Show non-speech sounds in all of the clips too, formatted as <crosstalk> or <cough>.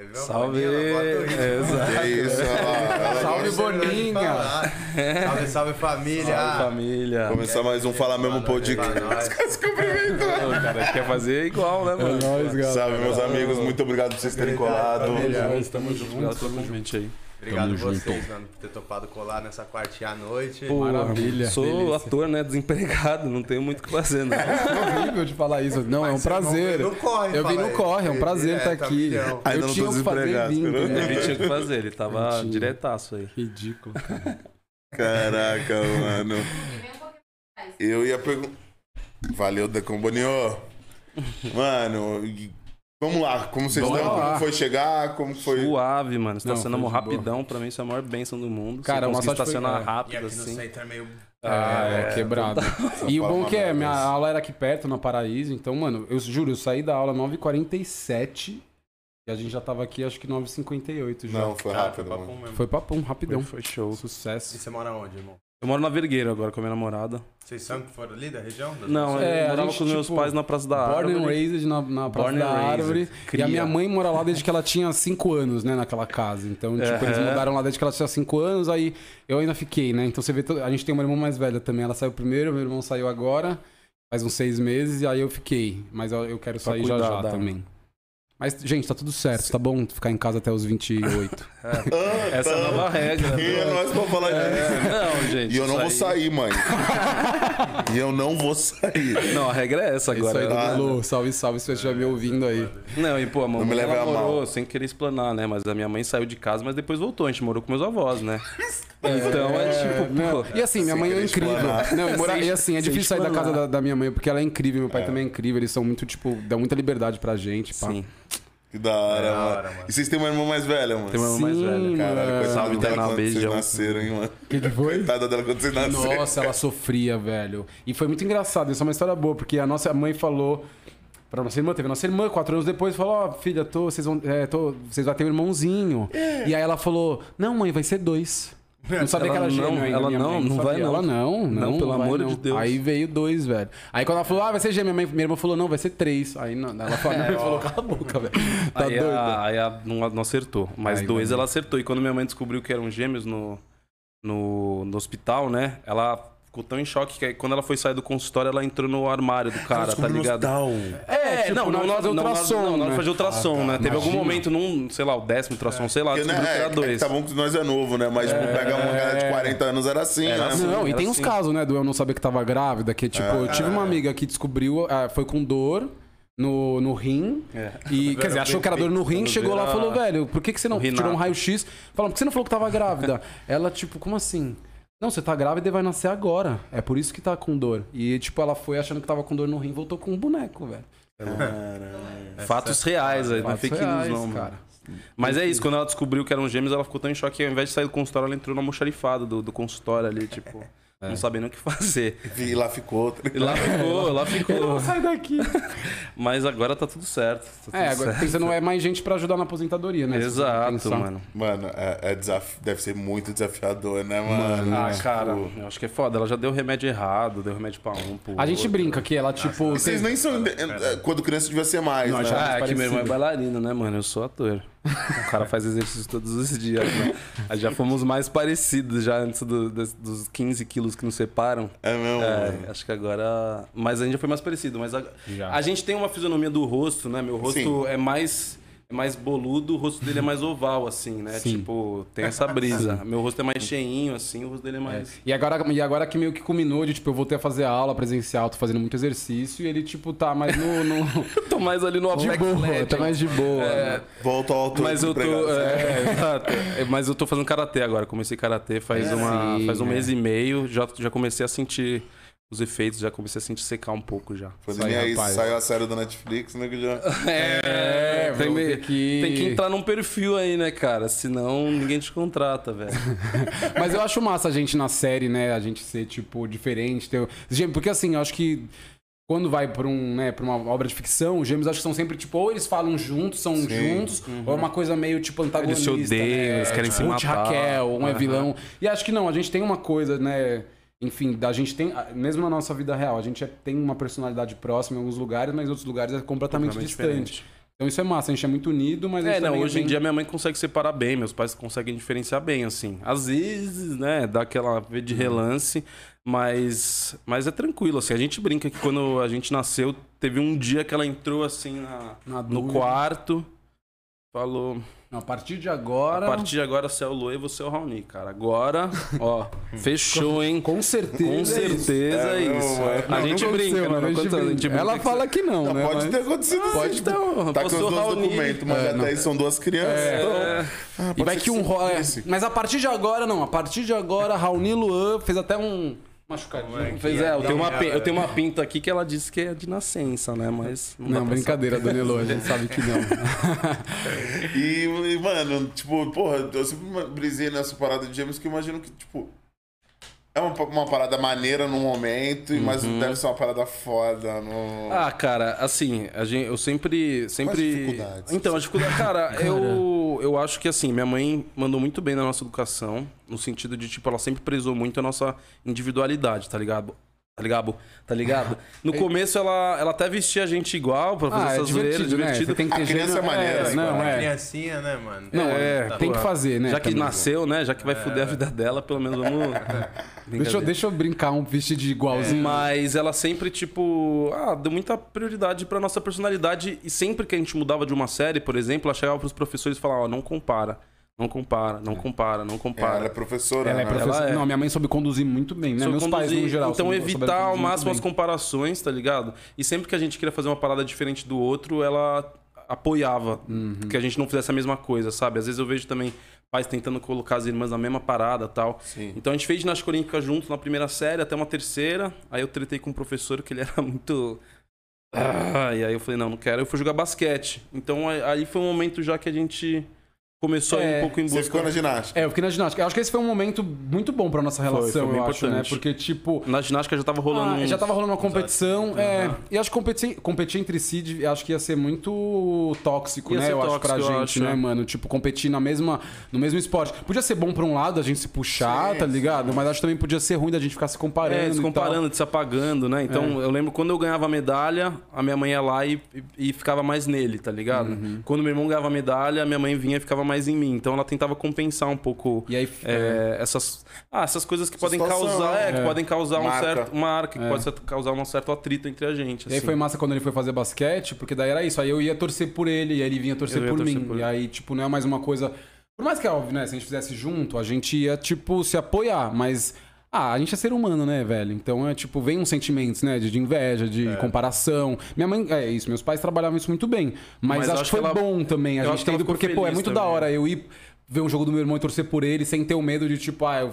Viu a Salve! É, exato. É isso, ó. Salve, Boninha! falar. Salve, salve família! Salve, família. Começar mais um Fala Mesmo podcast. Pra nós. <laughs> Ô, cara, quer fazer igual, né, É mano? nóis, galera. Salve, meus amigos. Muito obrigado por vocês terem colado. família. Estamos juntos. Obrigado pelo convite aí. Obrigado Tamo vocês, mano, por ter topado colar nessa quartinha à noite. Pô, Maravilha. Sou Delícia. ator, né? Desempregado, não tenho muito o que fazer, né? <laughs> É horrível de falar isso. Não, é um Mas prazer. não- não corre, Eu vim no corre, é um prazer estar Direto, aqui. milhão. Ainda Eu não tinha tô o que fazer desempregado, vindo, né? né? Ele tinha o que fazer, ele tava Mentira. diretaço aí. Ridículo, cara. Caraca, mano. Eu ia perguntar. Valeu, Decon Boninho. Mano, vamos lá. Como vocês Vamos estão? lá. Como foi chegar? Como foi. Suave, mano. Estacionamos foi de boa. rapidão. Pra mim, isso é a maior bênção do mundo. Cara, Você uma conseguir sorte foi- estacionar é. E rápido aqui no assim. centro é meio. Ah, é, quebrado. E o bom que é, minha aula era aqui perto, na Paraíso. Então, mano, eu juro, eu saí da aula 9h47 e a gente já tava aqui, acho que 9h58 já. Não, foi rápido, foi mano. papum mesmo. Foi papum, rapidão. Foi, foi show. E Sucesso. você mora onde, irmão? Eu moro na Vergueira agora com a minha namorada. Vocês são que foram ali da região? Da Não, É, eu a morava gente, com os meus tipo, pais na Praça da Born and Árvore. raised na, na Praça Born da. Árvore. E Cria. a minha mãe mora lá desde que ela tinha 5 anos, né, naquela casa. Então, tipo, eles mudaram lá desde que ela tinha 5 anos, aí eu ainda fiquei, né? Então você vê, a gente tem uma irmã mais velha também. Ela saiu primeiro, meu irmão saiu agora, faz uns seis meses, e aí eu fiquei. Mas eu, eu quero Pra sair já cuidar já da- também. Mas, gente, tá tudo certo, tá bom ficar em casa até os 28. Ah, <laughs> Essa é a nova regra. Quem é nós pra falar disso? É, não, gente. E eu não isso vou aí- sair, mãe. e eu não vou sair. Não, a regra é essa Isso aí, agora. Dudu. Salve, salve, se você estiver me ouvindo aí. Não, e pô, a Não mamãe me leve ela a mal. morou, sem querer explanar, né? Mas a minha mãe saiu de casa, mas depois voltou. A gente morou com meus avós, né? Então é, tipo, Não, pô. E assim, minha Sem mãe é incrível. explanar. Não, e, morar, e assim, é Sem difícil sair da casa explanar. da, da minha mãe, porque ela é incrível, meu pai também é incrível. Eles são muito, tipo, dão muita liberdade pra gente. Pá. Sim, Que da hora, Da mano. hora, mano. E vocês têm uma irmã mais velha, mano? tem uma irmã mais velha. Caralho, coitada Salve, dela quando vocês beijão. nasceram, hein, mano. Que, que foi? Coitada dela quando vocês nasceram. Nossa, ela sofria, velho. E foi muito engraçado, isso é uma história boa, porque a nossa mãe falou pra nossa irmã, teve a nossa irmã, quatro anos depois, falou, ó, filha, tô, vocês, vão, é, tô, vocês vão ter um irmãozinho. E aí ela falou, não, mãe, vai ser dois. Não sabia Ela que era não, gêmeo ainda, ela não, mãe, não vai sabia. não. Ela não, não, Não, pelo vai amor não. de Deus. Aí veio dois, velho. Aí quando ela falou, ah, vai ser gêmeo, minha, minha irmã falou, não, vai ser três. Aí não, ela falou, não, falou, cala a boca, velho. Tá aí doido. a, aí a não, não acertou. Mas Aí, dois ela acertou. E quando minha mãe descobriu que eram gêmeos no, no, no hospital, né? Ela ficou tão em choque que aí, quando ela foi sair do consultório, ela entrou no armário do cara, tá ligado? É, tipo, não, não, de fazer não, ultrassom, não, de né? fazer ultrassom, Ah, tá. né? Teve algum momento num, sei lá, o décimo ultrassom, sei lá, Porque, descobriu né, que é, era é dois. que tá bom que nós é novo, né? Mas, tipo, pega uma galera de 40 anos, era assim, Era né? assim. Não, e era tem uns assim. casos, né, do eu não saber que tava grávida, que tipo, eu tive uma amiga que descobriu, ah, foi com dor no, no rim, É. e quer dizer, achou que era dor no rim, chegou lá e falou, velho, por que, que você não tirou um raio-x? Falando, por que você não falou que tava grávida? <laughs> Ela, tipo, como assim? Não, você tá grávida e vai nascer agora. É por isso que tá com dor. E, tipo, ela foi achando que tava com dor no rim e voltou com um boneco, velho. Fatos reais, aí, não é fake news, não, mano. cara. Mas é isso, quando ela descobriu que eram gêmeos, ela ficou tão em choque que ao invés de sair do consultório, ela entrou no almoxarifado do, do consultório ali, tipo, É. não sabendo o que fazer. E lá ficou. E lá ficou, lá ficou. Sai daqui. Mas agora tá tudo certo. tá tudo É, agora certo. pensando, é mais gente pra ajudar na aposentadoria, né? você Exato, mano. Mano, é, é desaf... deve ser muito desafiador, né, mano? Ah, Tipo, cara, eu acho que é foda. Ela já deu remédio errado, deu remédio pra um, pro A gente outro. brinca que ela, tipo. Vocês nem são. é, Quando criança devia ser mais, Não, né? já- Ah, é que meu irmão é bailarino, né, mano? Eu sou ator. O cara faz exercício todos os dias, né? Aí já fomos mais parecidos já antes do- dos, dos 15 quilos que nos separam. É mesmo. É, acho que agora. Mas a gente já foi mais parecido. Mas a... A gente tem uma fisionomia do rosto, né? Meu rosto Sim. é mais. É mais boludo, o rosto dele é mais oval, assim, né? Sim. Tipo, tem essa brisa. Meu rosto é mais cheinho, assim, o rosto dele é mais. E agora, e agora que meio que culminou de, tipo, eu voltei a fazer a aula presencial, tô fazendo muito exercício e ele, tipo, tá mais no. no... <laughs> Tô mais ali no de Apex boa, Legends. tá mais de boa. É, Volta ao alto Mas eu tô. É, exato. É, Mas eu tô fazendo karatê agora. Comecei karatê faz, É, uma, sim, faz um é. mês e meio. Já, já comecei a sentir os efeitos, já comecei a sentir secar um pouco já. Falei, aí, nem aí, rapaz. saiu a série da Netflix, né? Que já... <laughs> É, tem, vou me- que- tem que entrar num perfil aí, né, cara? Senão ninguém te contrata, velho. <laughs> Mas eu acho massa a gente na série, né? A gente ser, tipo, diferente. Ter... Gente, Porque assim, eu acho que quando vai pra, um, né, pra uma obra de ficção, os gêmeos acho que são sempre, tipo, ou eles falam juntos, são juntos, ou é uma coisa meio, tipo, antagonista. Eles se odeiam, né? eles querem se Tipo, Ruth matar. Raquel, um é Aham. vilão. E acho que não, a gente tem uma coisa, né? Enfim, da gente tem, mesmo na nossa vida real, a gente é- tem uma personalidade próxima em alguns lugares, mas em outros lugares é completamente Completamente distante. diferente. Então isso é massa, a gente é muito unido, mas a É, não, também hoje em bem- dia minha mãe consegue separar bem, meus pais conseguem diferenciar bem, assim. Às vezes, né, dá aquela vê Uhum. de relance, mas, mas é tranquilo, assim. A gente brinca que quando a gente nasceu, teve um dia que ela entrou, assim, na, Na no quarto, falou... Não, a partir de agora. A partir de agora, você é o Lua e você é o Raoni, cara. Agora, <laughs> ó, fechou, hein? Com certeza. Com é isso. certeza é, É, não, isso. é. a Não, gente não brinca, não, mas a gente aconteceu, a gente brinca. brinca Ela que- fala que não, Não, né? pode mas- ter acontecido Pode sim. ter, Tá com os dois Raoni. documentos, mas É, até não. aí são duas crianças. É, então- Ah, E vai ser que um é. Mas a partir de agora, não. A partir de agora, Raoni Luan fez até um machucadinho. Fez, é, eu tenho, uma, Não, eu é. tenho uma pinta aqui que ela disse que é de nascença, né? Mas. Não, pra brincadeira, Dona Elo, a gente sabe que não. <laughs> E, e, mano, tipo, porra, eu sempre brisei nessa parada de gêmeos que eu imagino que, tipo, é uma, uma parada maneira no momento, mas deve ser uma parada foda no. Ah, cara, assim, a gente, eu sempre. sempre... dificuldades? Então, a dificuldade. <laughs> Cara, eu, eu acho que assim, minha mãe mandou muito bem na nossa educação, no sentido de, tipo, ela sempre prezou muito a nossa individualidade, tá ligado? Tá ligado? Tá ligado? <laughs> No começo ela, ela até vestia a gente igual pra fazer Ah, é essas zoeiras, divertido, né? divertido. Você tem que A ter criança gênio- é maneira, assim, Não, Uma é. criancinha, né, mano? Não, É, é, tem que fazer, né? Já que também. nasceu, né? Já que vai fuder a vida dela, pelo menos vamos. <laughs> Deixa, eu- deixa eu brincar um vestido de igualzinho. Mas ela sempre, tipo, ah, deu muita prioridade pra nossa personalidade. E sempre que a gente mudava de uma série, por exemplo, ela chegava pros professores e falava, ó, não compara. Não compara, não compara, não É, compara. ela é professora, Ela é né? professora. Ela é. Não, minha mãe soube conduzir muito bem, né? Soube Meus pais, conduzir. no geral. Então, evitar ao máximo as comparações, tá ligado? E sempre que a gente queria fazer uma parada diferente do outro, ela apoiava Uhum. que a gente não fizesse a mesma coisa, sabe? Às vezes eu vejo também pais tentando colocar as irmãs na mesma parada tal. Sim. Então a gente fez ginástica olímpica junto na primeira série até uma terceira. Aí eu tretei com um professor que ele era muito. Ah, e aí eu falei, não, não quero. Eu fui jogar basquete. Então aí- aí foi um momento já que a gente começou a É, um pouco em Você busca. ficou na ginástica. É, eu fiquei na ginástica. Eu acho que esse foi um momento muito bom pra nossa Foi, relação, foi bem eu acho, né? Porque, tipo, Na ginástica já tava rolando. Ah, uns- já tava rolando uma competição, é, e acho que competir, competir entre si, acho que ia ser muito tóxico, Ia né? Eu acho pra tóxico, eu gente, acho, né, é. mano? Tipo, competir na mesma, no mesmo esporte. Podia ser bom pra um lado, a gente se puxar, Sim, tá ligado? Mas acho que também podia ser ruim da gente ficar se comparando. É, e se tal. comparando, se apagando, né? Então, eu lembro quando eu ganhava medalha, a minha mãe ia lá e, e, e ficava mais nele, tá ligado? Uhum. Quando meu irmão ganhava medalha, minha mãe vinha e ficava mais em mim. Então, ela tentava compensar um pouco E aí, é, essas, ah, essas coisas que podem situação, causar, é, que é. podem causar um Marca. certo marca, que É. pode causar um certo atrito entre a gente. E aí assim. foi massa quando ele foi fazer basquete, porque daí era isso. Aí eu ia torcer por ele, e aí ele vinha torcer por torcer mim. por E aí, tipo, não é mais uma coisa. Por mais que é óbvio, né? Se a gente fizesse junto, a gente ia, tipo, se apoiar, mas. Ah, a gente é ser humano, né, velho? Então é tipo, vem uns sentimentos, né? De, de inveja, de comparação. Minha mãe, é isso, meus pais trabalhavam isso muito bem. Mas, Mas acho, que foi ela- bom também a eu gente acho que ter ido, porque, pô, é muito da também. hora eu ir ver um jogo do meu irmão e torcer por ele sem ter o medo de, tipo, ah, eu-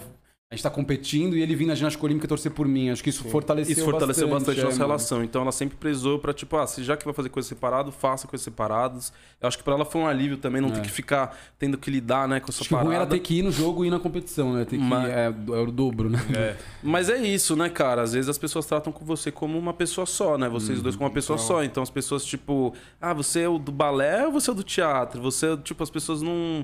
a gente tá competindo e ele vir na ginástica olímpica torcer por mim. Acho que isso fortaleceu Isso fortaleceu bastante, é, a nossa mano. relação. Então ela sempre prezou pra, tipo, ah, se já que vai fazer coisa separado, faça coisas separadas. Eu acho que pra ela foi um alívio também não ter que ficar tendo que lidar, né, com essa É. Acho que parada. ruim era ter que ir no jogo e ir na competição, né? Ter que Mas- é, é o dobro, né? Mas é isso, né, cara? Às vezes as pessoas tratam com você como uma pessoa só, né? Vocês dois como uma pessoa só. Então as pessoas, tipo, ah, você é o do balé ou você é o do teatro? Você, tipo, as pessoas não.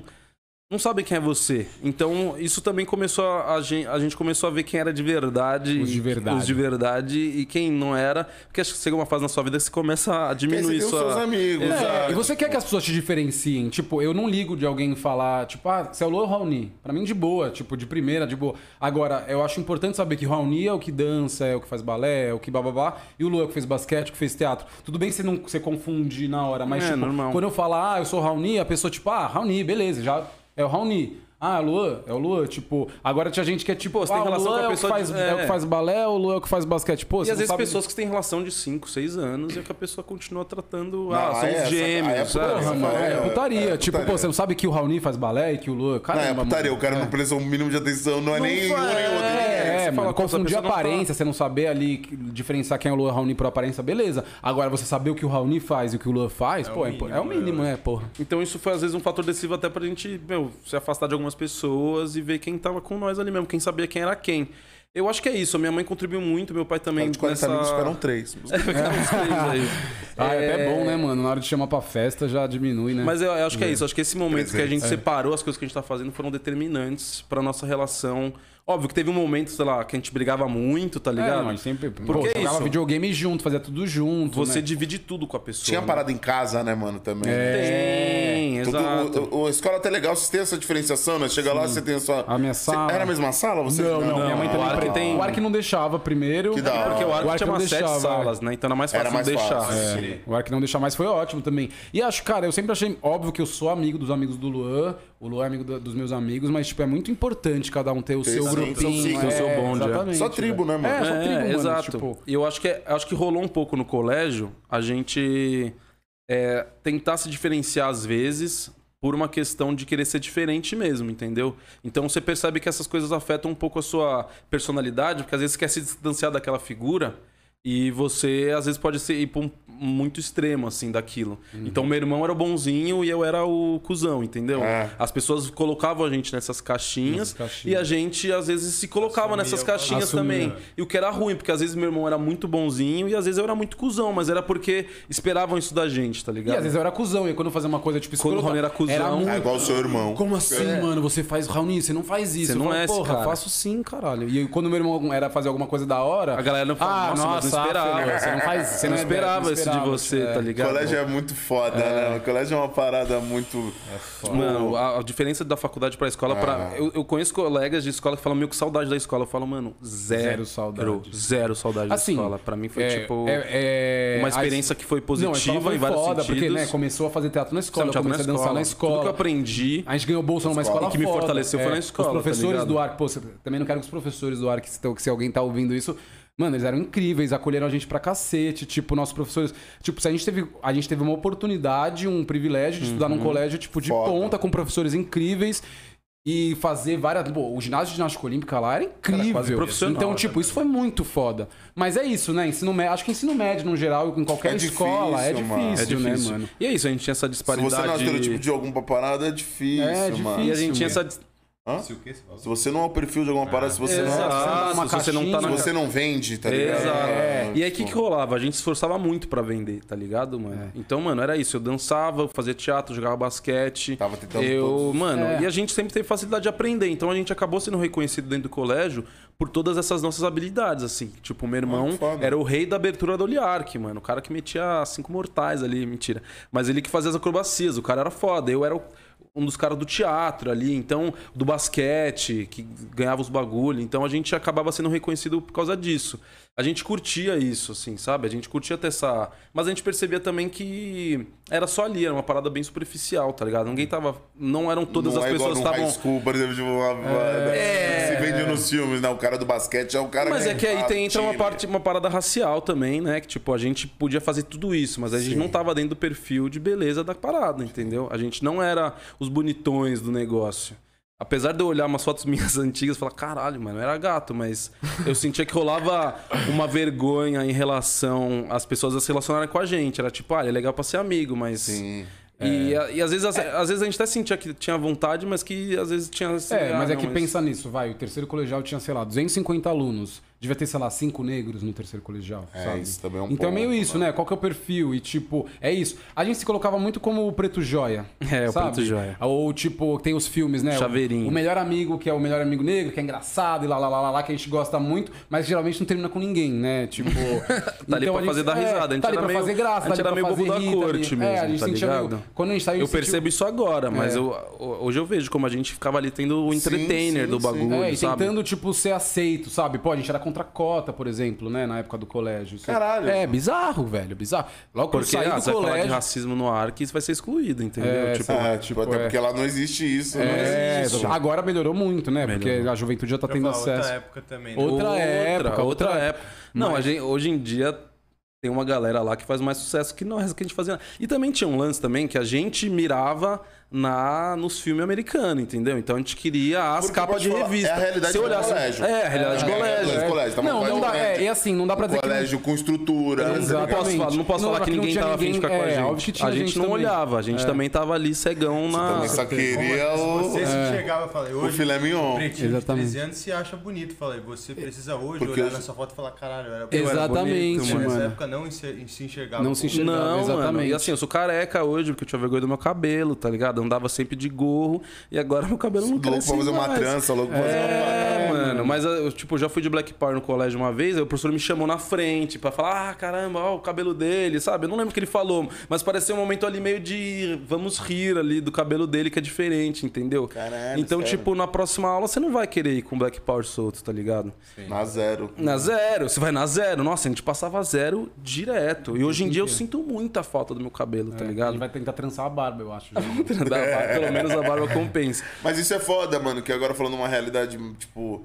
Não sabem quem é você. Então, isso também começou a, a gente, a gente começou a ver quem era de verdade. Os de verdade. Os de verdade e quem não era. Porque acho que chega uma fase na sua vida que você começa a diminuir sua. seus amigos. É, e você quer que as pessoas te diferenciem? Tipo, eu não ligo de alguém falar, tipo, ah, você é o ou Raoni? Pra mim, de boa, tipo, de primeira, de boa. Agora, eu acho importante saber que Raoni é o que dança, é o que faz balé, é o que bababá, e o Luan é o que fez basquete, o que fez teatro. Tudo bem que você não você confunde na hora, mas, É, tipo, normal. quando eu falar, ah, eu sou Raoni, a pessoa, tipo, ah, Raoni, beleza, já é o Raoni. Ah, Luan, é o Luan, tipo, agora tinha gente que é tipo, Pô, você tem ah, o relação Luan com a é o, que pessoa faz, de- é o que é. faz balé, o Luan é o que faz basquete. Pô, E você às não vezes sabe- pessoas que têm relação de 5, 6 anos e que a pessoa continua tratando. Não, ah, são é- os gêmeos, aí é sabe? porra, mano, é, É, putaria. é tipo, putaria. pô, você não sabe que o Raoni faz balé e que o Luan. Não, Caramba, é putaria. mano. O cara não prestou um mínimo de atenção, não é nem um nem outro. É, mano, fala, essa confundir pessoa não tá- aparência, você não saber ali que- diferenciar quem é o Luan Raoni por aparência, beleza. Agora, você saber o que o Raoni faz e o que o Luan faz, pô, o é, mínimo, é o mínimo, né? né, porra. Então isso foi às vezes um fator decisivo até pra gente, meu, se afastar de algumas pessoas e ver quem tava com nós ali mesmo, quem sabia quem era quem. Eu acho que é isso. A minha mãe contribuiu muito, meu pai também. De 40 nessa... minutos ficaram três. <laughs> Ficaram os três aí. <laughs> Ah, é até bom, né, mano? Na hora de chamar pra festa já diminui, né? Mas eu, eu acho que é isso. Acho que esse momento que a gente Presente. separou as coisas que a gente tá fazendo foram determinantes pra nossa relação. Óbvio que teve um momento, sei lá, que a gente brigava muito, tá É, ligado? não, a gente sempre pô, Porque é jogava isso. videogame junto, fazia tudo junto. Você né? divide tudo com a pessoa. Tinha né? parada em casa, né, mano, também. Tem, Tudo- exato. o, o- a escola é até legal, você tem essa diferenciação, né? Chega lá, você tem a sua. A minha Você- sala. Era a mesma sala? Você... Não, não, minha mãe o também Ark pre- tem- O Ark não deixava primeiro. Que da hora. Porque o Arco O Arco tinha não umas sete deixava, salas, né? Então era mais fácil Era mais de deixar. fácil. É. O Ark não deixar mais foi ótimo também. E acho, cara, eu sempre achei óbvio que eu sou amigo dos amigos do Luan, o Luan é amigo do- dos meus amigos, mas tipo, é muito importante cada um ter o seu sim, grupinho, seu ciclo, é, seu bonde, é. Só tribo, né, mano? É, só É, tribo, mano. exato. Tipo, E eu acho que, é- acho que rolou um pouco no colégio a gente é, tentar se diferenciar às vezes por uma questão de querer ser diferente mesmo, entendeu? Então você percebe que essas coisas afetam um pouco a sua personalidade, porque às vezes você quer se distanciar daquela figura e você às vezes pode ser, ir pra um muito extremo assim daquilo. Uhum. Então meu irmão era o bonzinho e eu era o cuzão, entendeu? É. As pessoas colocavam a gente nessas caixinhas, caixinhas. e a gente às vezes se colocava Assumia nessas caixinhas Assumia. também. E o que era ruim, porque às vezes meu irmão era muito bonzinho e às vezes eu era muito cuzão, mas era porque esperavam isso da gente, tá E ligado? às vezes eu era cuzão, e quando eu fazia uma coisa tipo Quando o Rony era cuzão, muito... É igual o seu irmão. Como assim, mano? Você faz Raoni, você não faz isso. Você Eu não falo, é esse Porra, cara. faço sim, caralho. E quando meu irmão era fazer alguma coisa da hora. A galera não fala, ah, nossa, não esperava. Você não faz. Você <laughs> Você não é- esperava não isso de você, é. tá O ligado? colégio é muito foda, né? O colégio é uma parada muito. Mano, a, a diferença da faculdade pra escola, pra, eu, eu conheço colegas de escola que falam meio que saudade da escola. Eu falo, mano, zero, Zero saudade. Zero saudade Assim, da escola. Pra mim foi É, tipo é- é- uma experiência que foi Não, a escola positiva foi em vários foda, sentidos. porque né, começou a fazer teatro na escola, teatro comecei a dançar na escola. Tudo que eu aprendi. A gente ganhou bolsa numa Escola. escola E que me foda. fortaleceu foi na escola, Os tá professores do ARC, pô, você- também não quero que os professores do ARC, se, se alguém tá ouvindo isso, mano, eles eram incríveis, acolheram a gente pra cacete, tipo, nossos professores, tipo, se a gente teve, a gente teve uma oportunidade, um privilégio de estudar num Uhum. colégio, tipo, de Foda. ponta, com professores incríveis, e fazer várias. Pô, o ginásio de ginástica olímpica lá era incrível. quase profissional, então, né, tipo, isso foi muito foda. Mas é isso, né? Ensino médio. Acho que ensino médio, no geral, em qualquer É escola, é difícil, mano. difícil, É né, difícil. mano? E é isso, a gente tinha essa Se disparidade. você não é o estereotipo de alguma parada, é difícil, É mano. E a difícil. gente tinha essa. Dis- Se o quê? Se você não é o perfil de alguma parada, se você não, Exato, uma se você não tá caixinha, na se você não vende, tá ligado? Exato. É, E aí, o que, que rolava? A gente se esforçava muito pra vender, tá ligado, mano? É. Então, mano, era isso. Eu dançava, fazia teatro, jogava basquete. Tava tentando Eu, todos- mano, É. e a gente sempre teve facilidade de aprender. Então, a gente acabou sendo reconhecido dentro do colégio por todas essas nossas habilidades, assim. Tipo, meu irmão foda. era o rei da abertura do Oliark, mano. O cara que metia cinco mortais ali, mentira. Mas ele que fazia as acrobacias, o cara era foda. Eu era o- um dos caras do teatro ali, então, do basquete, que ganhava os bagulho. Então a gente acabava sendo reconhecido por causa disso. A gente curtia isso, assim, sabe? A gente curtia ter essa. Mas a gente percebia também que era só ali, era uma parada bem superficial, tá ligado? Ninguém tava. Não eram todas não as é pessoas no estavam. school, por exemplo, tipo, uma, É. se vende nos filmes, né? O cara do basquete é o cara Mas é que aí tem, entra uma, parte, uma parada racial também, né? Que tipo, a gente podia fazer tudo isso, mas a gente Sim. não tava dentro do perfil de beleza da parada, entendeu? A gente não era os bonitões do negócio. Apesar de eu olhar umas fotos <laughs> minhas antigas e falar, caralho, mano, eu era gato, mas eu sentia que rolava uma vergonha em relação às pessoas a se relacionarem com a gente. Era tipo, ah, é legal pra ser amigo, mas. Sim. E, a- e às, vezes, às vezes a gente até sentia que tinha vontade, mas que às vezes tinha. assim, É, ah, mas é não, que pensa nisso, vai. O terceiro colegial tinha, sei lá, 250 alunos. Devia ter, sei lá, cinco negros no terceiro colegial. É, sabe? isso também é um Então é ponto, meio isso, né? né? Qual que é o perfil? E tipo, é isso. A gente se colocava muito como o preto joia. <laughs> É, o sabe? preto joia. Ou tipo, tem os filmes, né? O- Chaveirinho. O, melhor amigo, que é o melhor amigo negro, que é engraçado e lá, lá, lá, lá, lá, que a gente gosta muito, mas geralmente não termina com ninguém, né? Tipo. <laughs> Tá ali pra gente- fazer dar risada. A gente tá ali era pra meio- fazer graça, a gente tá era ali meio pra fazer da tá corte É, mesmo, a gente tá sentia ligado? meio- Quando a gente saiu, Eu sentiu- percebo isso agora, mas É. eu, hoje eu vejo como a gente ficava ali tendo o entertainer sim, do sim. bagulho, É, e sabe? tentando, tipo, ser aceito, sabe? Pô, a gente era contra a cota, por exemplo, né? Na época do colégio. Isso- Caralho. É, bizarro, velho, bizarro. Logo eu Porque saí ah, do você vai falar de colégio... racismo no ar que isso vai ser excluído, entendeu? É, tipo, É, tipo, tipo, até é. porque lá não existe isso, É, não existe. agora melhorou muito, né? Porque Melhorou. a juventude já tá tendo falar, acesso. Outra época também, né? Outra época, outra outra- época. Não, a gente, hoje em dia tem uma galera lá que faz mais sucesso que nós que a gente fazia. E também tinha um lance também que a gente mirava na nos filmes americanos, entendeu? Então a gente queria as Porque capas de falar, revista. é a realidade Se do olhasse- colégio. É, a realidade do É, colégio. é, colégio, tá Não, uma não dá, é, e assim, não dá pra dizer que... colégio com estrutura. Não posso falar, não posso Não, falar que não ninguém tava afim de ficar com a é, gente. óbvio que tinha a gente, gente não também. olhava, a gente também tava ali cegão na. Também só queria o, Você se chegava e o hoje, filé mignon. Exatamente. 13 anos se acha bonito. Falei, você precisa hoje olhar nessa foto e falar, caralho, era Exatamente, bonito, Nessa mano. época não se, se enxergava. Não se enxergava. Não, mano. exatamente. E assim, eu sou careca hoje, porque eu tinha vergonha do meu cabelo, tá ligado? Andava sempre de gorro e agora meu cabelo não Louco pra cresce fazer uma mais. trança, louco pra fazer uma É, mano, mas eu, tipo, eu já fui de Black Power no colégio uma vez, aí o professor me chamou na frente pra falar, ah, caramba, ó, o cabelo dele, sabe? Eu não lembro o que ele falou, mas pareceu um momento ali meio de vamos rir ali do cabelo dele que é diferente, entendeu? Caralho, então, sério? tipo, na próxima aula você não vai querer ir com Black Power solto, tá ligado? Na zero. Na zero, você vai na zero. Nossa, a gente passava zero direto. E hoje em dia eu sinto muita falta do meu cabelo, tá A ligado? gente vai tentar trançar a barba, eu acho. <laughs> já. Da- Pelo menos a barba compensa. Mas isso é foda, mano, que agora falando uma realidade, tipo.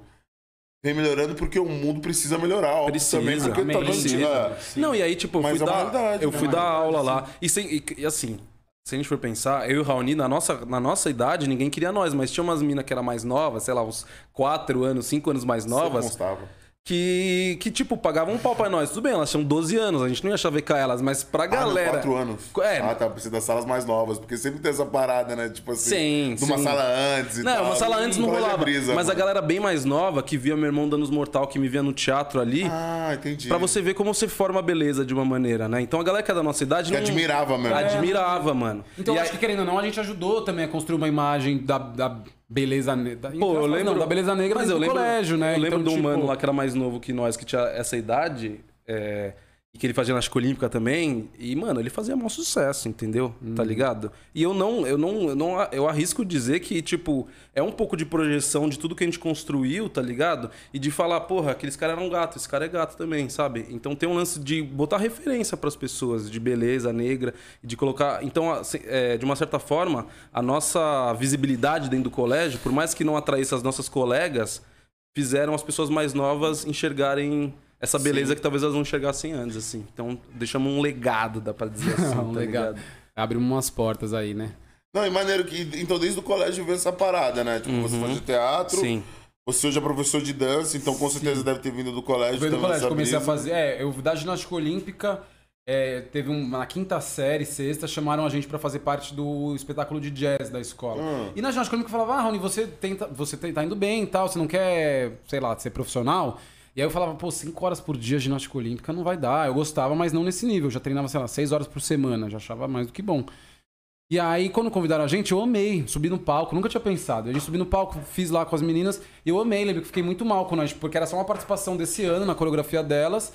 Vem melhorando porque o mundo precisa melhorar, óbvio, Precisa, também, porque tá precisa. dando. Não, e aí, tipo, eu Mas fui é dar, realidade, eu né? fui É dar aula lá. E, sem- e- e assim, se a gente for pensar, eu e o Raoni, na nossa, na nossa idade, ninguém queria nós, mas tinha umas minas que era mais novas, sei lá, uns 4 anos, 5 anos mais novas, Gostava. Que, que, tipo, pagavam um pau pra nós. Tudo bem, elas tinham 12 anos, a gente não ia chavecar elas, mas pra Ah, galera. não, quatro anos. É. Ah, tá. Precisa das salas mais novas. Porque sempre tem essa parada, né? Tipo assim. Sim, De uma sim. sala antes e Não, tal. uma sala antes não rolava. brisa, mas a mano. galera bem mais nova, que via meu irmão dando os mortal, que me via no teatro ali, Ah, entendi. pra você ver como você forma a beleza de uma maneira, né? Então a galera que é da nossa idade Que não... admirava mesmo. Admirava, mano. Então, E eu aí- acho que querendo ou não, a gente ajudou também a construir uma imagem da, da beleza negra. Pô, eu lembro não, da beleza negra mas eu do lembro, colégio, né? Eu lembro Então, de um tipo, mano lá que era mais novo que nós, que tinha essa idade, é, que ele fazia ginástica olímpica também, e, mano, ele fazia maior sucesso, entendeu? Tá Hum. ligado? E eu não, eu não, eu não, eu arrisco dizer que, tipo, é um pouco de projeção de tudo que a gente construiu, tá ligado? E de falar, porra, aqueles caras eram gato, esse cara é gato também, sabe? Então tem um lance de botar referência pras pessoas, de beleza negra, de colocar. Então, assim, é, de uma certa forma, a nossa visibilidade dentro do colégio, por mais que não atraísse as nossas colegas, fizeram as pessoas mais novas enxergarem essa beleza que talvez elas não enxergassem antes, assim. Então, deixamos um legado, dá pra dizer assim, <laughs> um tá legado. ligado? Abre umas portas aí, né? Não, e maneiro que. Então, desde o colégio veio essa parada, né? Tipo, você fazia teatro. Uhum. Sim. Você hoje é professor de dança, então com certeza deve ter vindo do colégio. Veio do também colégio, comecei a fazer. É, eu da ginástica olímpica. é, teve um, na quinta série, sexta, chamaram a gente pra fazer parte do espetáculo de jazz da escola. Hum. E na ginástica olímpica falava, ah, Raoni, você, tenta, você tá tá indo bem e tal, você não quer, sei lá, ser profissional? E aí eu falava, pô, cinco horas por dia ginástica olímpica não vai dar. Eu gostava, mas não nesse nível. Eu já treinava, sei lá, seis horas por semana, já achava mais do que bom. E aí, quando convidaram a gente, eu amei. Subi no palco, nunca tinha pensado. A gente subi no palco, fiz lá com as meninas, e eu amei, lembro que fiquei muito mal com nós, porque era só uma participação desse ano na coreografia delas.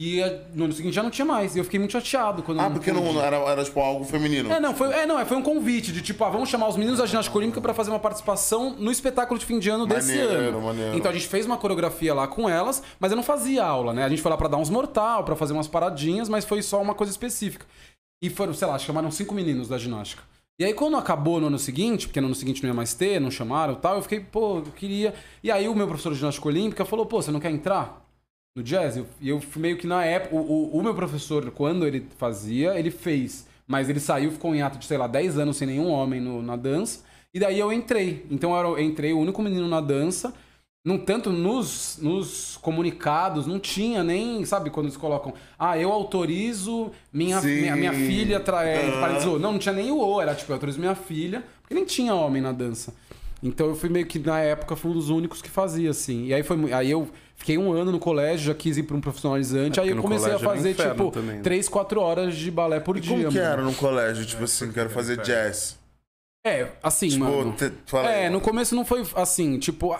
E eh, no ano seguinte já não tinha mais. E eu fiquei muito chateado quando Ah, porque não, era, era tipo algo feminino. É, não, foi, é, não, é, foi um convite de tipo, ah, vamos chamar os meninos da ginástica olímpica pra fazer uma participação no espetáculo de fim de ano desse Maneiro, ano. maneiro. Então a gente fez uma coreografia lá com elas, mas eu não fazia aula, né? A gente foi lá pra dar uns mortal, pra fazer umas paradinhas, mas foi só uma coisa específica. E foram, sei lá, chamaram cinco meninos da ginástica. E aí, quando acabou no ano seguinte, porque no ano seguinte não ia mais ter, não chamaram e tal, eu fiquei, pô, eu queria. E aí, o meu professor de ginástica olímpica falou, pô, você não quer entrar no jazz? Eu- E eu, fui meio que na época, o, o, o meu professor, quando ele fazia, ele fez. Mas ele saiu, ficou em ato de, sei lá, 10 anos sem nenhum homem no- na dança. E daí eu entrei. Então eu era- eu entrei o único menino na dança. No tanto nos, nos comunicados, não tinha nem, sabe, quando eles colocam, ah, eu autorizo minha, Sim. minha, minha filha tra Aham. paralisou. Não, não tinha nem o O, era tipo, eu autorizo minha filha, porque nem tinha homem na dança. Então eu fui meio que, na época, fui um dos únicos que fazia, assim. E aí foi aí eu fiquei um ano no colégio, já quis ir pra um profissionalizante, É, aí eu comecei a fazer, tipo, também, né? 3, 4 horas de balé por E dia. como que mano. era no colégio? Tipo assim, quero fazer jazz. É, assim, Tipo, mano. te- fala É, aí. no começo não foi assim, tipo.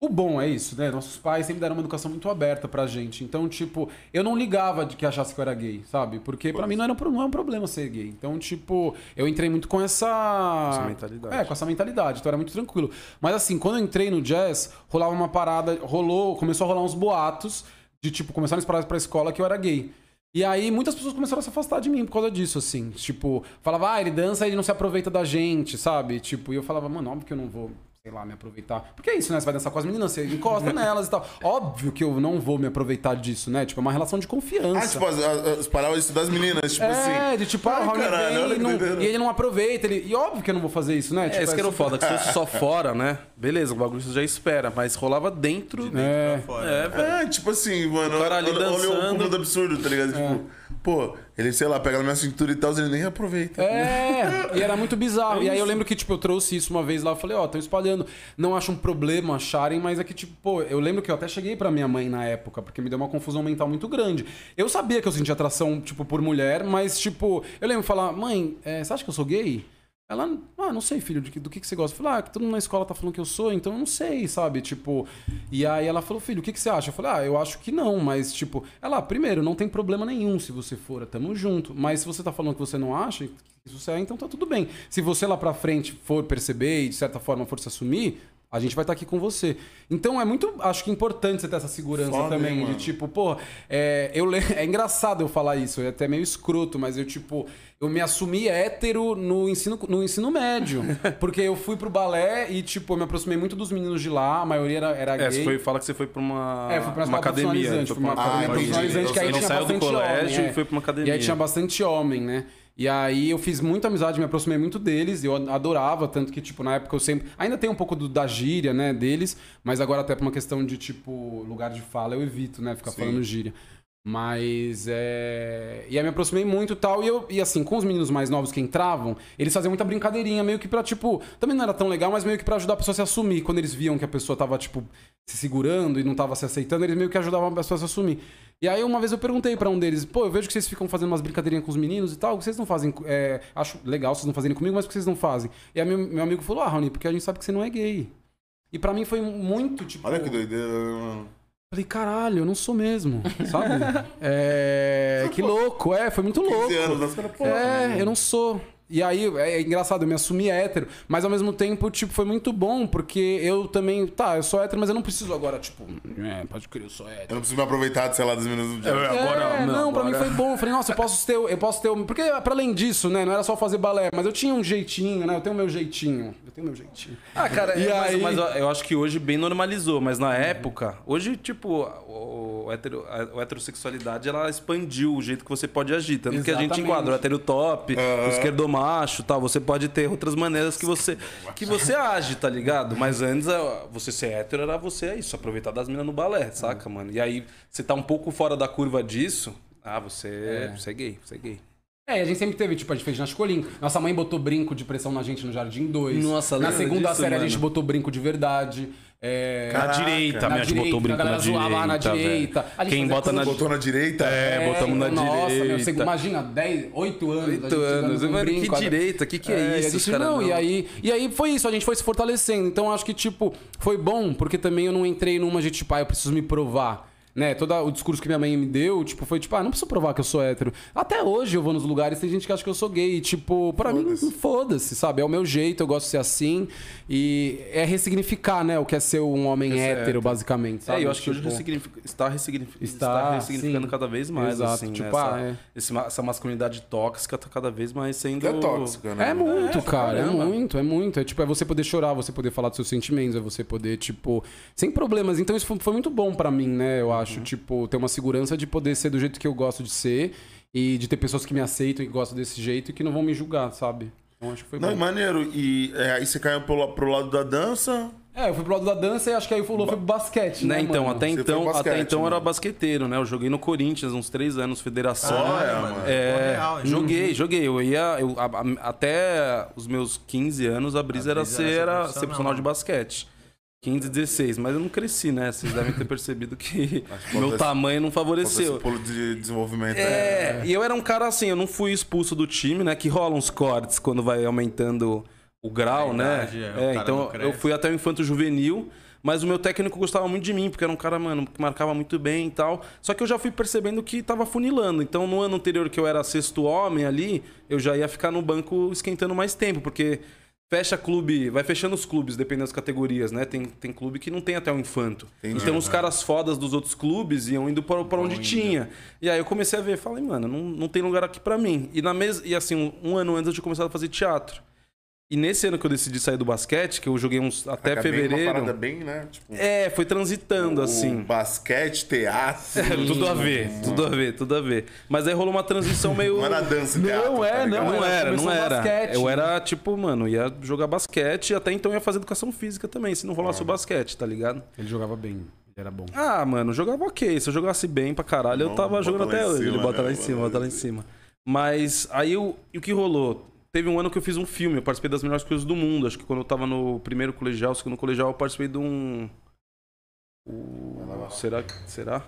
O bom é isso, né? Nossos pais sempre deram uma educação muito aberta pra gente. Então, tipo, eu não ligava de que achasse que eu era gay, sabe? Porque pra mim não era um, não é um problema ser gay. Então, tipo, eu entrei muito com essa. Essa mentalidade. É, com essa mentalidade. Então era muito tranquilo. Mas assim, quando eu entrei no jazz, rolava uma parada. Rolou. Começou a rolar uns boatos de, tipo, começaram a esperar pra escola que eu era gay. E aí muitas pessoas começaram a se afastar de mim por causa disso, assim. Tipo, falava, ah, ele dança e ele não se aproveita da gente, sabe? Tipo, e eu falava, mano, óbvio que eu não vou, sei lá, me aproveitar. Porque é isso, né? Você vai dançar com as meninas, você encosta nelas e tal. Óbvio que eu não vou me aproveitar disso, né? Tipo, é uma relação de confiança. Ah, tipo, as, as, as palavras das meninas, tipo assim. É, de tipo, ah, Raoni caralho, e, que não- e ele não aproveita. Ele, e óbvio que eu não vou fazer isso, né? É, isso que era o foda, que se fosse só <laughs> fora, né? Beleza, o bagulho você já espera, mas rolava dentro. É. Fora. É, velho. É, tipo assim, mano, O cara ali olha, olha o dançando. cúmulo do absurdo, tá ligado? Tipo, pô, ele, sei lá, pega na minha cintura e tal, ele nem aproveita. É, e era muito bizarro. É e aí eu lembro que, tipo, eu trouxe isso uma vez lá, eu falei, ó, estão espalhando. Não acho um problema acharem, mas é que, tipo, pô, eu lembro que eu até cheguei pra minha mãe na época, porque me deu uma confusão mental muito grande. Eu sabia que eu sentia atração, tipo, por mulher, mas, tipo, eu lembro de falar, mãe, é, você acha que eu sou gay? Ela, ah, não sei, filho, do que, do que, você gosta? Eu falei, ah, todo mundo na escola tá falando que eu sou, então eu não sei, sabe? Tipo, e aí ela falou, filho, o que, que você acha? Eu falei, ah, eu acho que não, mas, tipo, ela, primeiro, não tem problema nenhum se você for, tamo junto. Mas se você tá falando que você não acha, isso é, então tá tudo bem. Se você lá pra frente for perceber e de certa forma for se assumir, a gente vai estar aqui com você. Então é muito, acho que importante você ter essa segurança Foda, também, hein, de mano? tipo, pô, é, eu <laughs> é engraçado eu falar isso, é até meio escroto, mas eu, tipo, eu me assumi hétero no ensino, no ensino médio. <laughs> porque eu fui pro balé e, tipo, eu me aproximei muito dos meninos de lá, a maioria era, era É, gay. você foi, fala que você foi pra uma, É, fui pra uma escola academia. profissionalizante, foi fui pra uma Ah, academia entendi. profissionalizante, que aí tinha saiu do bastante colégio homem, é. e foi pra uma academia. E aí tinha bastante homem, né? E aí eu fiz muita amizade, me aproximei muito deles, eu adorava, tanto que, tipo, na época eu sempre. Ainda tem um pouco do- da gíria, né, deles, mas agora até por uma questão de, tipo, lugar de fala, eu evito, né, ficar Sim. falando gíria. Mas é. E aí me aproximei muito e tal. E, eu, e assim, com os meninos mais novos que entravam, eles faziam muita brincadeirinha, meio que pra, tipo. Também não era tão legal, mas meio que pra ajudar a pessoa a se assumir. Quando eles viam que a pessoa tava, tipo, se segurando e não tava se aceitando, eles meio que ajudavam a pessoa a se assumir. E aí uma vez eu perguntei pra um deles, pô, eu vejo que vocês ficam fazendo umas brincadeirinhas com os meninos e tal, vocês não fazem. é, acho legal vocês não fazerem comigo, mas por que vocês não fazem? E aí meu, meu amigo falou, ah, Raoni, porque a gente sabe que você não é gay. E pra mim foi muito, tipo. Olha que doideira, mano. Falei, caralho, eu não sou mesmo, sabe? <laughs> É. Que louco, é, foi muito louco. 15 anos, pô. É, eu não sou. E aí, é engraçado, eu me assumi hétero, mas ao mesmo tempo, tipo, foi muito bom, porque eu também, tá, eu sou hétero, mas eu não preciso agora, tipo, é, pode crer, eu sou hétero. Eu não preciso me aproveitar, sei lá, dos meninos do dia. Agora, é, não, não, pra mim agora- foi bom. Eu falei, nossa, eu posso ter, eu posso ter, porque pra além disso, né, não era só fazer balé, mas eu tinha um jeitinho, né, eu tenho meu jeitinho, eu tenho meu jeitinho. Ah, cara, E é, mas, aí- mas eu- eu acho que hoje bem normalizou, mas na época, hoje, tipo, o, o hetero- a, heterossexualidade ela expandiu o jeito que você pode agir. Tanto que a gente Exatamente. enquadra o hétero top, o esquerdomacho tal. Você pode ter outras maneiras que você, que você age, tá ligado? Mas antes, a- você ser hétero era você é isso, aproveitar das minas no balé, saca, mano? E aí, você tá um pouco fora da curva disso, ah, você, você é gay, você é gay. É, a gente sempre teve, tipo, a gente fez ginástica olímpica. Nossa mãe botou brinco de pressão na gente no Jardim 2. Nossa, Na segunda disso, série a mano? gente botou brinco de verdade. É... na direita, na minha gente botou o direita, a galera na direita. lá na direita. A gente Quem bota na. Botou na direita? É, botamos na nossa, Meu, direita. você imagina, 10, 8 anos. a gente Oito anos. jogando com Mano, que brinco, a- direita? Que que é, a isso? gente, cara não, não- E, aí, e aí foi isso, a gente foi se fortalecendo. Então acho que, tipo, foi bom, porque também eu não entrei numa de, tipo, ah, eu preciso me provar. Né, todo o discurso que minha mãe me deu, tipo, foi tipo, ah, não preciso provar que eu sou hétero. Até hoje eu vou nos lugares, tem gente que acha que eu sou gay. Tipo, pra mim, foda-se, sabe? É o meu jeito, eu gosto de ser assim. E é ressignificar, né, o que é ser um homem ser hétero, hétero. basicamente. Sabe? É, eu acho que hoje Tipo, ressignifica- está, ressignific- Está, está ressignificando sim. cada vez mais, Exato, assim, tipo, né? ah, essa, é. esse essa masculinidade tóxica tá cada vez mais sendo... É tóxica, né? É muito, É, cara. É caramba. muito, é muito. É tipo, é você poder chorar, você poder falar dos seus sentimentos, é você poder, tipo, sem problemas. Então isso foi, foi muito bom pra mim, né? Eu acho, tipo, ter uma segurança de poder ser do jeito que eu gosto de ser e de ter pessoas que me aceitam e gostam desse jeito e que não vão me julgar, sabe? Então acho que foi Não, bom. maneiro. E é, aí você caiu pro, pro lado da dança. É, eu fui pro lado da dança e acho que aí o Fulô foi pro basquete, né, Né, então, mano? até então, basquete, até então eu era basqueteiro, né? Eu joguei no Corinthians uns três anos, federação. Olha, Olha, mano. mano. É, Real, hein? joguei, joguei. Eu ia. eu- a- a- até os meus 15 anos, a brisa, A era brisa ser, era ser era ser profissional. profissional de basquete. 15, 16, mas eu não cresci, né? Vocês devem ter percebido que <laughs> <laughs> meu tamanho não esse favoreceu. pulo de desenvolvimento. né? É, e eu era um cara assim, eu não fui expulso do time, né? Que rola uns cortes quando vai aumentando o grau, A né? é, o É, então eu fui até o infanto juvenil, mas o meu técnico gostava muito de mim, porque era um cara, mano, que marcava muito bem e tal. Só que eu já fui percebendo que tava funilando. Então no ano anterior que eu era sexto homem ali, eu já ia ficar no banco esquentando mais tempo, porque fecha clube, vai fechando os clubes, dependendo das categorias, né? Tem, tem clube que não tem até o infanto. Entendi. Então os caras fodas dos outros clubes iam indo pra, pra onde tinha. E aí eu comecei a ver, falei, mano, não, não tem lugar aqui pra mim. E na mes... e assim, um, um ano antes eu tinha começado a fazer teatro. E nesse ano que eu decidi sair do basquete, que eu joguei uns até Acabei Uma fevereiro. parada bem, né? Tipo, É, foi transitando o assim. Basquete, teatro. É, <laughs> tudo a ver, <laughs> tudo a ver, tudo a ver. Mas aí rolou uma transição meio. Não era dança e Não, teatro. é, tá não, Não era, não era. basquete. Eu era tipo, mano, ia jogar basquete e até então ia fazer educação física também, se não rolasse o basquete, tá ligado? Ele jogava bem, ele era bom. Ah, mano, jogava ok. Se eu jogasse bem pra caralho, eu Bom, tava jogando até em hoje. Ele bota né, lá em mano? cima, bota lá em cima. Mas aí o, e o que rolou? Teve um ano que eu fiz um filme, eu participei das melhores coisas do mundo. Acho que quando eu tava no primeiro colegial, segundo colegial, eu participei de um. o- Será? que- Será?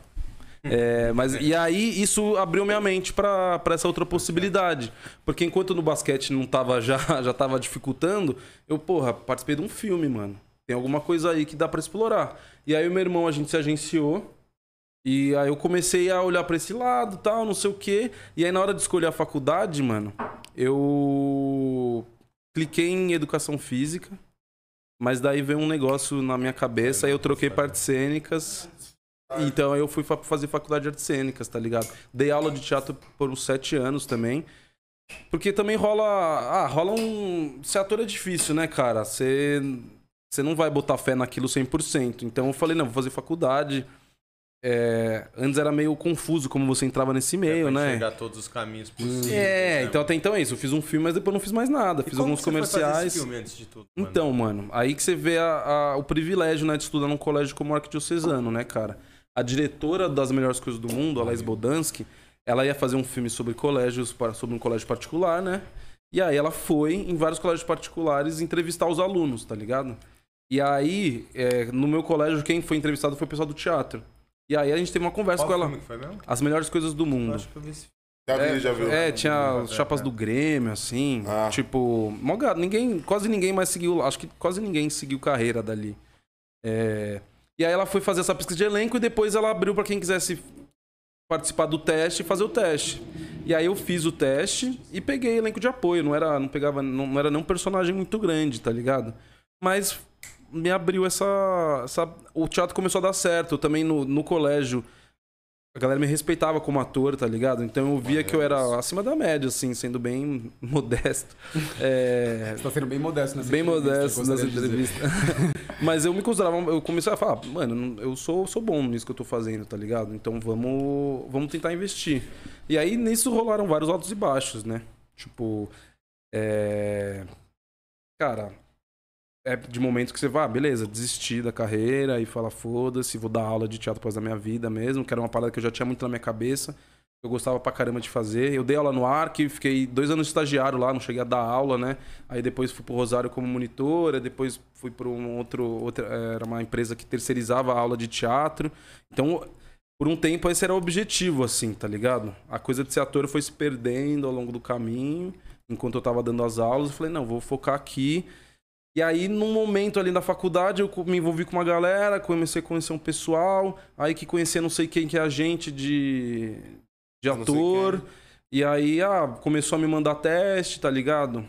É, mas e aí isso abriu minha mente pra essa outra possibilidade. Porque enquanto no basquete não tava já <laughs> já tava dificultando, eu, porra, participei de um filme, mano. Tem alguma coisa aí que dá pra explorar. E aí o meu irmão a gente se agenciou e aí eu comecei a olhar pra esse lado, tal, não sei o quê. E aí na hora de escolher a faculdade, mano, eu cliquei em educação física. Mas daí veio um negócio na minha cabeça, aí eu troquei para artes cênicas. Então eu fui fa- fazer faculdade de artes cênicas, tá ligado? Dei aula de teatro por uns sete anos também. Porque também rola. Ah, rola um. Ser ator é difícil, né, cara? Você. Você não vai botar fé naquilo 100%. Então eu falei, não, vou fazer faculdade. É, antes era meio confuso como você entrava nesse meio, pra né? enxergar todos os caminhos possíveis. É, né? então até então é isso. Eu fiz um filme, mas depois não fiz mais nada. E Fiz alguns comerciais. tudo, mano? Então, mano, aí que você vê a- a- o privilégio, né, de estudar num colégio como o Arquidiocesano, né, cara? A diretora das melhores coisas do mundo, a Laís Bodansky, ela ia fazer um filme sobre colégios, sobre um colégio particular, né? E aí ela foi em vários colégios particulares entrevistar os alunos, tá ligado? E aí, é, no meu colégio, quem foi entrevistado foi o pessoal do teatro. E aí a gente teve uma conversa Qual com ela. foi mesmo? As melhores coisas do Eu mundo. acho que eu vi esse Já vi, É, já viu. É, tinha É, as chapas é. do Grêmio, assim. Ah. Tipo, ninguém, quase ninguém mais seguiu. Acho que quase ninguém seguiu carreira dali. É, e aí ela foi fazer essa pesquisa de elenco e depois ela abriu pra quem quisesse participar do teste e fazer o teste. E aí eu fiz o teste e peguei elenco de apoio. Não era, não pegava, não, não era nem um personagem muito grande, tá ligado? Mas me abriu essa, essa. O teatro começou a dar certo. Eu também no, no colégio. A galera me respeitava como ator, tá ligado? Então eu via que eu era acima da média, assim, sendo bem <laughs> modesto. É, Você tá sendo bem modesto nessa bem entrevista, modesto dizer. entrevistas. <laughs> Mas eu me considerava, eu comecei a falar, mano, eu sou, sou bom nisso que eu tô fazendo, tá ligado? Então vamos, vamos tentar investir. E aí nisso rolaram vários altos e baixos, né? Tipo, é... Cara, é de momentos que você vai, ah, beleza, desistir da carreira e falar, foda-se, vou dar aula de teatro após da minha vida mesmo, que era uma parada que eu já tinha muito na minha cabeça. Eu gostava pra caramba de fazer. Eu dei aula no ARC, fiquei dois anos estagiário lá, não cheguei a dar aula, né? Aí depois fui pro Rosário como monitora, depois fui para um outro, outra, era uma empresa que terceirizava a aula de teatro. Então, por um tempo esse era o objetivo, assim, tá ligado? A coisa de ser ator foi se perdendo ao longo do caminho, enquanto eu tava dando as aulas. Eu falei, não, vou focar aqui. E aí, num momento ali da faculdade, eu me envolvi com uma galera, comecei a conhecer um pessoal, aí que conhecia não sei quem que é agente de, de ator. E aí, ah, começou a me mandar teste, tá ligado?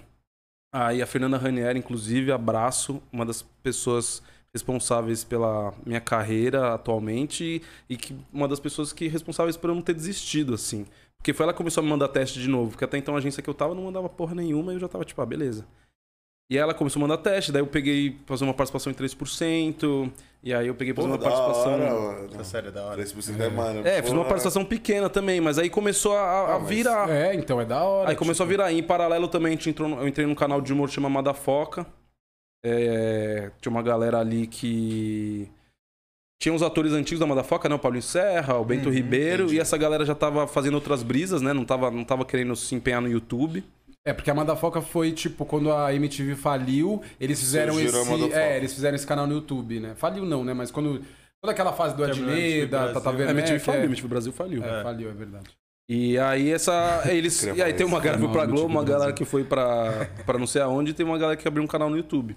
Aí a Fernanda Ranieri, inclusive, abraço, uma das pessoas responsáveis pela minha carreira atualmente e, e que uma das pessoas que responsáveis por eu não ter desistido, assim. Porque foi ela que começou a me mandar teste de novo, porque até então a agência que eu tava não mandava porra nenhuma e eu já tava tipo, ah, beleza. E ela começou a mandar teste, daí eu peguei fazer uma participação em 3%, e aí eu peguei fazer Pô, uma da participação. hora, mano. Essa série é da hora. 3% é, mano. É, fiz uma participação pequena também, mas aí começou a, a Ah, mas- virar. É, então é da hora. Aí começou a virar. Em paralelo também, entrou, no- eu entrei num canal de humor chamado Madafoca. É, tinha uma galera ali que. Tinha uns atores antigos da Madafoca, né? O Paulinho Serra, o Bento Uhum, Ribeiro. entendi. E essa galera já tava fazendo outras brisas, né? Não tava, não tava querendo se empenhar no YouTube. É, porque a Madafoca foi, tipo, quando a MTV faliu, eles fizeram Surgiram a esse. É, eles fizeram esse canal no YouTube, né? Faliu não, né? Mas quando. Toda aquela fase do a Adnet, da. Tata A Werneck... MTV faliu, a é, MTV Brasil faliu. é, faliu, é verdade. E aí essa. Eles. E aí tem uma isso. galera que foi pra Globo, uma galera que foi pra, pra não sei aonde, e tem uma galera que abriu um canal no YouTube.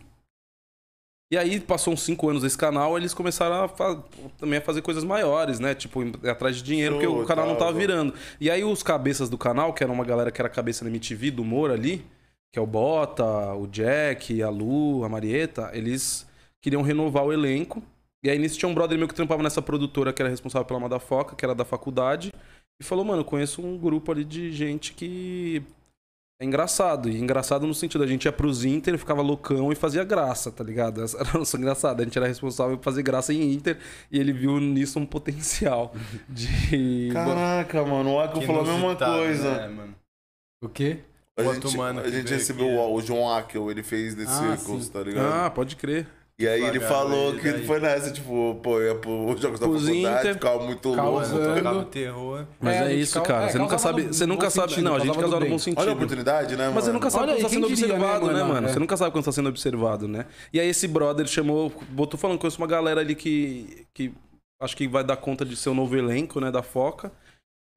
E aí, passou uns 5 anos desse canal, eles começaram a também a fazer coisas maiores, né? Tipo, ir atrás de dinheiro, porque o Show, canal não tal, tava tal. virando. E aí, os cabeças do canal, que era uma galera que era cabeça da MTV, do humor ali, que é o Bota, o Jack, a Lu, a Marieta, eles queriam renovar o elenco. E aí, nisso tinha um brother meu que trampava nessa produtora que era responsável pela Madafoca, que era da faculdade. E falou, mano, conheço um grupo ali de gente que é engraçado. E engraçado no sentido, a gente ia pros Inter, ficava loucão e fazia graça, tá ligado? Essa Era nossa engraçado. A gente era responsável por fazer graça em Inter e ele viu nisso um potencial <laughs> de. Caraca, mano, o Que falou a mesma inusitado, coisa. né, mano? O quê? A Outro gente, mano a gente recebeu aqui, o, o João Akel, ele fez The Ah, Circles, sim. tá ligado? Ah, pode crer. E aí ele falou ele que daí. foi nessa, tipo, pô, ia pros jogos da Pros faculdade, Inter. ficava muito Causando. louco. Tocava terror. Mas É, é, isso, cara. é, você nunca sabe. Você nunca sabe. sentido, não, a gente causava no bom sentido. Olha a oportunidade, né, mano? Mas você nunca sabe Olha quando aí, tá sendo diria, né, observado, né, mano? mano? É. Você nunca sabe quando tá sendo observado, né? E aí esse brother chamou, botou falando com uma galera ali que, que acho que vai dar conta de ser o novo elenco, né, da Foca.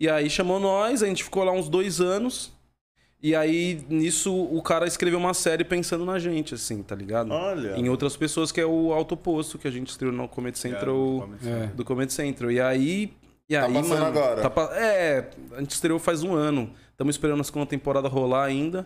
E aí chamou nós, a gente ficou lá uns dois anos. E aí, nisso, o cara escreveu uma série pensando na gente, assim, tá ligado? Olha. Em outras pessoas, que é o Alto Oposto, que a gente estreou no Comedy Central. É. Do Comedy Central. E aí. E Tá aí, passando mano, agora. tá pa- é, a gente estreou faz um ano. Estamos esperando a segunda temporada rolar ainda.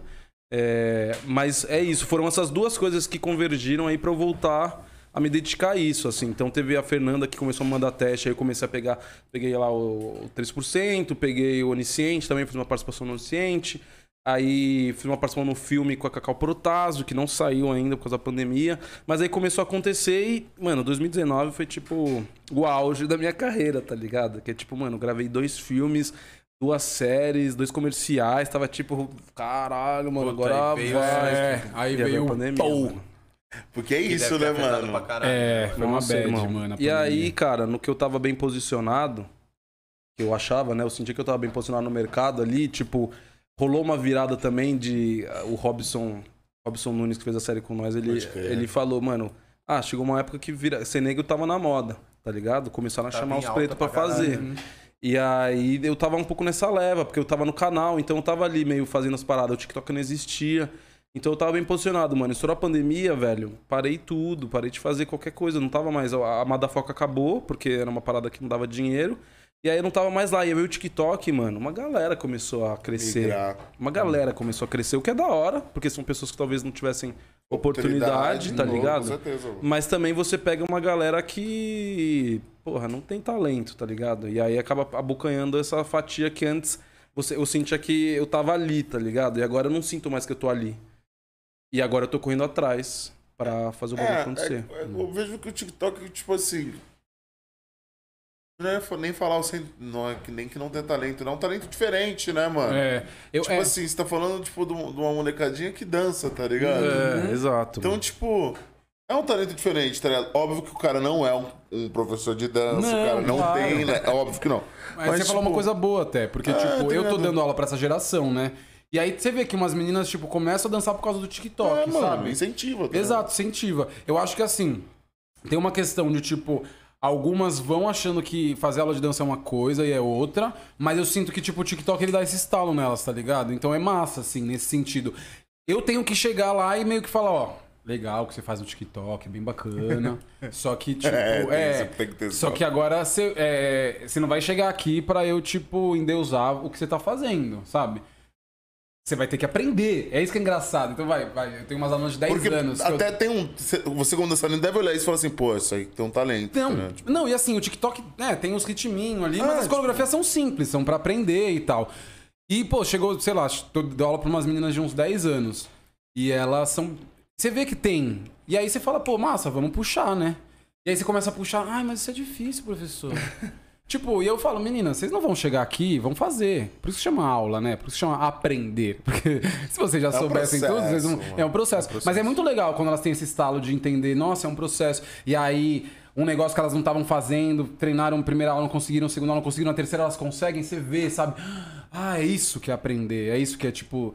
É, mas é isso, foram essas duas coisas que convergiram aí pra eu voltar a me dedicar a isso, assim. Então teve a Fernanda que começou a mandar teste, aí eu comecei a pegar, peguei lá o, o 3%, peguei o Onisciente, também fiz uma participação no Onisciente. Aí fiz uma participação no filme com a Cacau Protásio, que não saiu ainda por causa da pandemia. Mas aí começou a acontecer e, mano, 2019 foi tipo o auge da minha carreira, tá ligado? Que é tipo, mano, eu gravei dois filmes, duas séries, dois comerciais, tava tipo, caralho, mano, Puta, agora aí veio vai. É, aí E veio a pandemia. Porque é isso, né, mano? É, foi uma Nossa, bad, irmão. mano. E aí, cara, no que eu tava bem posicionado, que eu achava, né? Eu sentia que eu tava bem posicionado no mercado ali, tipo, rolou uma virada também de ah, o Robson, Robson Nunes que fez a série com nós, ele ele falou, mano, ah, chegou uma época que vira, ser negro tava na moda, tá ligado? Começaram a Tava chamar os pretos caralho, fazer. E aí eu tava um pouco nessa leva, porque eu tava no canal, então eu tava ali meio fazendo as paradas, o TikTok não existia. Então eu tava bem posicionado, mano. Estourou a pandemia, velho. Parei tudo, parei de fazer qualquer coisa. Não tava mais. A a Madafoca acabou, porque era uma parada que não dava dinheiro. E aí eu não tava mais lá. E aí veio o TikTok, mano. Uma galera começou a crescer. Migrar. Uma galera começou a crescer, o que é da hora, porque são pessoas que talvez não tivessem oportunidade, tá não, ligado? Com certeza. mano. Mas também você pega uma galera que, porra, não tem talento, tá ligado? E aí acaba abocanhando essa fatia que antes você, eu sentia que eu tava ali, tá ligado? E agora eu não sinto mais que eu tô ali. E agora eu tô correndo atrás pra fazer o bagulho É, acontecer. é, eu vejo que o TikTok, tipo assim. Não é nem falar o sem, não é que nem que não tem talento, não. É um talento diferente, né, mano? É, eu, Tipo é, assim, você tá falando, tipo, de um- de uma molecadinha que dança, tá ligado? É, exato. Então, mano. tipo, é um talento diferente, tá ligado? Óbvio que o cara não é um, um professor de dança, Não, o cara não claro. tem, né? É óbvio que não. Mas, Mas, você falou uma tipo, coisa boa até, porque, é, tipo, tá eu tô dando aula pra essa geração, né? E aí você vê que umas meninas, tipo, começam a dançar por causa do TikTok, é, mano, sabe? incentiva. tá Exato, incentiva. Eu acho que assim, tem uma questão de tipo. Algumas vão achando que fazer aula de dança é uma coisa e é outra, mas eu sinto que, tipo, o TikTok ele dá esse estalo nelas, tá ligado? Então é massa, assim, nesse sentido. Eu tenho que chegar lá e meio que falar, ó, legal que você faz no TikTok, é bem bacana. <laughs> só que, tipo, É, tem é. tem que só que agora você, é, você não vai chegar aqui pra eu, tipo, endeusar o que você tá fazendo, sabe? Você vai ter que aprender. É isso que é engraçado. Então vai, vai. Eu tenho umas alunas de 10 Porque anos. que eu- até tem um. Você, como dançarino, deve olhar isso e falar assim, pô, isso aí tem um talento. Não, né? Tipo, não, e assim, o TikTok, né, tem uns ritminhos ali, mas Ah, as tipo- coreografias são simples, são pra aprender e tal. E, pô, chegou, sei lá, tô- dou aula pra umas meninas de uns 10 anos. E elas são. Você vê que tem. E aí você fala, pô, massa, vamos puxar, né? E aí você começa a puxar, ai, mas isso é difícil, professor. <laughs> tipo, e eu falo, meninas, vocês não vão chegar aqui, vão fazer. Por isso que chama aula, né? Por isso que chama aprender. <laughs> Porque se vocês já um soubessem tudo, vocês não... processo, é um processo. Mas é muito legal quando elas têm esse estalo de entender, nossa, é um processo. E aí, um negócio que elas não estavam fazendo, treinaram primeira aula, não conseguiram, segunda aula não conseguiram, na terceira elas conseguem, você vê, sabe? Ah, é isso que é aprender. É isso que é tipo.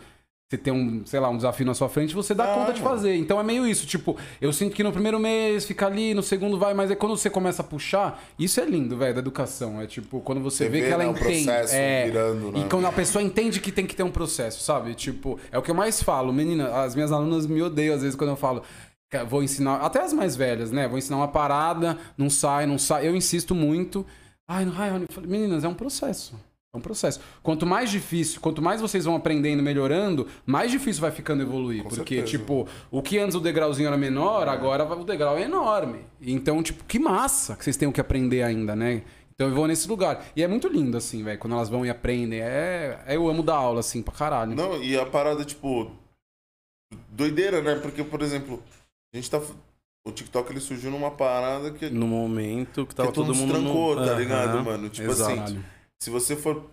Você tem um, sei lá, um desafio na sua frente, você dá Ah, conta de mano. fazer. Então é meio isso, tipo, eu sinto que no primeiro mês fica ali, no segundo vai, mas é quando você começa a puxar, isso é lindo, velho, da educação. É tipo, quando você, Você vê, vê, que ela né, entende. é, virando, né? E quando a pessoa entende que tem que ter um processo, sabe? Tipo, é o que eu mais falo. Menina, as minhas alunas me odeiam às vezes quando eu falo. "Cara, Vou ensinar, até as mais velhas, né? Vou ensinar uma parada, não sai, não sai. Eu insisto muito. Ai, não, ai, meninas, é um processo. É um processo. Quanto mais difícil, quanto mais vocês vão aprendendo, melhorando, mais difícil vai ficando evoluir. Com porque, certeza. tipo, o que antes o degrauzinho era menor, agora o degrau é enorme. Então, tipo, que massa que vocês tenham que aprender ainda, né? Então eu vou nesse lugar. E é muito lindo, assim, velho, quando elas vão e aprendem. É, é- eu amo dar aula, assim, pra caralho. Não, e a parada, tipo. Doideira, né? Porque, por exemplo, a gente tá. O TikTok ele surgiu numa parada que, que No momento que tava todo todo mundo trancou, no... tá ligado, mano? Tipo exato. assim. Se você for.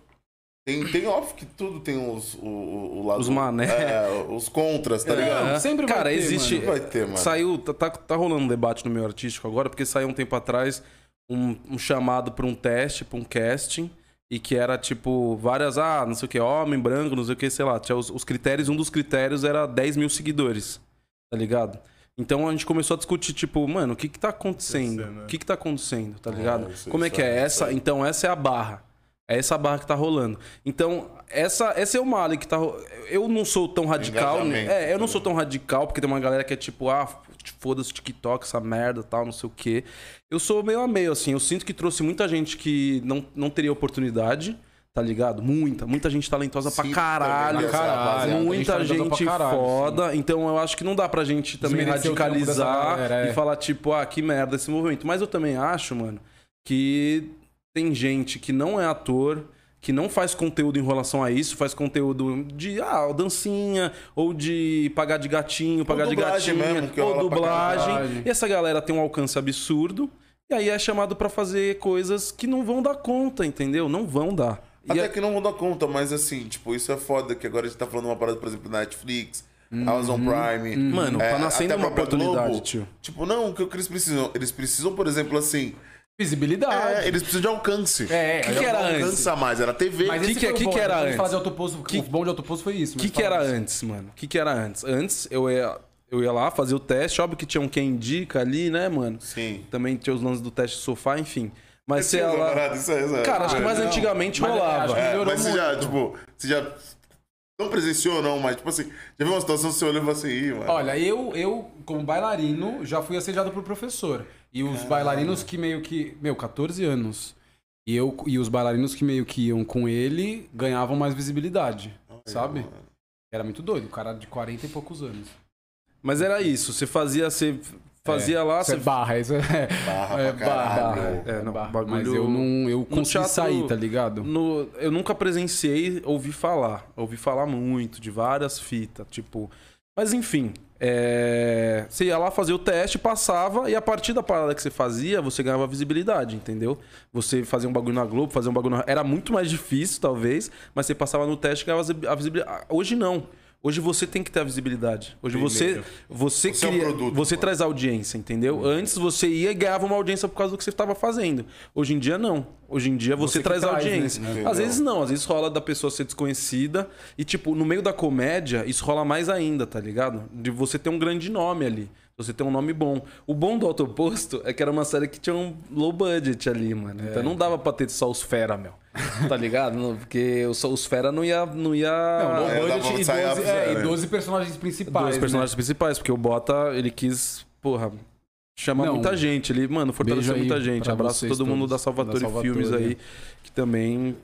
Tem, tem óbvio que tudo tem os, o, o, lado. Os mané. É, os contras, tá ligado? É, sempre vai Cara, ter, existe. mano. Vai ter, mano. Saiu, tá, tá, tá rolando um debate no meio artístico agora, porque saiu um tempo atrás um, um chamado pra um teste, pra um casting, e que era tipo, várias, ah, não sei o que, homem, branco, não sei o que, sei lá. Tinha os, os critérios, um dos critérios era 10 mil seguidores, tá ligado? Então a gente começou a discutir, tipo, mano, o que que tá acontecendo? Né? O que que tá acontecendo, tá ligado? isso- Como é que é? é- Essa, é- então essa é a barra. É essa barra que tá rolando. Então, essa, esse é o mal que tá. Eu não sou tão radical. né? É, eu não tá sou tão radical, porque tem uma galera que é tipo, ah, foda-se TikTok, essa merda tal, não sei o quê. Eu sou meio a meio, assim. Eu sinto que trouxe muita gente que não, não teria oportunidade, tá ligado? Muita, muita gente talentosa pra Sim, caralho. também, essa Caralho, rapaziada. Muita talentosa pra gente caralho, foda, então eu acho que não dá pra gente também radicalizar galera, é. e falar, tipo, ah, que merda esse movimento. Mas eu também acho, mano, que tem gente que não é ator, que não faz conteúdo em relação a isso, faz conteúdo de, ah, dancinha, ou de pagar de gatinho, pagar de que ou dublagem. E essa galera tem um alcance absurdo, e aí é chamado pra fazer coisas que não vão dar conta, entendeu? Não vão dar. E Até é- que não vou dar conta, mas assim, tipo, isso é foda que agora a gente tá falando uma parada, por exemplo, Netflix, Amazon Prime. Mano, tá nascendo até a uma oportunidade, Globo. tio. Tipo, não, o que eles precisam? Eles precisam, por exemplo, assim. Visibilidade. É, eles precisam de alcance. É, O que, que era Não antes? alcança mais, era TV. Mas que que- o que que era antes? autoposto, Que- o bom de autoposto foi isso. O que, que era antes, mano? O que, que era antes? Antes eu ia, eu ia lá fazer o teste, óbvio que tinha um quem indica ali, né, mano? Sim. Também tinha os lances do teste sofá, enfim. Mas você ia essa lá. parada, isso é- isso é- Cara, acho que mais Não. antigamente Mas, é, rolava. acho que- É, melhorou mas você já, tipo, você já. Não presenciou, não, mas, tipo assim, já viu uma situação que você olhou e falou assim, Ih, mano. Olha, eu, eu, como bailarino, já fui assediado por professor. E os bailarinos que meio que. Meu, 14 anos. E, eu, e os bailarinos que meio que iam com ele ganhavam mais visibilidade. sabe? Era muito doido. O cara de 40 e poucos anos. Mas era isso. Você fazia, você fazia lá, Isso você é barra, isso é. Barra é barra. É, não, barra. bagulho- Mas eu não. Eu consegui teatro- sair, tá ligado? No- eu nunca presenciei, ouvi falar. Ouvi falar muito, de várias fitas, tipo. Mas enfim, é, você ia lá fazer o teste, passava, e a partir da parada que você fazia, você ganhava visibilidade, entendeu? Você fazia um bagulho na Globo, fazia um bagulho na... Era muito mais difícil, talvez, mas você passava no teste e ganhava a visibilidade. Hoje não. Hoje você tem que ter a visibilidade. Hoje você, você, Você é o cria, produto, você mano. traz audiência, entendeu? Antes você ia e ganhava uma audiência por causa do que você estava fazendo. Hoje em dia não. Hoje em dia você, Você traz, traz, né? audiência. Entendeu? Às vezes não, às vezes rola da pessoa ser desconhecida e tipo, no meio da comédia, isso rola mais ainda, tá ligado? De você ter um grande nome ali. Você ter um nome bom. O bom do Autoposto é que era uma série que tinha um low budget ali, mano. É. Então não dava pra ter só os fera, meu. Tá ligado? Porque os, os fera não ia. Não ia... Não, low é, budget e sair 12, a- é, é. e 12 personagens principais. Dois né? personagens principais, porque o Bota, ele quis, porra, chamar Não. muita gente. Ele, mano, fortaleceu aí muita gente. Abraço todo mundo da Salvatore, da Salvatore, Filmes aí, é. que também.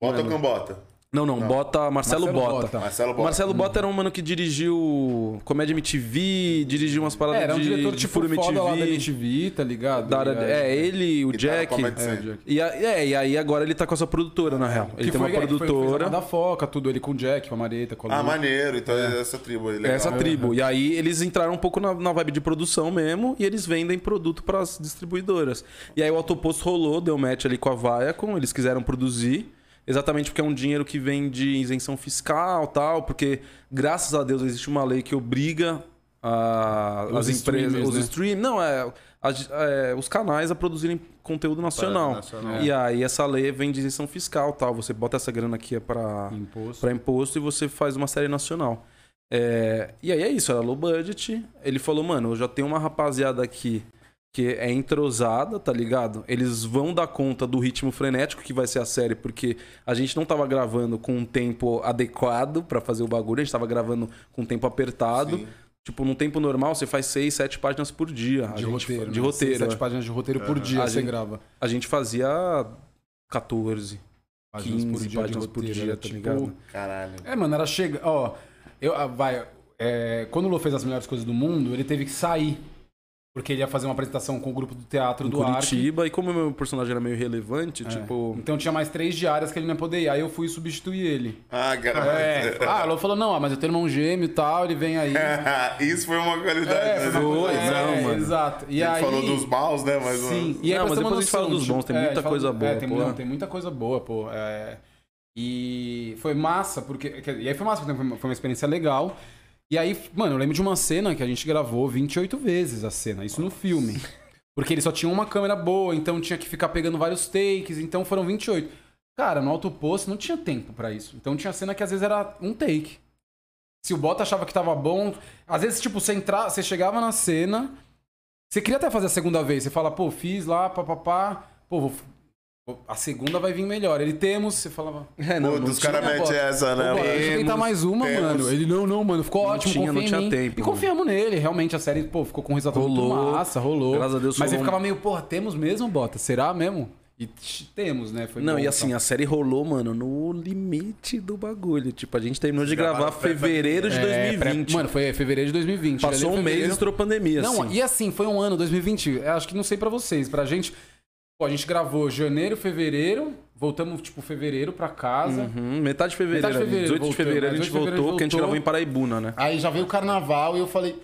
Bota ou Mano. cambota? Não, não, Bota Marcelo, Marcelo Bota. Bota. Marcelo Bota. Marcelo Bota era um mano que dirigiu Comédia MTV, dirigiu umas paradas É, era um de, diretor de tipo Furo foda lá da MTV. MTV, tá ligado? da E aí- é, ele, o Que tá Jack. É, o. Jack. E, a- é, e aí agora ele tá com essa produtora, na real. Ele Que tem uma foi, é, que foi- produtora. da Foca, tudo. Ele com o Jack, com a Mareta, com a Ah, maneiro. Então é essa tribo aí. legal. Essa tribo. E aí eles entraram um pouco na, na vibe de produção mesmo e eles vendem produto pras distribuidoras. E aí o Autoposto rolou, deu match ali com a Viacom, eles quiseram produzir. Exatamente porque é um dinheiro que vem de isenção fiscal tal, porque graças a Deus existe uma lei que obriga a- Os as empresas, os né? stream, não é, as- é, os canais a produzirem conteúdo nacional. nacional. E aí essa lei vem de isenção fiscal tal. Você bota essa grana aqui é para Imposto. imposto e você faz uma série nacional. É, e aí é isso, era low budget. Ele falou, mano, eu já tenho uma rapaziada aqui que é entrosada, tá ligado? Eles vão dar conta do ritmo frenético que vai ser a série, porque a gente não tava gravando com um tempo adequado pra fazer o bagulho, a gente tava gravando com um tempo apertado. Sim. Tipo, num tempo normal, você faz seis, sete páginas por dia. A De gente- roteiro. De né? roteiro. Seis, Sete é. páginas de roteiro por dia A você gente- grava. A gente fazia 14, Páginas 15 páginas por dia, tá tipo- ligado? Caralho. É, mano, era chega. Ó, eu, ah, vai. é, quando o Lô fez as melhores coisas do mundo, ele teve que sair. Porque ele ia fazer uma apresentação com o grupo do teatro Em do Arque. Curitiba. E como o meu personagem era meio relevante, É. tipo. Então tinha mais três diárias que ele não ia poder ir. Aí eu fui substituir ele. Ah, cara. É. Ah, ela falou, não, ah, mas eu tenho irmão gêmeo e tal, ele vem aí. <laughs> Isso foi uma qualidade. É, né? foi uma Foi, não, é, mano. Exato. E a gente aí... falou dos maus, né? Mas, Sim. E aí, Não, mas ter uma depois a gente fala dos bons, tem é, muita coisa boa, É, tem, pô. não, tem muita coisa boa, pô. É, E foi massa, porque. E aí foi massa, porque foi uma- foi uma experiência legal. E aí, mano, eu lembro de uma cena que a gente gravou 28 vezes a cena, isso no filme. Porque ele só tinha uma câmera boa, então tinha que ficar pegando vários takes, então foram 28. Cara, no Auto Post não tinha tempo pra isso. Então tinha cena que às vezes era um take. Se o Bota achava que tava bom, às vezes, tipo, você, entra... você chegava na cena, você queria até fazer a segunda vez. Você fala, pô, fiz lá, papapá. Pô, vou... a segunda vai vir melhor. Ele temos, você falava. É, Pô, dos caras tinha, metem essa, né? Ô, bora, deixa eu mano? tentar mais uma, temos. mano. Ele, não, não, mano, ficou Não ótimo, tinha, não tinha mim. tempo, E mano. confiamos nele, realmente, a série, pô, ficou com um resultado muito Rolou. massa, rolou. Graças a Deus Mas ele rolou um- ficava meio, porra, temos mesmo, Bota? Será mesmo? E temos, né? Foi Não, bom, e assim, então. a série rolou, mano, no limite do bagulho. Tipo, a gente terminou de gravaram gravar fevereiro de É, pré- 2020. Mano, foi fevereiro de 2020. Passou Ali um mês e estourou pandemia, Não, assim. e assim, foi um ano, 2020. eu Acho que não sei pra vocês. Pra gente, pô, a gente gravou janeiro, fevereiro. Voltamos, tipo, fevereiro pra casa. Uhum, metade de fevereiro, Metade de fevereiro 18 de voltou, fevereiro a gente 18 de fevereiro voltou, porque a gente voltou. gravou em Paraibuna, né? Aí já veio o carnaval e eu falei.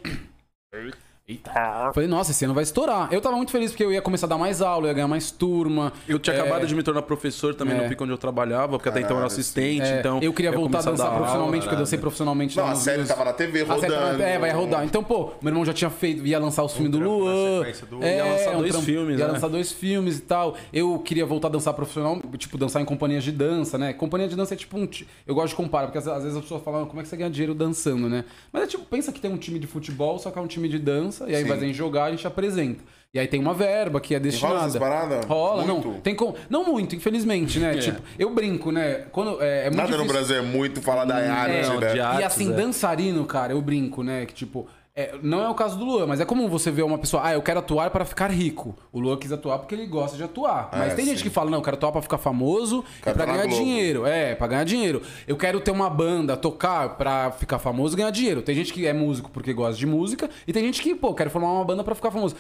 Eita. Falei, nossa, esse ano vai estourar. Eu tava muito feliz porque eu ia começar a dar mais aula, eu ia ganhar mais turma. Eu tinha É, acabado de me tornar professor também É. no pico onde eu trabalhava, porque até então eu era Caralho, assistente, é, então... eu queria voltar a dançar dar aula, profissionalmente, porque eu dancei profissionalmente. Não, a série meus- tava na TV A série rodando. tava- É, vai rodar. Então, pô, meu irmão já tinha feito, ia lançar os filmes do Luan. do- É, Ia lançar um dois trampo- filmes, Ia né? lançar dois filmes e tal. Eu queria voltar a dançar profissional, tipo, dançar em companhias de dança, né? Companhia de dança é tipo um. Eu gosto de comparar, porque às às vezes as pessoas falam, como é que você ganha dinheiro dançando, né? Mas é tipo, pensa que tem um time de futebol, só que é um time de dança, e aí Sim. vai em jogar, a gente apresenta. E aí tem uma verba que é Rola destinada. essas paradas? Rola, Muito? não. Tem como. Não muito, infelizmente, né? <laughs> Tipo, eu brinco, né? Quando, é, é muito Nada no difícil- Brasil é muito falar da arte, não, né? de e artes, assim, é. dançarino, cara, eu brinco, né? Que tipo, é, não é o caso do Luan, mas é comum você ver uma pessoa, ah, eu quero atuar para ficar rico. O Luan quis atuar porque ele gosta de atuar. Mas É, tem gente sim. que fala, não, eu quero atuar pra ficar famoso e Quero pra tá na ganhar dinheiro. É, pra ganhar dinheiro. Eu quero ter uma banda, tocar pra ficar famoso e ganhar dinheiro. Tem gente que é músico porque gosta de música e tem gente que, pô, quero formar uma banda pra ficar famoso.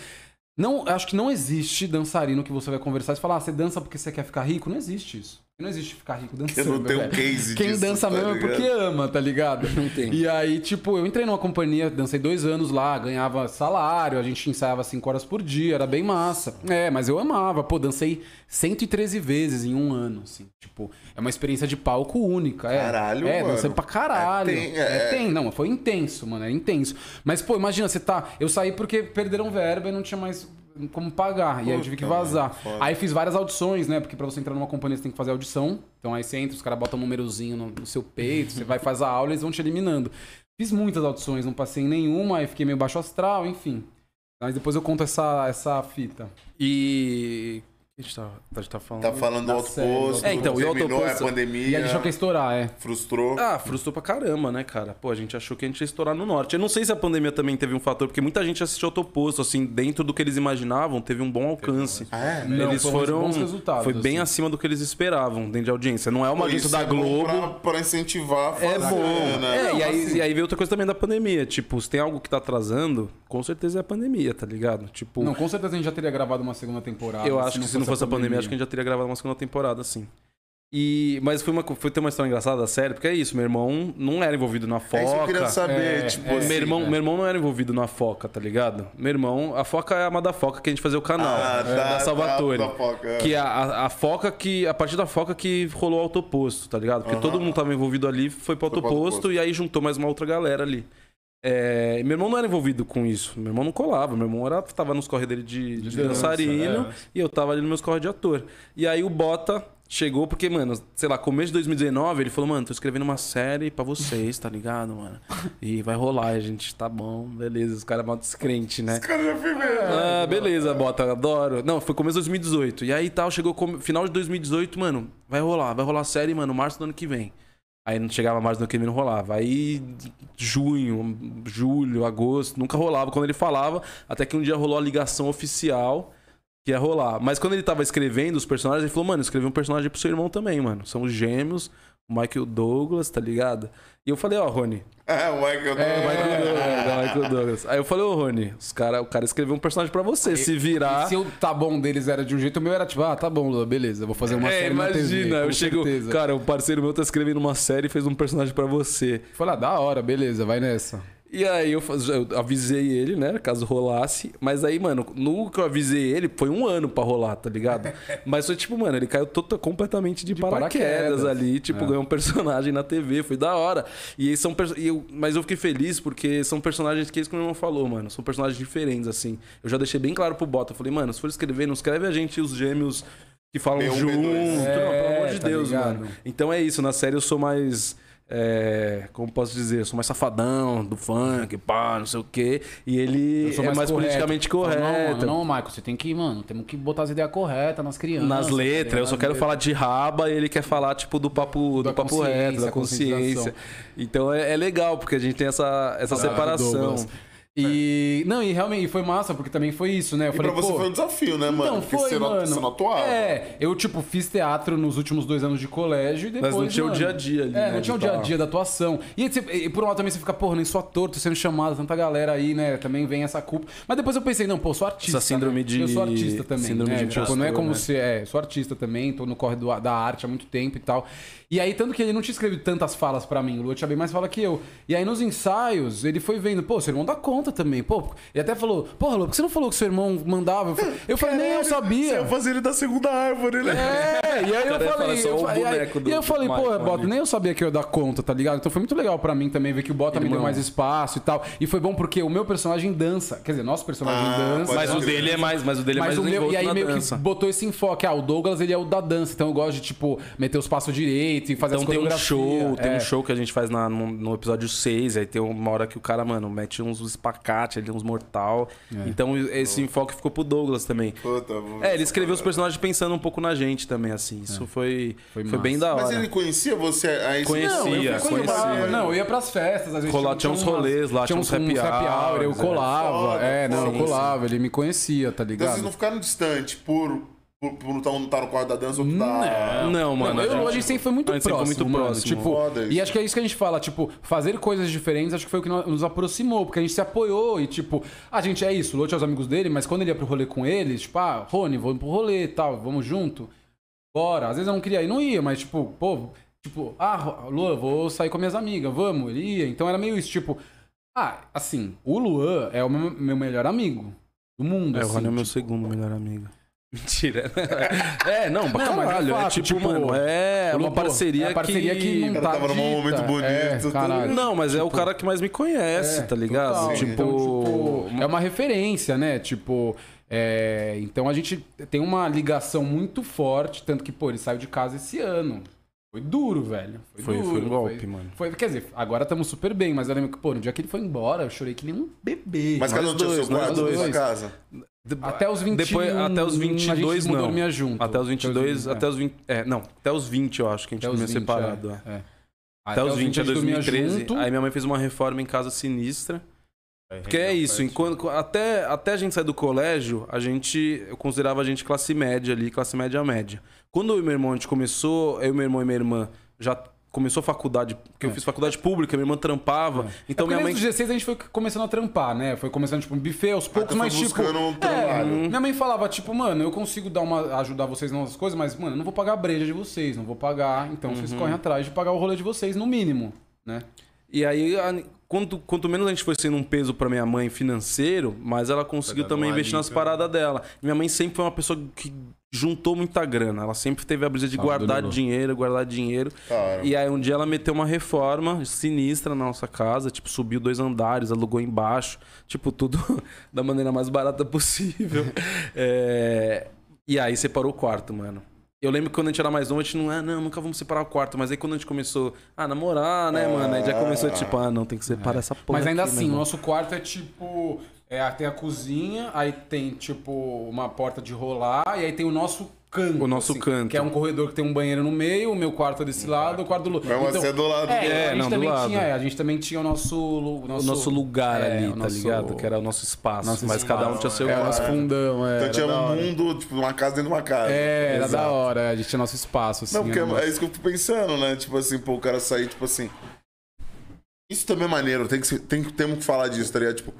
Não, acho que não existe dançarino que você vai conversar e falar, ah, você dança porque você quer ficar rico? Não existe isso. Não existe ficar rico dançando. não tem um case Quem disso, dança tá mesmo é ligado? porque ama, tá ligado? Não tem. E aí, tipo, eu entrei numa companhia, dancei dois anos lá, ganhava salário, a gente ensaiava cinco horas por dia, era bem massa. É, mas eu amava. Pô, dancei 113 vezes em um ano, assim. Tipo, é uma experiência de palco única. É. Caralho, É, mano. dancei pra caralho. É, É, tem- é- tem, não, foi intenso, mano, é intenso. Mas, pô, imagina, você tá. Eu saí porque perderam verba e não tinha mais como pagar. e aí eu tive que Puta, vazar. mano. Aí fiz várias audições, né? Porque pra você entrar numa companhia você tem que fazer audição. Então aí você entra, os caras botam um númerozinho no, no seu peito, você vai fazer a aula e eles vão te eliminando. Fiz muitas audições, não passei em nenhuma, aí fiquei meio baixo astral, enfim. Mas depois eu conto essa, essa fita. E... A gente tá, a gente tá falando? Tá falando do Da alto série, posto, do É, então, e o terminou autoposto- a pandemia, E aí deixou que estourar, é. frustrou. Ah, frustrou pra caramba, né, cara? Pô, a gente achou que a gente ia estourar no norte. Eu não sei se a pandemia também teve um fator, porque muita gente assistiu Autoposto, assim, dentro do que eles imaginavam, teve um bom alcance. Ah, é? Não, eles foram foram. bons resultados, foi bem assim. acima do que eles esperavam dentro de audiência. Não é uma audiência Isso da é Globo. Pra, pra incentivar a É bom. né? É, e aí, assim- e aí veio outra coisa também da pandemia. Tipo, se tem algo que tá atrasando, com certeza é a pandemia, tá ligado? Tipo, Não, com certeza a gente já teria gravado uma segunda temporada. eu acho que se não fosse a pandemia, acho que a gente já teria gravado uma segunda temporada, assim. E, mas foi, uma, foi ter uma história engraçada da série, porque é isso, meu irmão não era envolvido na foca. É isso que eu queria saber, É, tipo é. assim, meu, irmão, né? meu irmão não era envolvido na foca, tá ligado? Meu irmão, a foca é a Amada Foca que a gente fazia o canal. Ah, é, tá, da Salvatore. tá, da Foca, é. Que é a, a, a foca que. A partir da foca que rolou o autoposto, tá ligado? Porque Aham. todo mundo tava envolvido ali, foi pro Foi pro autoposto autoposto. e aí juntou mais uma outra galera ali. É, meu irmão não era envolvido com isso. Meu irmão não colava. Meu irmão era, tava nos corre dele de, de dança, dançarino é. e eu tava ali nos meus corre de ator. E aí o Bota chegou, porque, mano, sei lá, começo de 2019, ele falou, mano, tô escrevendo uma série pra vocês, tá ligado, mano? E vai rolar, a gente, tá bom, beleza. Os caras mal descrente, né? Cara, já fui ver. Ah, beleza, bota, adoro. Não, foi começo de 2018. E aí tal, chegou come- final de 2018, mano, vai rolar, vai rolar a série, mano, março do ano que vem. Aí não chegava ano que vem, não rolava. Aí junho, julho, agosto, nunca rolava quando ele falava, até que um dia rolou a ligação oficial que ia rolar. Mas quando ele tava escrevendo os personagens, ele falou, mano, escrevi um personagem pro seu irmão também, mano. São os gêmeos, o Michael Douglas, tá ligado? E eu falei, ó, Rony, É, o Michael. Michael Douglas, é, o Michael Douglas. Aí eu falei, ô Rony, os cara, o cara escreveu um personagem pra você, se virar... E se o tá bom deles era de um jeito, o meu era tipo, ah, tá bom, Lua, beleza, vou fazer uma É, série na TV, imagina, com eu chego, certeza. cara, um parceiro meu tá escrevendo uma série e fez um personagem pra você. Falei, ah, da hora, beleza, vai nessa. E aí eu, faz- eu avisei ele, né, caso rolasse. Mas aí, mano, no que eu avisei ele, foi um ano pra rolar, tá ligado? <laughs> Mas foi tipo, mano, ele caiu tota- completamente de, paraquedas, paraquedas. ali, tipo, É. ganhou um personagem na TV, foi da hora. E são e eu, mas eu fiquei feliz porque são personagens que é isso que o meu irmão falou, mano, são personagens diferentes assim. Eu já deixei bem claro pro Bota, eu falei, mano, se for escrever, não escreve a gente e os gêmeos que falam B1, junto, B2. não, pelo amor de tá Deus, ligado? mano. Então é isso, na série eu sou mais. É, como posso dizer? Eu sou mais safadão do funk, pá, não sei o quê. E ele Eu sou é mais correto. politicamente correto. Não, mano, não, Michael, você tem que, mano, temos que botar as ideias corretas nas crianças. Nas letras, eu só quero letras. falar de raba e ele quer falar, tipo, do papo, do Da papo consciência, reto, da consciência. Então é, é legal, porque a gente tem essa, essa Caralho, separação. Douglas. E. Não, e realmente foi massa, porque também foi isso, né? Eu E falei, pra você pô, foi um desafio, né, mano? Não, Porque foi, você não, você não atuava. É, eu, tipo, fiz teatro nos últimos dois anos de colégio e depois. Mas não tinha o mano, dia a dia ali, É, né, não tinha o dia a dia da atuação. E, aí você- e por um lado também você fica, porra, nem sou ator, tô sendo chamado, tanta galera aí, né? Também vem essa culpa. Mas depois eu pensei, não, pô, sou artista. Essa síndrome né? de- Eu sou artista também. síndrome né? de tipo, não é como né? você. É, sou artista também, tô no corre do- da arte há muito tempo e tal. E aí, tanto que ele não tinha escrevido tantas falas pra mim, o Lua tinha bem mais fala que eu. E aí, nos ensaios, ele foi vendo, pô, seu irmão dá conta também. Pô, ele até falou, porra, Lua, por que você não falou que seu irmão mandava? Eu falei, eu falei, nem eu sabia. fazer ele da segunda árvore, né? É, e aí eu ia falei, eu e aí- do- e eu falei, pô, Bota, nem eu sabia que eu ia dar conta, tá ligado? Então foi muito legal pra mim também ver que o Bota me deu mais espaço e tal. E foi bom porque o meu personagem dança, quer dizer, nosso personagem Ah, dança. Mas o dele é mais, mas o dele é mais o meu, e aí na meio dança. que botou esse enfoque. Ah, o Douglas ele é o da dança, então eu gosto de, tipo, meter os passos direito e fazer Então as tem um show, tem É. um show que a gente faz na, no, no episódio 6, aí tem uma hora que o cara, mano, mete uns espacate ali, uns mortal. É. Então esse enfoque ficou pro Douglas também. Puta, vou- É, ele escreveu os personagens pensando um pouco na gente também, assim. Isso foi, Foi foi, massa. bem da hora. Mas ele conhecia você aí? Conhecia. Não, eu conhecia. Não, eu ia pras festas, às vezes. Rolar- tinha uns rolês lá, tinha uns happy hour, eu é. colava. É, não, eu colava, ele me conhecia, tá Então ligado? vocês não ficaram distantes por, por, por não estar no quarto da dança ou tá... Não, mano. Não, eu, a, gente... sempre foi muito a gente sempre próximo, foi muito mano. próximo. Tipo, Foda e acho que é isso que a gente fala, tipo, fazer coisas diferentes, acho que foi o que no- nos aproximou, porque a gente se apoiou e, tipo, a gente é isso, o Lute é os amigos dele, mas quando ele ia pro rolê com eles, tipo, ah, Rony, vamos pro rolê e tal, vamos junto, bora. Às vezes eu não queria ir, não ia, mas, tipo, pô, tipo, ah, Luan, vou sair com minhas amigas, vamos, ele ia. Então era meio isso, tipo, ah, assim, o Luan é o meu, meu melhor amigo do mundo, É, o assim, Rony é meu tipo, segundo melhor amigo. Mentira. <laughs> é, não, pra Não, é caralho. É, fato, tipo, tipo, mano, é uma Lu- parceria, é parceria que não O cara tá tava num dita. momento bonito, É, tudo. caralho. Não, mas é o Tipo, cara que mais me conhece, É, tá ligado? total. Tipo, Então, tipo, é uma referência, né? Tipo, é, então a gente tem uma ligação muito forte, tanto que, pô, ele saiu de casa esse ano. Foi duro, velho. Foi, Foi- duro, foi um golpe, mano. Foi, quer dizer, agora estamos super bem, mas eu lembro que, pô, no dia que ele foi embora, eu chorei que nem um bebê. Mas cada um tinha dois, seu quarto dois. na sua casa. até os 21, Depois, até os a 22 gente mudou não. dormia junto. Até os 22, é. até os 20, é, não, até os 20 eu acho que a gente Até os 20, separado. é. é, é. Até, os 20 é a gente dormia 2013. junto. Aí minha mãe fez uma reforma em casa sinistra. Porque é isso, enquanto, até, até a gente sair do colégio, a gente, eu considerava a gente classe média ali, classe média média. Quando eu e meu irmão, a gente começou, eu, meu irmão e minha irmã já começou a faculdade, porque eu fiz faculdade pública, minha irmã trampava, então é minha mãe... desde os 16 a gente foi começando a trampar, né? Foi começando, tipo, um buffet aos poucos, tu foi mas, tipo... um é, minha mãe falava, tipo, mano, eu consigo dar uma, ajudar vocês nas coisas, mas, mano, eu não vou pagar a breja de vocês, não vou pagar, então vocês correm atrás de pagar o rolê de vocês, no mínimo, né? E aí, a- quanto, quanto menos a gente foi sendo um peso pra minha mãe financeiro, mais ela conseguiu também investir nas né? paradas dela. Minha mãe sempre foi uma pessoa que juntou muita grana. Ela sempre teve a brisa de Salve, guardar dinheiro, guardar dinheiro. E aí um dia ela meteu uma reforma sinistra na nossa casa, tipo, subiu dois andares, alugou embaixo, tipo, tudo <laughs> da maneira mais barata possível. <laughs> É, E aí separou o quarto, mano. Eu lembro que quando a gente era mais novo, a gente não, ah, não, nunca vamos separar o quarto. Mas aí quando a gente começou a namorar, né, mano? Aí já começou, tipo, ah, não, tem que separar essa porra. mas ainda aqui, assim, o nosso quarto é tipo... É, tem a cozinha, aí tem, tipo, uma porta de rolar, e aí tem o nosso canto. O nosso canto. Que é um corredor que tem um banheiro no meio, o meu quarto é desse lado, o quarto do Lu. Mesmo assim é do lado É, do- É, a gente não, do também lado. tinha, é, a gente também tinha o nosso. lu- O nosso lugar é, ali, o tá nosso- ligado? Que era o nosso espaço. nosso mas cada um tinha seu É, o quarto. nosso fundão, é. Então era tinha da um mundo, tipo, uma casa dentro de uma casa. É, era da Exato. hora, a gente tinha nosso espaço, assim. Não, porque era uma- é isso que eu tô pensando, né? Tipo assim, pô, o cara sair, tipo assim. Isso também é maneiro, tem que, ser- tem, temos que falar disso, tá ligado? Tipo,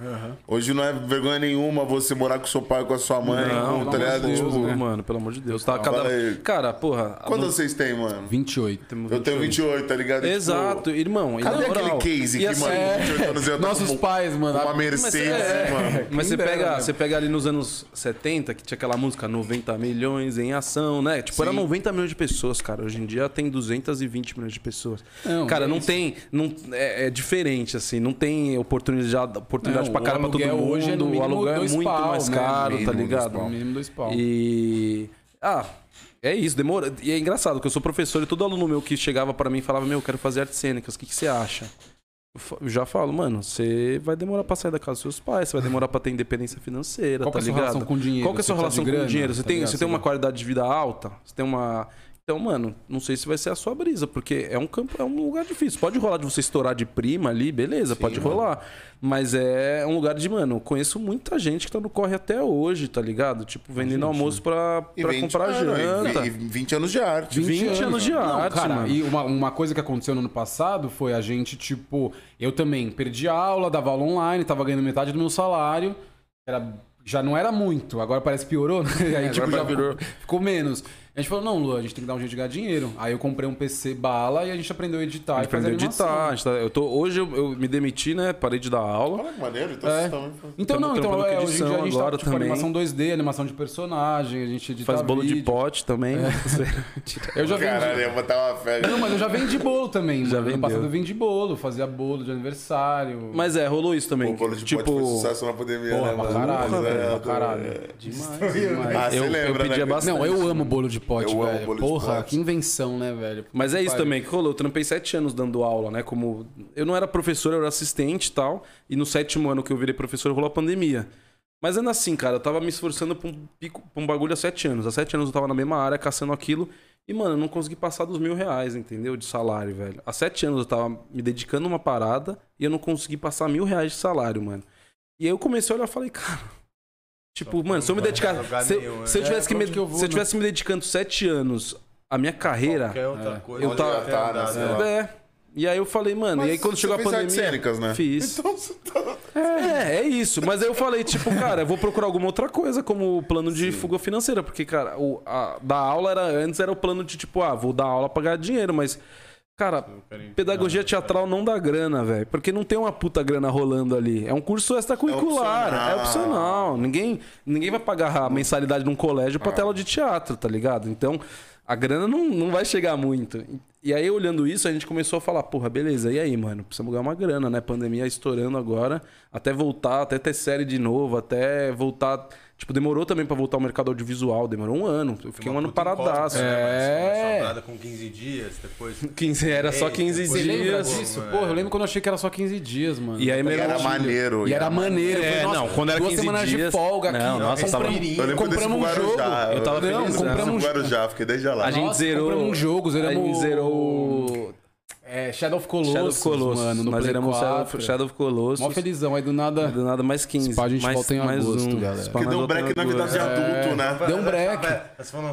hoje não é vergonha nenhuma você morar com seu pai, com a sua mãe, Não, com, tá ligado? de Deus, Tipo, né, mano, pelo amor de Deus. Tá, cada... fala aí. Cara, porra. Quantos não- vocês têm, mano? 28. temos Eu tenho 28, tá ligado? Tipo, Exato, irmão. e Cadê na moral, aquele case que, assim, mano, com 28 anos eu Nossos com pais, mano. uma a- Mercedes, é, mano. Mas você pega, né? você pega ali nos anos 70, que tinha aquela música 90 milhões em ação, né? Tipo, era Sim. 90 milhões de pessoas, cara. Hoje em dia tem 220 milhões de pessoas. Não, cara, é não isso. tem. Não, é, é diferente, assim. Não tem oportunidade, oportunidade Não, pra cara o pra todo mundo. hoje é o aluguel é muito pau, mais né? caro, tá ligado? No mínimo dois pau. E. Ah. É isso, demora. E é engraçado, que eu sou professor e todo aluno meu que chegava pra mim e falava: Meu, eu quero fazer artes cênicas, o que, que você acha? Eu já falo, mano, você vai demorar pra sair da casa dos seus pais, você vai demorar pra ter independência financeira, Qual tá que é a sua ligado? relação com dinheiro? Qual é a sua relação com o dinheiro? Você, tá tem, ligado? você tem uma qualidade de vida alta? Você tem uma. Então, mano, não sei se vai ser a sua brisa, porque é um campo, é um lugar difícil. Pode rolar de você estourar de prima ali, beleza, pode rolar. Mas é um lugar de, mano, eu conheço muita gente que tá no corre até hoje, tá ligado? Tipo, vendendo almoço pra, pra 20 comprar e janta. E 20 anos de arte. 20 anos de Não, arte, cara, mano. E uma, uma coisa que aconteceu no ano passado foi a gente, tipo, eu também perdi a aula, dava aula online, tava ganhando metade do meu salário. Era, já não era muito, agora parece que piorou, né? <laughs> Aí, tipo, agora já piorou. ficou menos. A gente falou, não, Lu, a gente tem que dar um jeito de ganhar dinheiro. Aí eu comprei um PC bala e a gente aprendeu a editar A e gente fazer aprendeu a editar. a tá- eu tô, hoje eu, eu me demiti, né? Parei de dar aula. Olha que maneiro, então É. vocês estão... Então, Tamo não, então é, hoje em dia a gente agora tá, tipo, animação 2D, animação de personagem, a gente edita Faz bolo de vídeo. pote também. <laughs> <laughs> Eu já vendi. Caralho, eu ia botar uma fé. Não, mas eu já vendi bolo também. Já vendeu. passado eu vendi bolo, fazia bolo de aniversário. Mas é, rolou isso também. O bolo de tipo, pote foi sucesso na pandemia, Porra, né, caralho, É, velho, pra é, caralho. é. Demais, demais. Ah, você Eu- eu lembra, pedia né? bastante. Não, eu amo bolo de pote, Eu amo velho. de Porra, pote. que invenção, né, velho? Mas é isso Pariu. também que rolou. Eu trampei sete anos dando aula, né? Como. Eu não era professor, eu era assistente e tal. E no sétimo ano que eu virei professor, rolou a pandemia. Mas ainda assim, cara, eu tava me esforçando pra um, pico, pra um bagulho há sete anos. Há sete anos eu tava na mesma área, caçando aquilo. E, mano, eu não consegui passar dos mil reais, entendeu? De salário, velho. Há sete anos eu tava me dedicando a uma parada e eu não consegui passar mil reais de salário, mano. E aí eu comecei a olhar e falei, cara. Tipo, mano, se eu me dedicar. Se, nenhum, né? se eu É, tivesse que pra me, que eu vou, se eu né? tivesse me dedicando sete anos à minha carreira. Qualquer outra É. coisa. Eu tava- tá, né, lá. É. E aí eu falei, mano, e aí quando chegou a pandemia. cênicas, né? Fiz. Então você tá... É, é isso. Mas aí eu falei, tipo, cara, eu vou procurar alguma outra coisa como plano de fuga financeira. Porque, cara, o, a, da aula era antes era o plano de, tipo, ah, vou dar aula pra ganhar dinheiro, mas. Cara, pedagogia teatral não dá grana, velho. Porque não tem uma puta grana rolando ali. É um curso extracurricular. É É opcional. opcional. Ninguém, ninguém vai pagar a mensalidade num colégio pra tela de teatro, tá ligado? Então, a grana não, não vai chegar muito. E aí, olhando isso, a gente começou a falar, porra, beleza, e aí, mano? Precisamos ganhar uma grana, né? Pandemia estourando agora. Até voltar, até ter série de novo, até voltar. Tipo, demorou também pra voltar ao mercado audiovisual. Demorou um ano. Eu fiquei um ano paradaço. É. É. com 15 dias, depois. <laughs> 15, era só 15 Você Você lembra dias. disso? mano, Porra, é. eu lembro quando eu achei que era só 15 dias, mano. E aí, E meu era maneiro. E era maneiro. É, falei, não, quando era duas 15 semanas de dias- folga aqui. Não, nossa, tava- compramos, Eu lembro desse compramos um jogo. Guarujá. Eu tava lembro feliz, compramos pro um jogo. Guarujá, fiquei desde lá. A gente Nossa, zerou. compramos um jogo, zeramos A gente zerou. É, Shadow of Colossus, Shadow of Colossus. mano, no Nós Play zeramos 4. Shadow of Colossus. Mó felizão, aí do nada... Do nada mais 15. Esse pá a gente mais, volta em mais agosto, um. galera. Porque nós deu um break na vida de adulto, né? Deu um break.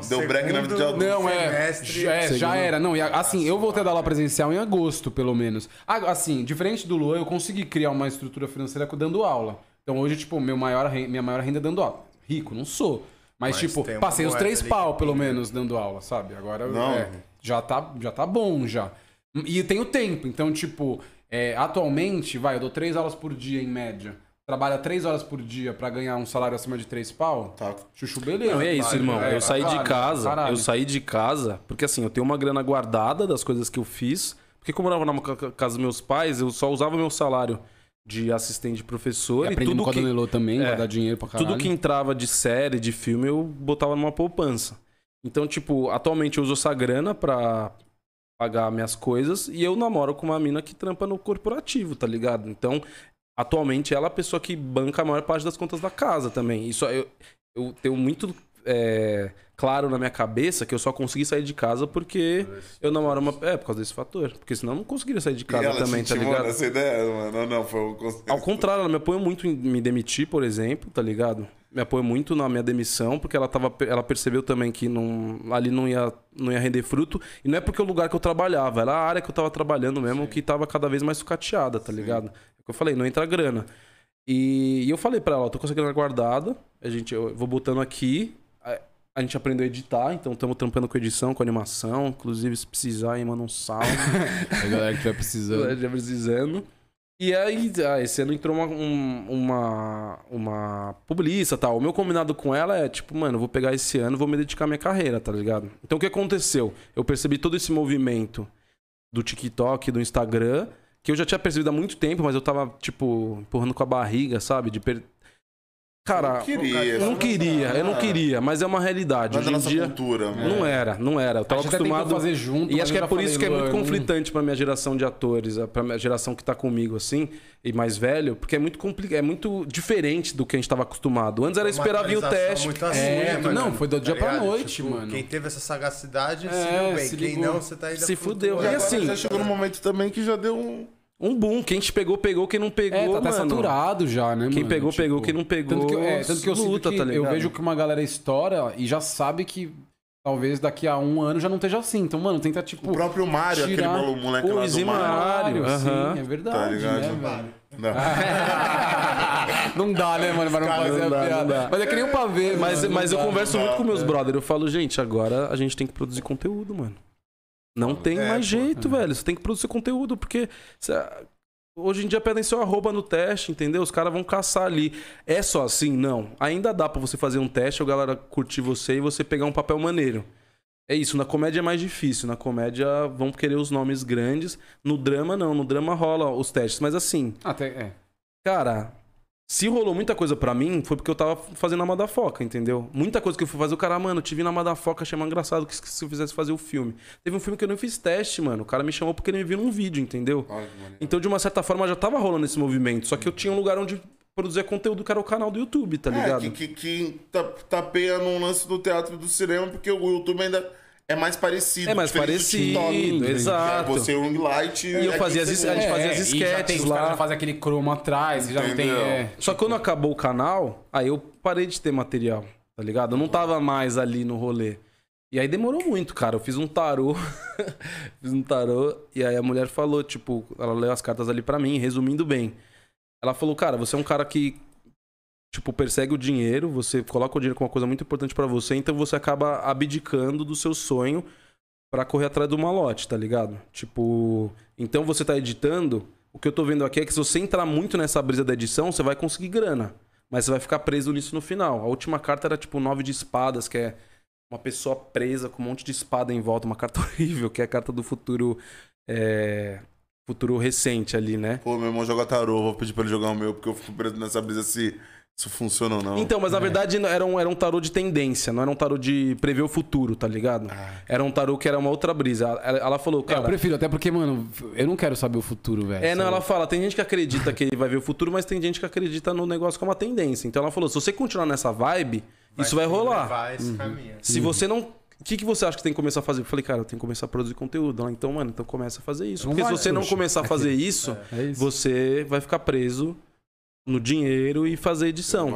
Deu break na vida de adulto. Não, é. é, já era. Não, e assim, eu voltei a dar aula presencial em agosto, pelo menos. Assim, diferente do Luan, eu consegui criar uma estrutura financeira dando aula. Então hoje, tipo, meu maior, minha maior renda é dando aula. Rico, não sou. Mas, Mas tipo, passei os três ali pau, que pelo menos, dando aula, sabe? Agora Não. é, já, tá, já tá bom, já. E tem o tempo. Então, tipo, é, atualmente, vai, eu dou três aulas por dia, em média. Trabalha três horas por dia pra ganhar um salário acima de três pau. Tá. Chuchu, beleza. Não, é isso, Vale, irmão. é, eu saí de casa, caralho. eu saí de casa, porque assim, eu tenho uma grana guardada das coisas que eu fiz. Porque como eu morava na ca- casa dos meus pais, eu só usava meu salário de assistente de professor E e, aprendendo tudo que, Dona Elô também, É. guardar dinheiro pra caralho. tudo que entrava de série, de filme, eu botava numa poupança. Então, tipo, atualmente eu uso essa grana pra pagar minhas coisas e eu namoro com uma mina que trampa no corporativo, tá ligado? Então, atualmente ela é a pessoa que banca a maior parte das contas da casa também. Isso eu, eu tenho muito é, claro na minha cabeça que eu só consegui sair de casa porque eu namoro uma. É, por causa desse fator. Porque senão eu não conseguiria sair de casa ela também, tá ligado? nessa ideia, mano? Não, não, foi o. Ao contrário, ela me apoia muito em me demitir, por exemplo, tá ligado? Me apoia muito na minha demissão, porque ela, tava, ela percebeu também que não, ali não ia, não ia render fruto. E não é porque o lugar que eu trabalhava, era a área que eu tava trabalhando mesmo que tava cada vez mais sucateada, tá ligado? É o que eu falei, não entra grana. E, e eu falei pra ela, tô com essa grana guardada, a gente, eu vou botando aqui. A, a gente aprendeu a editar, então estamos trampando com edição, com animação. Inclusive, se precisar, aí manda um salve. <laughs> A galera que vai <laughs> precisando. Já precisando. E aí, ah, esse ano entrou uma, um- uma, uma publicista tal. O meu combinado com ela é, tipo, mano, vou pegar esse ano vou me dedicar à minha carreira, tá ligado? Então o que aconteceu? Eu percebi todo esse movimento do TikTok, do Instagram, que eu já tinha percebido há muito tempo, mas eu tava, tipo, empurrando com a barriga, sabe? De per... Cara, Não queria. eu não queria, eu não Ah. queria, mas é uma realidade. Não é da Hoje em nossa dia. cultura, mano. Não era, não era. Eu A tava acostumado. fazer junto, E mas acho que é por isso que é muito conflitante pra minha geração de atores, pra minha geração que tá comigo, assim, e mais velho, porque é muito compli... é muito diferente do que a gente tava acostumado. Antes era Uma esperar vir o teste. Muito assim, É, né, mano? não, foi do dia pra ligado? noite, Tipo, mano. Quem teve essa sagacidade se É, deu bem. se Quem ligou. não, você tá ainda Se fudeu. E E agora assim- já chegou no momento também que já deu um. Um boom. Quem te pegou, pegou. Quem não pegou, É, tá saturado já, né, Quem mano? pegou, pegou. Quem não pegou, Tanto que, eu- é, tanto que eu luta, que tá eu ligado? vejo que uma galera estoura e já sabe que talvez daqui a um ano já não esteja assim. Então, mano, tenta, tipo... O próprio Mário, aquele tirar malu- moleque o lá do Easy Mário. Mário. Sim, é verdade, Tá ligado? né, velho? Não. <laughs> Não dá, né, mano, pra não Cara, fazer não a dá, não piada. Mas é que nem o pavê, Mas, mano, mas eu dá. converso muito dá, com meus é. brothers. Eu falo, gente, agora a gente tem que produzir conteúdo, mano. Não tem É, mais pô. jeito, velho. Você tem que produzir conteúdo, porque cê- hoje em dia pedem seu arroba no teste, entendeu? Os caras vão caçar ali. É só assim? Não. Ainda dá pra você fazer um teste, a galera curtir você e você pegar um papel maneiro. É isso, na comédia é mais difícil. Na comédia vão querer os nomes grandes. No drama, não. No drama rola os testes. Mas assim, Até, é. Cara, se rolou muita coisa pra mim, foi porque eu tava fazendo a Madafoca, entendeu? Muita coisa que eu fui fazer, o cara, mano, eu te vi na Madafoca, achei mais engraçado que se eu fizesse fazer o filme. Teve um filme que eu não fiz teste, mano. O cara me chamou porque ele me viu num vídeo, entendeu? Então, de uma certa forma, já tava rolando esse movimento. Só que eu tinha um lugar onde produzir conteúdo que era o canal do YouTube, tá É, ligado? que, que, que ta- tapeia no lance do teatro do cinema, porque o YouTube ainda é mais parecido. É mais parecido, TikTok. exato. É Você ring light E eu é fazia as- a gente fazia as e já tem, sketches os caras lá. já fazem aquele cromo atrás, já não tem... Entendeu? É, Só que quando acabou o canal, aí eu parei de ter material, tá ligado? Eu não tava mais ali no rolê. E aí demorou muito, cara. Eu fiz um tarô. <laughs> fiz um tarô. E aí a mulher falou, tipo, ela leu as cartas ali pra mim, resumindo bem. Ela falou, cara, você é um cara que, tipo, persegue o dinheiro, você coloca o dinheiro como uma coisa muito importante pra você, então você acaba abdicando do seu sonho pra correr atrás do malote, tá ligado? Tipo, então você tá editando. O que eu tô vendo aqui é que se você entrar muito nessa brisa da edição, você vai conseguir grana. Mas você vai ficar preso nisso no final. A última carta era tipo nove de espadas, que é uma pessoa presa com um monte de espada em volta, uma carta <laughs> horrível, que é a carta do futuro. é, Futuro recente ali, né? Pô, meu irmão joga tarô, vou pedir pra ele jogar o meu, porque eu fico preso nessa brisa se isso funciona ou não. Então, mas na verdade era um, era um tarô de tendência, não era um tarô de prever o futuro, tá ligado? Era um tarô que era uma outra brisa. Ela, ela falou, É, cara. eu prefiro, até porque, mano, eu não quero saber o futuro, velho. É, não, sabe? ela fala, tem gente que acredita que ele vai ver o futuro, mas tem gente que acredita no negócio como uma tendência. Então ela falou, se você continuar nessa vibe, isso vai rolar. Levar esse caminho. Se você não. O que, que você acha que tem que começar a fazer? Eu falei, cara, eu tenho que começar a produzir conteúdo. Ela, então, mano, então começa a fazer isso. Não Porque vai, se você não começar a fazer <laughs> isso, É isso. você vai ficar preso no dinheiro e fazer edição.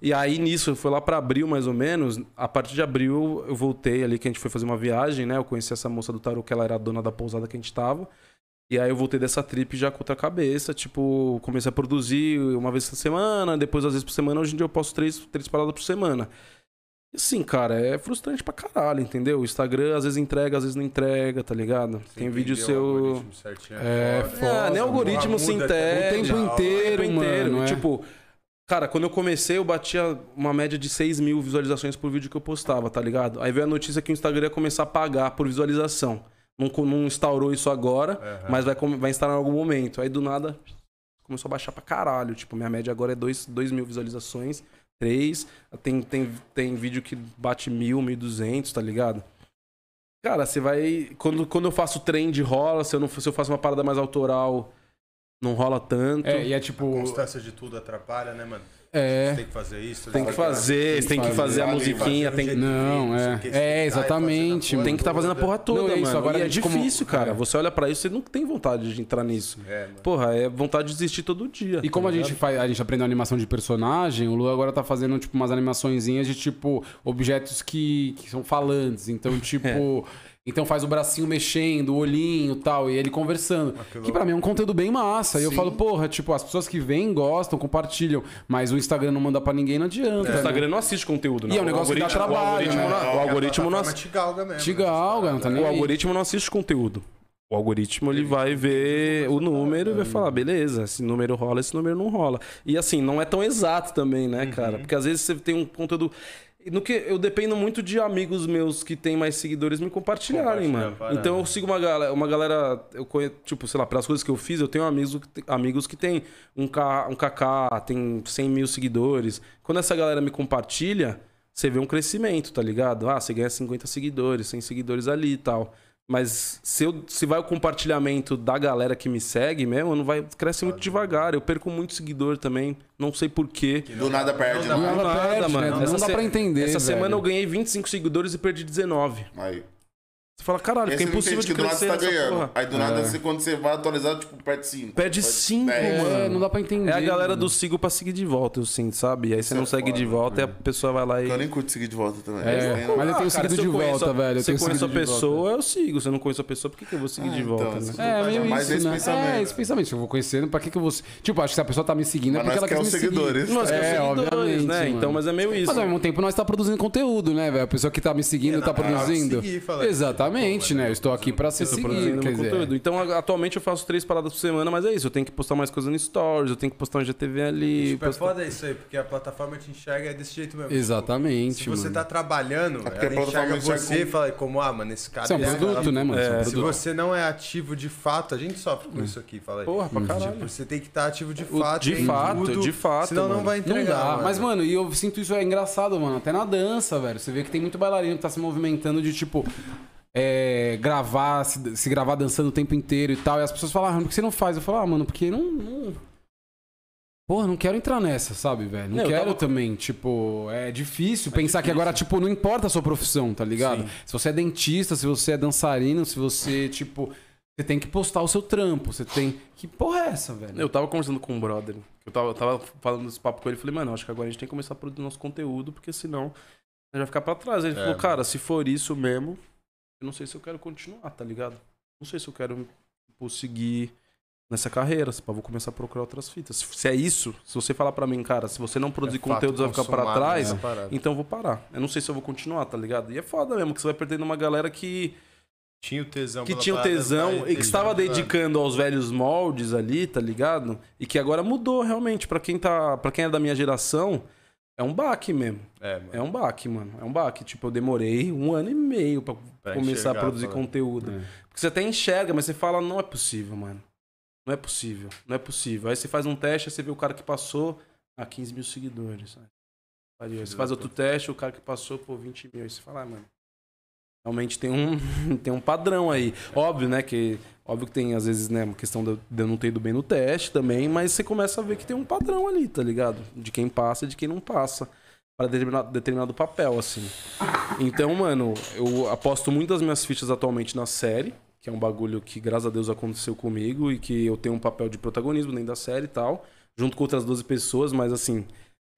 E aí nisso, foi lá pra abril mais ou menos. A partir de abril eu voltei ali, que a gente foi fazer uma viagem, né? Eu conheci essa moça do tarô, que ela era a dona da pousada que a gente tava. E aí eu voltei dessa trip já com outra cabeça. Tipo, comecei a produzir uma vez por semana, depois às vezes por semana. Hoje em dia eu posto três, três paradas por semana. E assim, cara, é frustrante pra caralho, entendeu? O Instagram às vezes entrega, às vezes não entrega, tá ligado? Tem vídeo o seu. algoritmo certinho, É, foda. foda. Ah, nem algoritmo Muda se integra. o tempo O inteiro, tempo inteiro. mano, é. Tipo, cara, quando eu comecei, eu batia uma média de 6 mil visualizações por vídeo que eu postava, tá ligado? Aí veio a notícia que o Instagram ia começar a pagar por visualização. Não, não instaurou isso agora, Aham. mas vai, vai instaurar em algum momento. Aí do nada começou a baixar pra caralho. Tipo, minha média agora é 2 mil visualizações, 3. Tem, tem, tem vídeo que bate mil, 1.200, tá ligado? Cara, você vai. Quando, quando eu faço trend, rola. Se eu, não, se eu faço uma parada mais autoral, não rola tanto. É, e é A tipo. constância de tudo atrapalha, né, mano? É. Tem que fazer isso. Tem que fazer, tem que fazer a musiquinha, tem que. Não, é. É, exatamente, Tem que estar fazendo a porra toda, Não, é isso, mano. agora e é difícil, cara. é. Você olha pra isso, você não tem vontade de entrar nisso. É, mano. Porra, é vontade de desistir todo dia. E como tá a gente, faz, a gente aprendeu animação de personagem, o Lu agora tá fazendo, tipo, umas animaçõezinhas de, tipo, objetos que, que são falantes. Então, <laughs> tipo... Então faz o bracinho mexendo, o olhinho e tal, e ele conversando. que que pra mim é um conteúdo bem massa. E eu falo, porra, tipo, as pessoas que vêm, gostam, compartilham. Mas o Instagram não manda pra ninguém, não adianta. O né? Instagram não assiste conteúdo, não. E é um negócio que dá trabalho, O algoritmo, né? não, o algoritmo não a assiste. te galga mesmo. Te galga, não tá nem O algoritmo não assiste conteúdo. O algoritmo ele vai ver o número e vai falar, beleza, esse número rola, esse número não rola. E assim, não é tão exato também, né, cara? Porque às vezes você tem um conteúdo. No que eu dependo muito de amigos meus que têm mais seguidores me compartilharem, Compartilhar mano. parada. Então eu sigo uma galera, uma galera, eu conheço, tipo, sei lá, pelas coisas que eu fiz, eu tenho amigos, amigos que tem um, K, um KK, tem 100 mil seguidores. Quando essa galera me compartilha, você vê um crescimento, tá ligado? Ah, você ganha 50 seguidores, 100 seguidores ali e tal. Mas se, eu, se vai o compartilhamento da galera que me segue mesmo, não vai cresce muito devagar. Eu perco muito seguidor também, não sei porquê. Do nada perde, não né? dá Ela perde, né? Não dá se- pra entender, Essa velho. semana eu ganhei 25 seguidores e perdi 19. Aí. Você fala, caralho, fica não impossível de que do nada crescer você tá ganhando. porra. Aí do nada, você, quando você vai atualizar, tipo, perde 5. Perde 5, É, mano. não dá pra entender. É a galera mano. do sigo pra seguir de volta, eu sinto, sabe? E aí você não é segue de foda, volta e a pessoa vai lá e. Eu nem curto seguir de volta também. É, mas eu tenho Ah, seguido se de volta, a- velho. Se eu conheço a de pessoa, eu sigo. Se eu não conheço a pessoa, por que, que eu vou seguir Ah, de então, volta, isso- né? É, meio Mas isso, esse né? pensamento. É, esse pensamento. Se eu vou conhecendo, pra que que eu vou... Tipo, acho que se a pessoa tá me seguindo é porque ela quer me os seguir. seguidores. Nós É, queremos seguidores, né? Então, mas é meio isso. Mas ao mesmo tempo nós tá produzindo conteúdo, né, velho? A pessoa que tá me seguindo, É, tá produzindo. falar, Exatamente, né? mano, Eu estou aqui pra ser Eu tô seguido, produzindo quer meu dizer. conteúdo. Então, atualmente eu faço três paradas por semana, mas é isso. Eu tenho que postar mais coisas no Stories, eu tenho que postar um GTV ali. Tipo, é postar- foda isso aí, porque a plataforma te enxerga desse jeito mesmo. Exatamente, Tipo, se você mano. tá trabalhando, porque ela enxerga enxerga você e como- fala como, ah, mano, esse cara... Isso é um esse produto, cara- né, mano? É um É, Se produto. você não é ativo de fato, a gente sofre com isso aqui, fala aí. Porra, pra caralho. Tipo, você tem que estar ativo de fato. de fato, tudo, de fato, Senão não mano. vai Não entregar. dá, mas, mano, e eu sinto isso é engraçado, mano. Até na dança, velho. Você vê que tem muito bailarino que tá se movimentando de, tipo, é, gravar, se, se gravar dançando o tempo inteiro e tal. E as pessoas falam, ah, por que você não faz? Eu falo, ah, mano, porque não. não... Porra, não quero entrar nessa, sabe, velho? Não Não, eu quero tava- também, tipo, é difícil pensar que agora, tipo, não importa a sua profissão, tá ligado? Sim. Se você é dentista, se você é dançarino, se você, tipo, você tem que postar o seu trampo, você tem. Que porra é essa, velho? Eu tava conversando com um brother. Eu tava, eu tava falando desse papo com ele. Falei, mano, acho que agora a gente tem que começar a produzir nosso conteúdo, porque senão a gente vai ficar pra trás. Ele É, falou, mano. cara, se for isso mesmo, eu não sei se eu quero continuar, tá ligado? Não sei se eu quero tipo, seguir nessa carreira. Se pá, vou começar a procurar outras fitas. Se, é isso, se você falar pra mim, cara, se você não produzir É conteúdo, você vai ficar pra consumado trás. nessa parada. Então eu vou parar. Eu não sei se eu vou continuar, tá ligado? E é foda mesmo, que você vai perdendo uma galera que, Tinha o tesão que tinha o tesão e que estava deixando, dedicando aos velhos moldes ali, tá ligado? E que agora mudou realmente. Pra quem tá, para quem é da minha geração, é um baque mesmo. É, mano. É um baque, mano. É um baque. Tipo, eu demorei um ano e meio pra, Pra começar a produzir falando. conteúdo. É. Porque você até enxerga, mas você fala, não é possível, mano. Não é possível, não é possível. Aí você faz um teste, aí você vê o cara que passou a 15 mil seguidores. Aí você faz outro teste, o cara que passou, pô, 20 mil. Aí você fala, ah, mano. Realmente tem um, <laughs> tem um padrão aí. Óbvio, né? Que, óbvio que tem, às vezes, né, uma questão de eu não ter ido bem no teste também, mas você começa a ver que tem um padrão ali, tá ligado? De quem passa e de quem não passa. Para determinado, determinado papel, assim. Então, mano, eu aposto muito as minhas fichas atualmente na série, que é um bagulho que, graças a Deus, aconteceu comigo e que eu tenho um papel de protagonismo dentro da série e tal, junto com outras 12 pessoas, mas assim,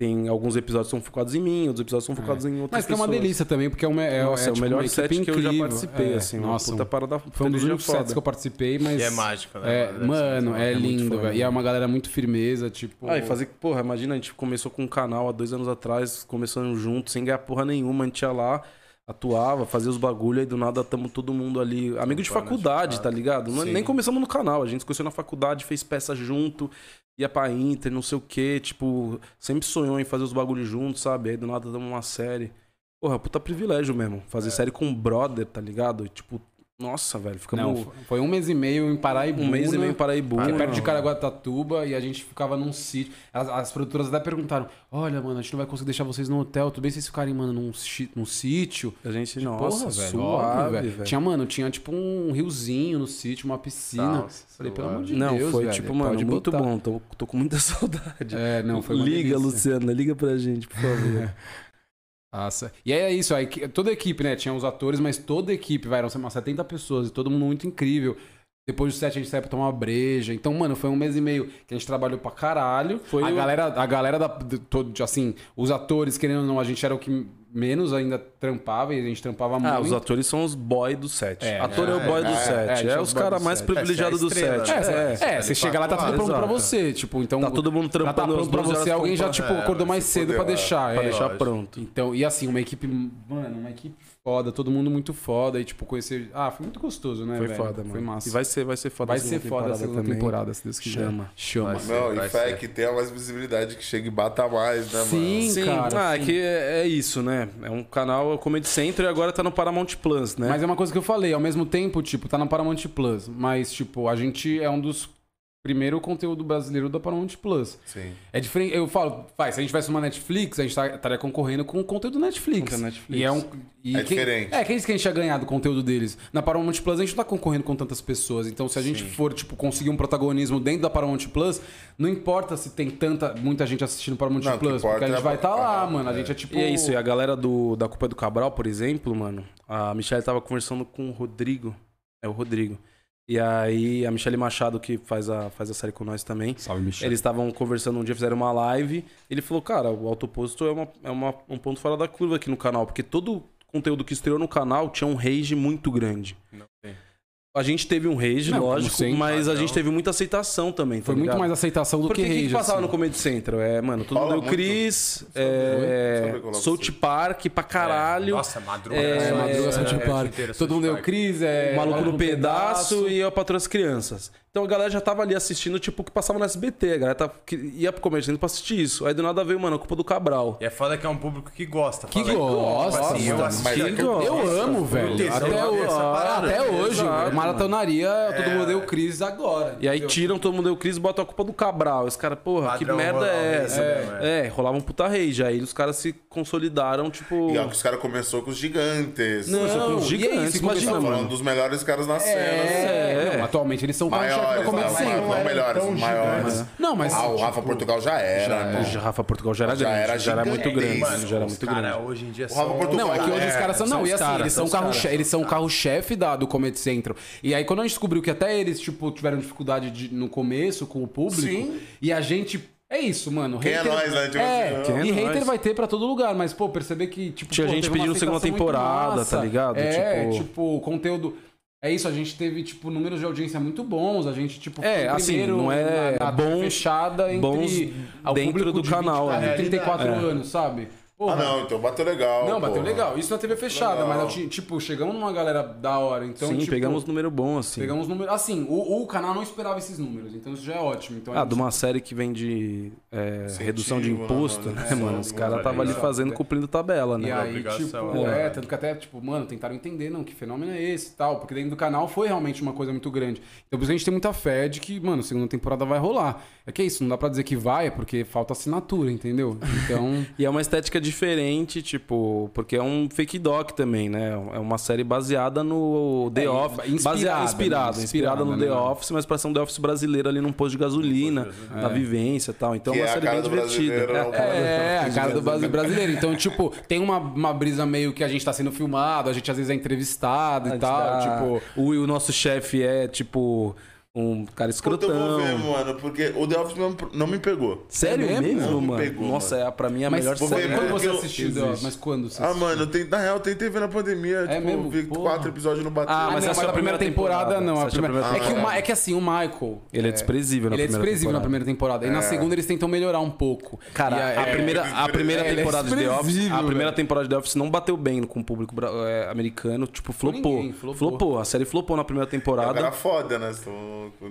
tem alguns episódios que são focados em mim, outros episódios são focados em outras Mas que é uma pessoas. delícia também, porque é, uma, é, Nossa, é, é o tipo, melhor uma set que eu já participei, É, assim. uma Nossa, puta parada foi um dos únicos sets foda. que eu participei, mas... E é mágico, né? É, mano, é é lindo, velho. E é uma galera muito firmeza, tipo... Ah, e fazer, porra, imagina, a gente começou com um canal há dois anos atrás, começando junto, sem ganhar porra nenhuma, a gente ia lá, atuava, fazia os bagulho, aí do nada tamo todo mundo ali, amigo de faculdade, de tá ligado? Sim. Nem começamos no canal, a gente se conheceu na faculdade, fez peça junto, ia pra Inter, não sei o que, tipo, sempre sonhou em fazer os bagulhos juntos, sabe? Aí do nada damos uma série. Porra, puta privilégio mesmo, fazer série com um brother, tá ligado? E, tipo, Nossa, velho, Não, ficamos foi- foi um mês e meio em Paraíba. um mês e meio em Paraíba. Que é perto de Caraguatatuba e a gente ficava num sítio. As, as produtoras até perguntaram: Olha, mano, a gente não vai conseguir deixar vocês no hotel. Tudo bem se vocês ficarem, mano, num, num sítio. A gente, nossa, Porra, velho, suave, velho. Tinha, mano, tinha tipo um riozinho no sítio, uma piscina. Nossa, Falei, pelo amor de Não, Deus. foi velho, tipo, mano, muito bom. Tô, tô com muita <laughs> saudade. É, não, foi Liga, delícia. Luciana, liga pra gente, por favor. <laughs> Nossa. E é isso, aí, toda a equipe, né? Tinha os atores, mas toda a equipe, vai, eram umas 70 pessoas e todo mundo muito incrível. Depois do set a gente saiu pra tomar uma breja. Então, mano, foi um mês e meio que a gente trabalhou pra caralho. Foi a, o- galera, a galera da. todo, assim, os atores, querendo ou não, a gente era o que menos ainda trampava e a gente trampava muito. Ah, os atores são os boy do set. É, Ator é, o é, boy do é, set. é, É, tinha os caras mais privilegiados É, do é set. É, é, Tá você chega lá, tá tudo pronto pra você. Tipo, então. Tá todo mundo já tá trampando pronto pra 12 você, alguém já, tipo, É, acordou mais cedo pra deixar. Pra é. deixar pronto. Então, e assim, uma equipe, mano, uma equipe foda, todo mundo muito foda. E, tipo, conhecer. Ah, foi muito gostoso, né? Foi velho? foda, mano. Foi massa. E vai ser, vai ser foda Vai ser foda a temporada segunda também. temporada, se Deus quiser. Chama. Chama. Vai ser. Não, e vai fé ser. que tenha mais visibilidade, que chegue e bata mais, né, Sim, mano? Sim, cara. ah, sim. é que é é isso, né? É um canal Comedy Central e agora tá no Paramount Plus, né? Mas é uma coisa que eu falei, ao mesmo tempo, tipo, tá na Paramount Plus. Mas, tipo, a gente é um dos primeiro conteúdo brasileiro da Paramount Plus. Sim. É diferente. Eu falo, vai, se a gente tivesse uma Netflix, a gente tá- estaria concorrendo com o conteúdo Netflix. Conteúdo Netflix. E é um. e É quem- diferente. É, que é isso que a gente ia ganhar do conteúdo deles. Na Paramount Plus a gente não tá concorrendo com tantas pessoas. Então, se a gente for, tipo, conseguir um protagonismo dentro da Paramount Plus, não importa se tem tanta, muita gente assistindo Paramount Não, o Plus, porque a gente é- vai estar lá, é, mano. A é. gente é tipo. E é isso, e a galera do, da Culpa é do Cabral, por exemplo, mano, a Michelle tava conversando com o Rodrigo. É o Rodrigo. E aí a Michelle Machado, que faz a, faz a série com nós também, Salve, Michel. eles estavam conversando um dia, fizeram uma live. Ele falou, cara, o Autoposto é, uma, é uma, um ponto fora da curva aqui no canal, porque todo conteúdo que estreou no canal tinha um rage muito grande. Não. A gente teve um rage, Não, lógico, sempre, mas a padrão. gente teve muita aceitação também, tá Foi muito ligado? mais aceitação do Porque que o que, rage. passava assim. no Comedy Central? É, mano, todo Fala mundo deu muito. Chris, é, é South? Park pra caralho. Nossa, madruga. É, É, Madruga é, South é, Park. Todo mundo deu Cris, é. o Maluco no Pedaço Pedaço. e eu Patrulha as Crianças. Então a galera já tava ali assistindo, tipo, o que passava no SBT. A galera tava, que ia pro Comedy pra assistir isso. Aí do nada veio, mano, a culpa do Cabral. E é foda que é um público que gosta. Que fala, gosta, Tipo assim, eu assisti é que eu- Eu amo, velho. Até, o- parada. até hoje. Exato, maratonaria, todo É. mundo deu Cris agora. E aí tiram todo mundo deu Cris e botam a culpa do Cabral. Os caras, porra, que Padrão merda rolar é essa? né, É, rolava um puta rage. Aí os caras se consolidaram, tipo. E ó, que os caras começou com os gigantes. Não, com os gigantes, imagina, Tá falando mano. dos melhores caras na cena. É, É. não, atualmente eles são o Maiores, Comédia não, Central. não, melhores, maiores. gigante. Não, mas. Ah, o tipo, Rafa Portugal já era, já né? O Rafa Portugal já era Já grande, era já era muito grande, Mano, já era muito cara grande. hoje em dia O Rafa são... Portugal- Não, é que hoje os É, caras são. Não, e assim, caras, eles são eles são o carro-chefe da- do Comedy Central. E aí, quando a gente descobriu que até eles, tipo, tiveram dificuldade de- no começo com o público, Sim. e a gente. É isso, mano. Quem é nós, né? Tipo é, assim, Quem é e hater nós? vai ter pra todo lugar, mas, pô, perceber que, tipo, Tinha pô, gente teve uma pedindo segunda temporada, tá ligado? É, Tipo- tipo, o conteúdo. É isso, a gente teve, tipo, números de audiência muito bons. A gente, tipo, É, assim, primeiro não é na, na bons- fechada entre bons dentro público do de canal, 24 né? e 34 É. anos, sabe? Ah, Porra. não, então bateu legal. Não, bateu porra. legal. Isso na TV fechada, Legal. mas tipo, chegamos numa galera da hora. Então, Sim, tipo, pegamos número bom, assim. pegamos números. Assim, o, o canal não esperava esses números, então isso já é ótimo. Então, Ah, gente- de uma série que vem de é, redução de né, imposto, mano? né, É, mano? Os caras estavam ali fazendo, cumprindo tabela, né? E aí, obrigação, tipo, né? é, tanto que até, tipo, mano, tentaram entender, não, que fenômeno é esse e tal, porque dentro do canal foi realmente uma coisa muito grande. Então por isso a gente tem muita fé de que, mano, a segunda temporada vai rolar. É que é isso, não dá pra dizer que vai, é porque falta assinatura, entendeu? Então, <laughs> E é uma estética diferente, tipo, porque é um fake doc também, né? É uma série baseada no The É, Office. inspirada, baseada, né? inspirada, inspirada no Inspirada, The né? Office, mas pra ser um The Office brasileiro ali num posto de gasolina, na vivência e tal. Então Que é uma é a série bem divertida. é É, a cara do base brasileiro. Então, <laughs> tipo, tem uma, uma brisa meio que a gente tá sendo filmado, a gente às vezes é entrevistado e tal. Tipo, o, o nosso chefe é, tipo, um cara Puta, eu vou ver, escrotão. mano, porque o The Office não, não me pegou. Sério É mesmo? Não me mano? pegou, Nossa, é pra mim a mas melhor série. ver, quando mano, você eu- assistiu? que existe. Mas quando você Ah, assistiu? mano, eu tenho, na real, eu tentei ver na pandemia. É tipo, mesmo? vi Porra. quatro episódios no bateu. Ah, Ah, mas não, essa mas a primeira temporada, não. A Essa é a primeira... primeira É, que o temporada. Ma- é que assim, o Michael. Ele é desprezível na Ele é primeira desprezível na temporada. primeira temporada. E na segunda eles tentam melhorar um pouco. Cara, a, é- primeira, a primeira ele é temporada de The Office, a primeira temporada de The Office não bateu bem com o público é, americano, tipo, flopou. flopou. A série flopou na primeira temporada. foda, né?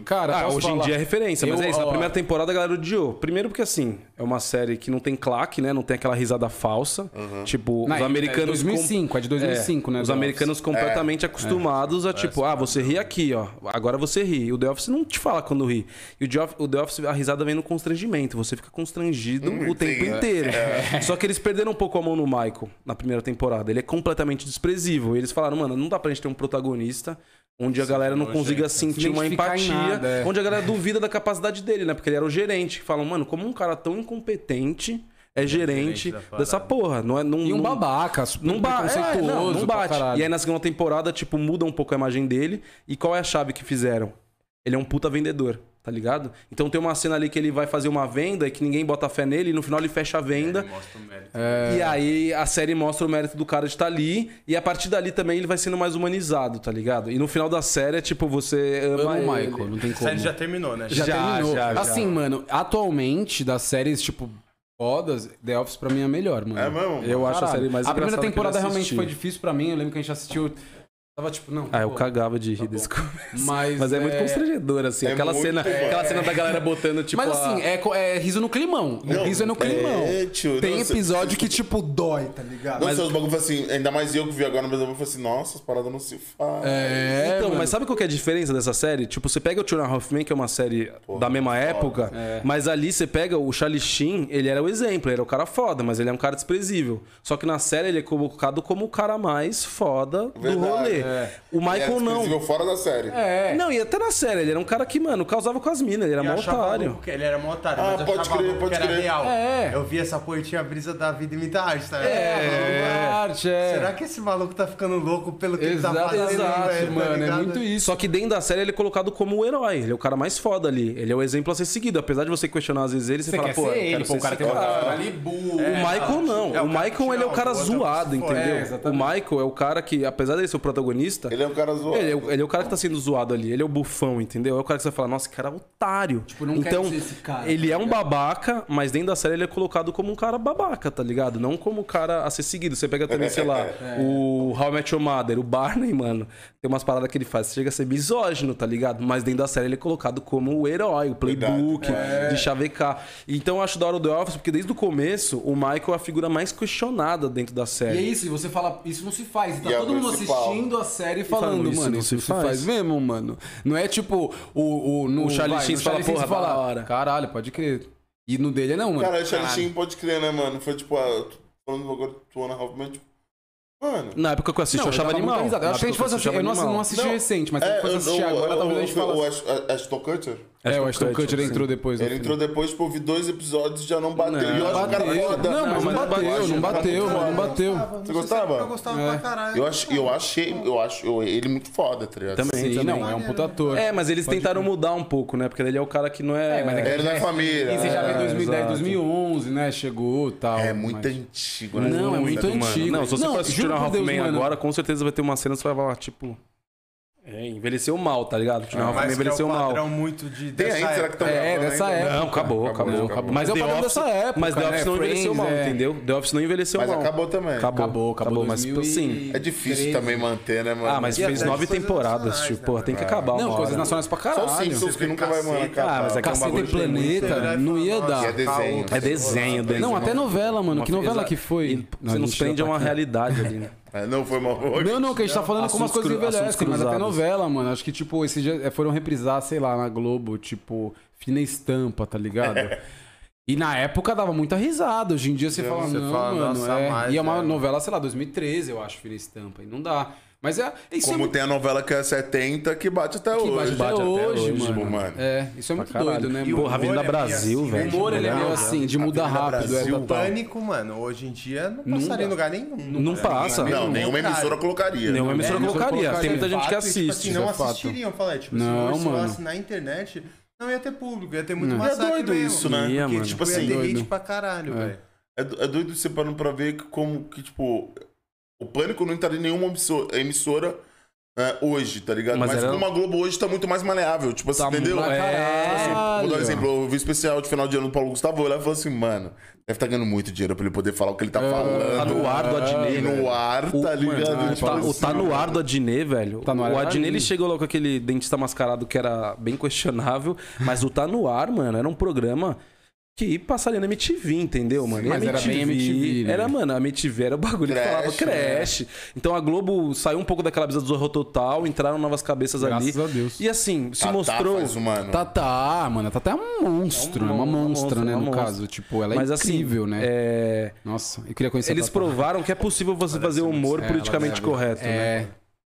Cara, Ah, hoje em falar? dia é referência, mas Eu, é isso. Na ó, primeira temporada a galera odiou. Primeiro porque, assim, é uma série que não tem claque, né? Não tem aquela risada falsa. Tipo, Não, os é americanos... de 2005, é de 2005, É, né, Os americanos completamente acostumados a, tipo, ah, você ri aqui, ó. Agora você ri. E o The Office não te fala quando ri. E o The Office, o The Office a risada vem no constrangimento. Você fica constrangido o tempo sim, é. inteiro. Só que eles perderam um pouco a mão no Michael na primeira temporada. Ele é completamente desprezível. E eles falaram, mano, não dá pra gente ter um protagonista onde a galera não consiga sentir uma empatia, nada, é. onde a galera duvida da capacidade dele, né? Porque ele era o gerente. Falam, mano, como um cara tão incompetente é gerente, gerente da dessa porra. Não é, não, E um não- babaca, não, ba é, não, não bate. E aí na segunda temporada, tipo, muda um pouco a imagem dele. E qual é a chave que fizeram? Ele é um puta vendedor, tá ligado? Então tem uma cena ali que ele vai fazer uma venda e que ninguém bota fé nele e no final ele fecha a venda. Mostra o mérito. E aí a série mostra o mérito do cara de estar ali. E a partir dali também ele vai sendo mais humanizado, tá ligado? E no final da série é tipo, você ama Amo o ele. Michael, não tem A como. série já terminou, né? Já, Já, terminou. já, já. Assim, mano, atualmente, das séries, tipo, fodas, The Office pra mim é a melhor, mano. É mesmo? Eu acho a Caralho. série mais A primeira temporada realmente foi difícil pra mim. Eu lembro que a gente assistiu. Tava tipo, não. Ah, eu pô, cagava de rir Tá desse começo. Mas, Mas é muito constrangedor, assim. É aquela, muito, cena, é. aquela cena da galera botando, tipo. Mas a- assim, é, co- é riso no climão. Não, o riso é no climão. é, tio, Tem não, episódio que, tipo, dói, tá ligado? Não, seus bagulho foi assim, ainda mais eu que vi agora no Brasil, eu falei assim, nossa, as paradas não se fazem. É, Então, mano. mas sabe qual que é a diferença dessa série? Tipo, você pega o a Half Men, que é uma série da mesma época, É. mas ali você pega o Charlie Sheen, ele era o exemplo, ele era o cara foda, mas ele é um cara desprezível. Só que na série ele é colocado como o cara mais foda do Verdade, rolê. É. O Ele era Michael não. desprezível fora da série. É. Não, e até na série, ele era um cara que, mano, causava com as minas, ele era Eu mó otário. louco ele era mó otário, Ah, pode achava crer, louco pode que era crer. real. É. Eu vi essa porra e tinha a brisa da vida imita arte, tá? É, arte, é. Será que esse maluco tá ficando louco pelo que ele tá Exato, fazendo, exato, velho, tá mano. é ligado? muito isso. Só que dentro da série ele é colocado como o herói, ele é o cara mais foda ali. Ele é o exemplo a ser seguido. Apesar de você questionar às vezes ele, você, Você fala, pô, ele, quero pô, o cara tem um burro. O Michael não. É, o Michael ele é o cara zoado, entendeu? É, o. Michael é o cara que, apesar dele ser o protagonista, Ele é um cara zoado. ele, é, o- ele é o cara que tá sendo zoado ali. Ele é o bufão, entendeu? É o cara que você fala, nossa, que cara otário. Tipo, não quero então, ser esse cara, ele tá é um babaca, mas dentro da série ele é colocado como um cara babaca, tá ligado? Não como um cara a ser seguido. Você pega também, sei lá, <laughs> o How I Met Your Mother, o Barney, mano. Tem umas paradas que ele faz, chega a ser misógino, tá ligado? Mas dentro da série ele é colocado como o herói, o playbook, de chavecar. Então eu acho da hora o The Office, porque desde o começo, o Michael é a figura mais questionada dentro da E é série. isso, e você fala, isso não se faz. E tá E é todo o mundo assistindo a série fala, falando, isso mano, não isso se faz. faz mesmo, mano. Não é tipo o. O, no, O Charlie Sheen fala, porra, da hora. Caralho, pode crer. E no dele é não, mano. Cara, o Charlie Sheen pode crer, né, mano? Foi tipo, ah, tô falando do bagulho do Two and a Half Men, tipo, mano... Na época que eu assisti, Não, eu achava animal. Eu acho que a gente fosse assistir. Eu não, assisti recente, mas se a gente fosse assistir agora, talvez a gente o- falasse. O Ash- Ashton Kutcher? É, o Ashton Kutcher sim. entrou depois. Ele entrou depois, tipo, eu vi dois episódios e já não bateu. Não, e eu acho o cara bateu. foda. Não, mas não bateu, não bateu, mano, não bateu. Você gostava? Eu gostava É. pra caralho. Eu, ach, eu achei, eu acho eu- ele muito foda, tá ligado? Também. Sim, também. não, é um puta ator. É, mas eles tentaram mudar um pouco, né? Porque ele é o cara que não é. É, mas é Ele não é família. E você já vê É, 2010, exato. 2011, né? Chegou e tal. É muito mas- antigo, né? Não, é muito antigo. Não, se você for assistir juro o por Half Deus, Man mano. agora, com certeza vai ter uma cena que você vai falar, tipo. É, envelheceu mal, tá ligado? Man Mas que é envelheceu o mal. padrão muito de Tem dessa ainda, será que época. tá É, gravando dessa ainda? época. Não, acabou, acabou. Não, acabou. Mas é o The padrão Office- dessa época, Mas The né? Office não envelheceu Friends, mal, é. entendeu? The Office não envelheceu Mas mal. acabou também. Acabou, Acabou, acabou. mas tipo assim. É difícil também manter, né, mano? Ah, mas E fez nove temporadas, tipo, né, porra, tem que acabar Não, uma coisas hora. nacionais pra caralho. Simpsons que nunca vai, mano, acabar. Ah, mas é que é um bagulho Planeta, não ia dar. É desenho. É desenho, desenho. Não, até novela, mano. Que novela que foi? Não, Você nos prende a uma realidade ali, né? <laughs> É, não, foi mal. Não, não, que a gente tá falando como as coisas cru- envelhecem, mas até novela, mano. Acho que, tipo, esses dias é, foram reprisar, sei lá, na Globo, tipo, fina estampa, tá ligado? <laughs> E na época dava muita risada. Hoje em dia você fala, não, fala, mano. nossa, é. mais, E é uma é. novela, sei lá, 2013, eu acho, fina estampa. E não dá. Mas é. Isso é Como muito tem a novela que é 70 que bate até que hoje. bate, bate até até hoje, hoje, mano. mano. É, isso é muito Caralho. doido, né, E? Porra, é meio Brasil, assim, velho. O humor, ele é meio Não, assim, de mudar Avenida rápido. É, Brasil. Pânico, mano, hoje em dia não Não passaria em lugar nenhum. Não passa. Não, Pelo nenhuma emissora colocaria. Nenhuma emissora É, emissora colocaria. Tem muita gente que tipo assiste. assim, não é assistiriam, falar, tipo, Não, se fosse na internet, não ia ter público, ia ter muito Não. E é massacre doido mesmo. isso, né? Ia, Porque, mano. tipo assim, ia ter hate doido. pra caralho, É. velho. É, do- é doido você parando pra ver que como que, tipo, o Pânico não entraria em nenhuma emissora, emissora é, hoje, tá ligado? Mas Mas, era- como a Globo hoje tá muito mais maleável, tipo assim, Tá entendeu? muito- é, Assim, vou dar um exemplo, eu vi o especial de final de ano do Paulo Gustavo, eu lá e falei assim, mano, deve estar ganhando muito dinheiro pra ele poder falar o que ele tá falando. Tá no ar do Adnet, velho. no ar, O, tá ligado? mano, Tipo tá, o assim, tá no ar do Adnet, velho. Tá no ar o Adnet, ele chegou lá com aquele dentista mascarado que era bem questionável, mas o Tá no ar, mano, era um programa que passaria na MTV, entendeu, mano? A mas era bem MTV, né? Era, mano, a MTV era o bagulho que Trash, falava crash. Então a Globo saiu um pouco daquela brisa do Zorro Total, entraram novas cabeças Graças ali. a Deus. E assim, se Tatá mostrou... faz um, mano. Tatá, mano, a Tatá é um monstro, É é um uma uma monstra, monstra, né, uma no monstra. caso. Tipo, ela é Mas assim, incrível, né? é, Nossa, eu queria conhecer a Eles provaram que é possível você fazer humor É, politicamente ela correto, né? É, O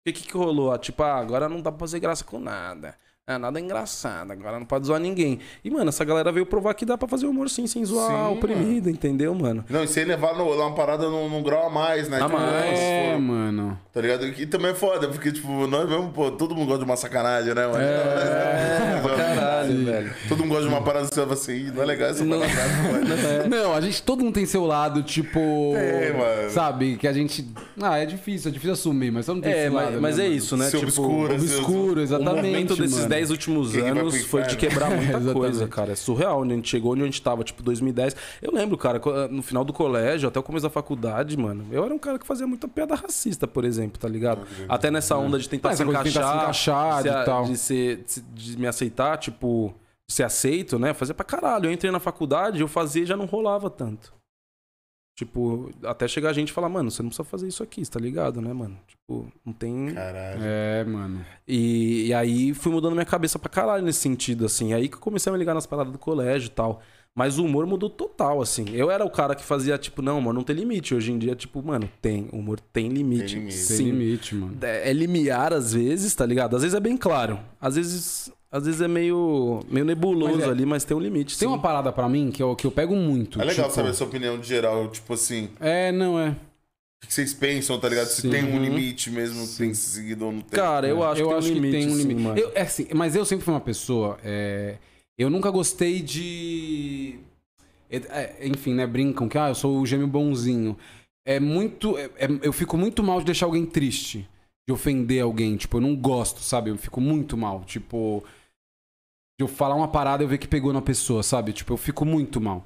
que, que que rolou? Tipo, ah, agora não dá pra fazer graça com nada. Ah, nada é engraçado, agora não pode zoar ninguém. E, mano, essa galera veio provar que dá pra fazer humor sim, sem zoar Sim, a oprimida, entendeu, mano? Não, e sem levar no, lá uma parada num, num grau a mais, né? A Tipo, mais. é, mano. Tá ligado? E também é foda, porque, tipo, nós mesmo, pô, todo mundo gosta de uma sacanagem, né, mano? É, <laughs> pra caralho, velho. Todo mundo gosta de uma parada você assim, "Ih, não é legal essa parada, mano. <laughs> Não, a gente, todo mundo tem seu lado, tipo. Tem, mano. Sabe? Que a gente. Ah, é difícil, é difícil assumir, mas todo mundo tem É, esse mas, lado. mas né, é mano? isso, né? Ser tipo, obscuro, assim, Obscuro, exatamente. desses mano. 10 últimos Quem anos foi de quebrar <laughs> muita coisa, cara. É surreal, né? A gente chegou onde a gente tava, tipo, 2010. Eu lembro, cara, co- no final do colégio, até o começo da faculdade, mano, eu era um cara que fazia muita piada racista, por exemplo, tá ligado? Até nessa onda de tentar, Ah, se, coisa de encaixar, tentar se encaixar se e a- tal. de, ser, de, de me aceitar, tipo, de ser aceito, né? Fazia pra caralho. Eu entrei na faculdade, eu fazia e já não rolava tanto. Tipo, até chegar a gente e falar, mano, você não precisa fazer isso aqui, você tá ligado, né, mano? Tipo, não tem. Caralho. É, mano. E, e aí fui mudando minha cabeça pra caralho nesse sentido, assim. Aí que eu comecei a me ligar nas paradas do colégio e tal. Mas o humor mudou total, assim. Eu era o cara que fazia, tipo, não, mano, não tem limite. Hoje em dia, tipo, mano, tem. O humor tem limite. Tem limite. Sim. limite, mano. É, é limiar às vezes, tá ligado? Às vezes é bem claro. Às vezes, às vezes é meio, meio nebuloso Mas é- ali, mas tem um limite. Tem sim. uma parada pra mim que eu, que eu pego muito. É legal tipo- saber a sua opinião de geral, tipo assim, É, não, é. o que vocês pensam, tá ligado? Se Sim. tem um limite mesmo que tem que ser seguido ou não tem. Cara, eu acho eu que acho tem um limite, que tem um sim, limite. mano. Eu- é assim, mas eu sempre fui uma pessoa. é, eu nunca gostei de. é, é, enfim, né? Brincam que ah, eu sou o gêmeo bonzinho. É muito. é- é- eu fico muito mal de deixar alguém triste. De ofender alguém. Tipo, eu não gosto, sabe? Eu fico muito mal. Tipo. De eu falar uma parada e eu ver que pegou na pessoa, sabe? Tipo, eu fico muito mal.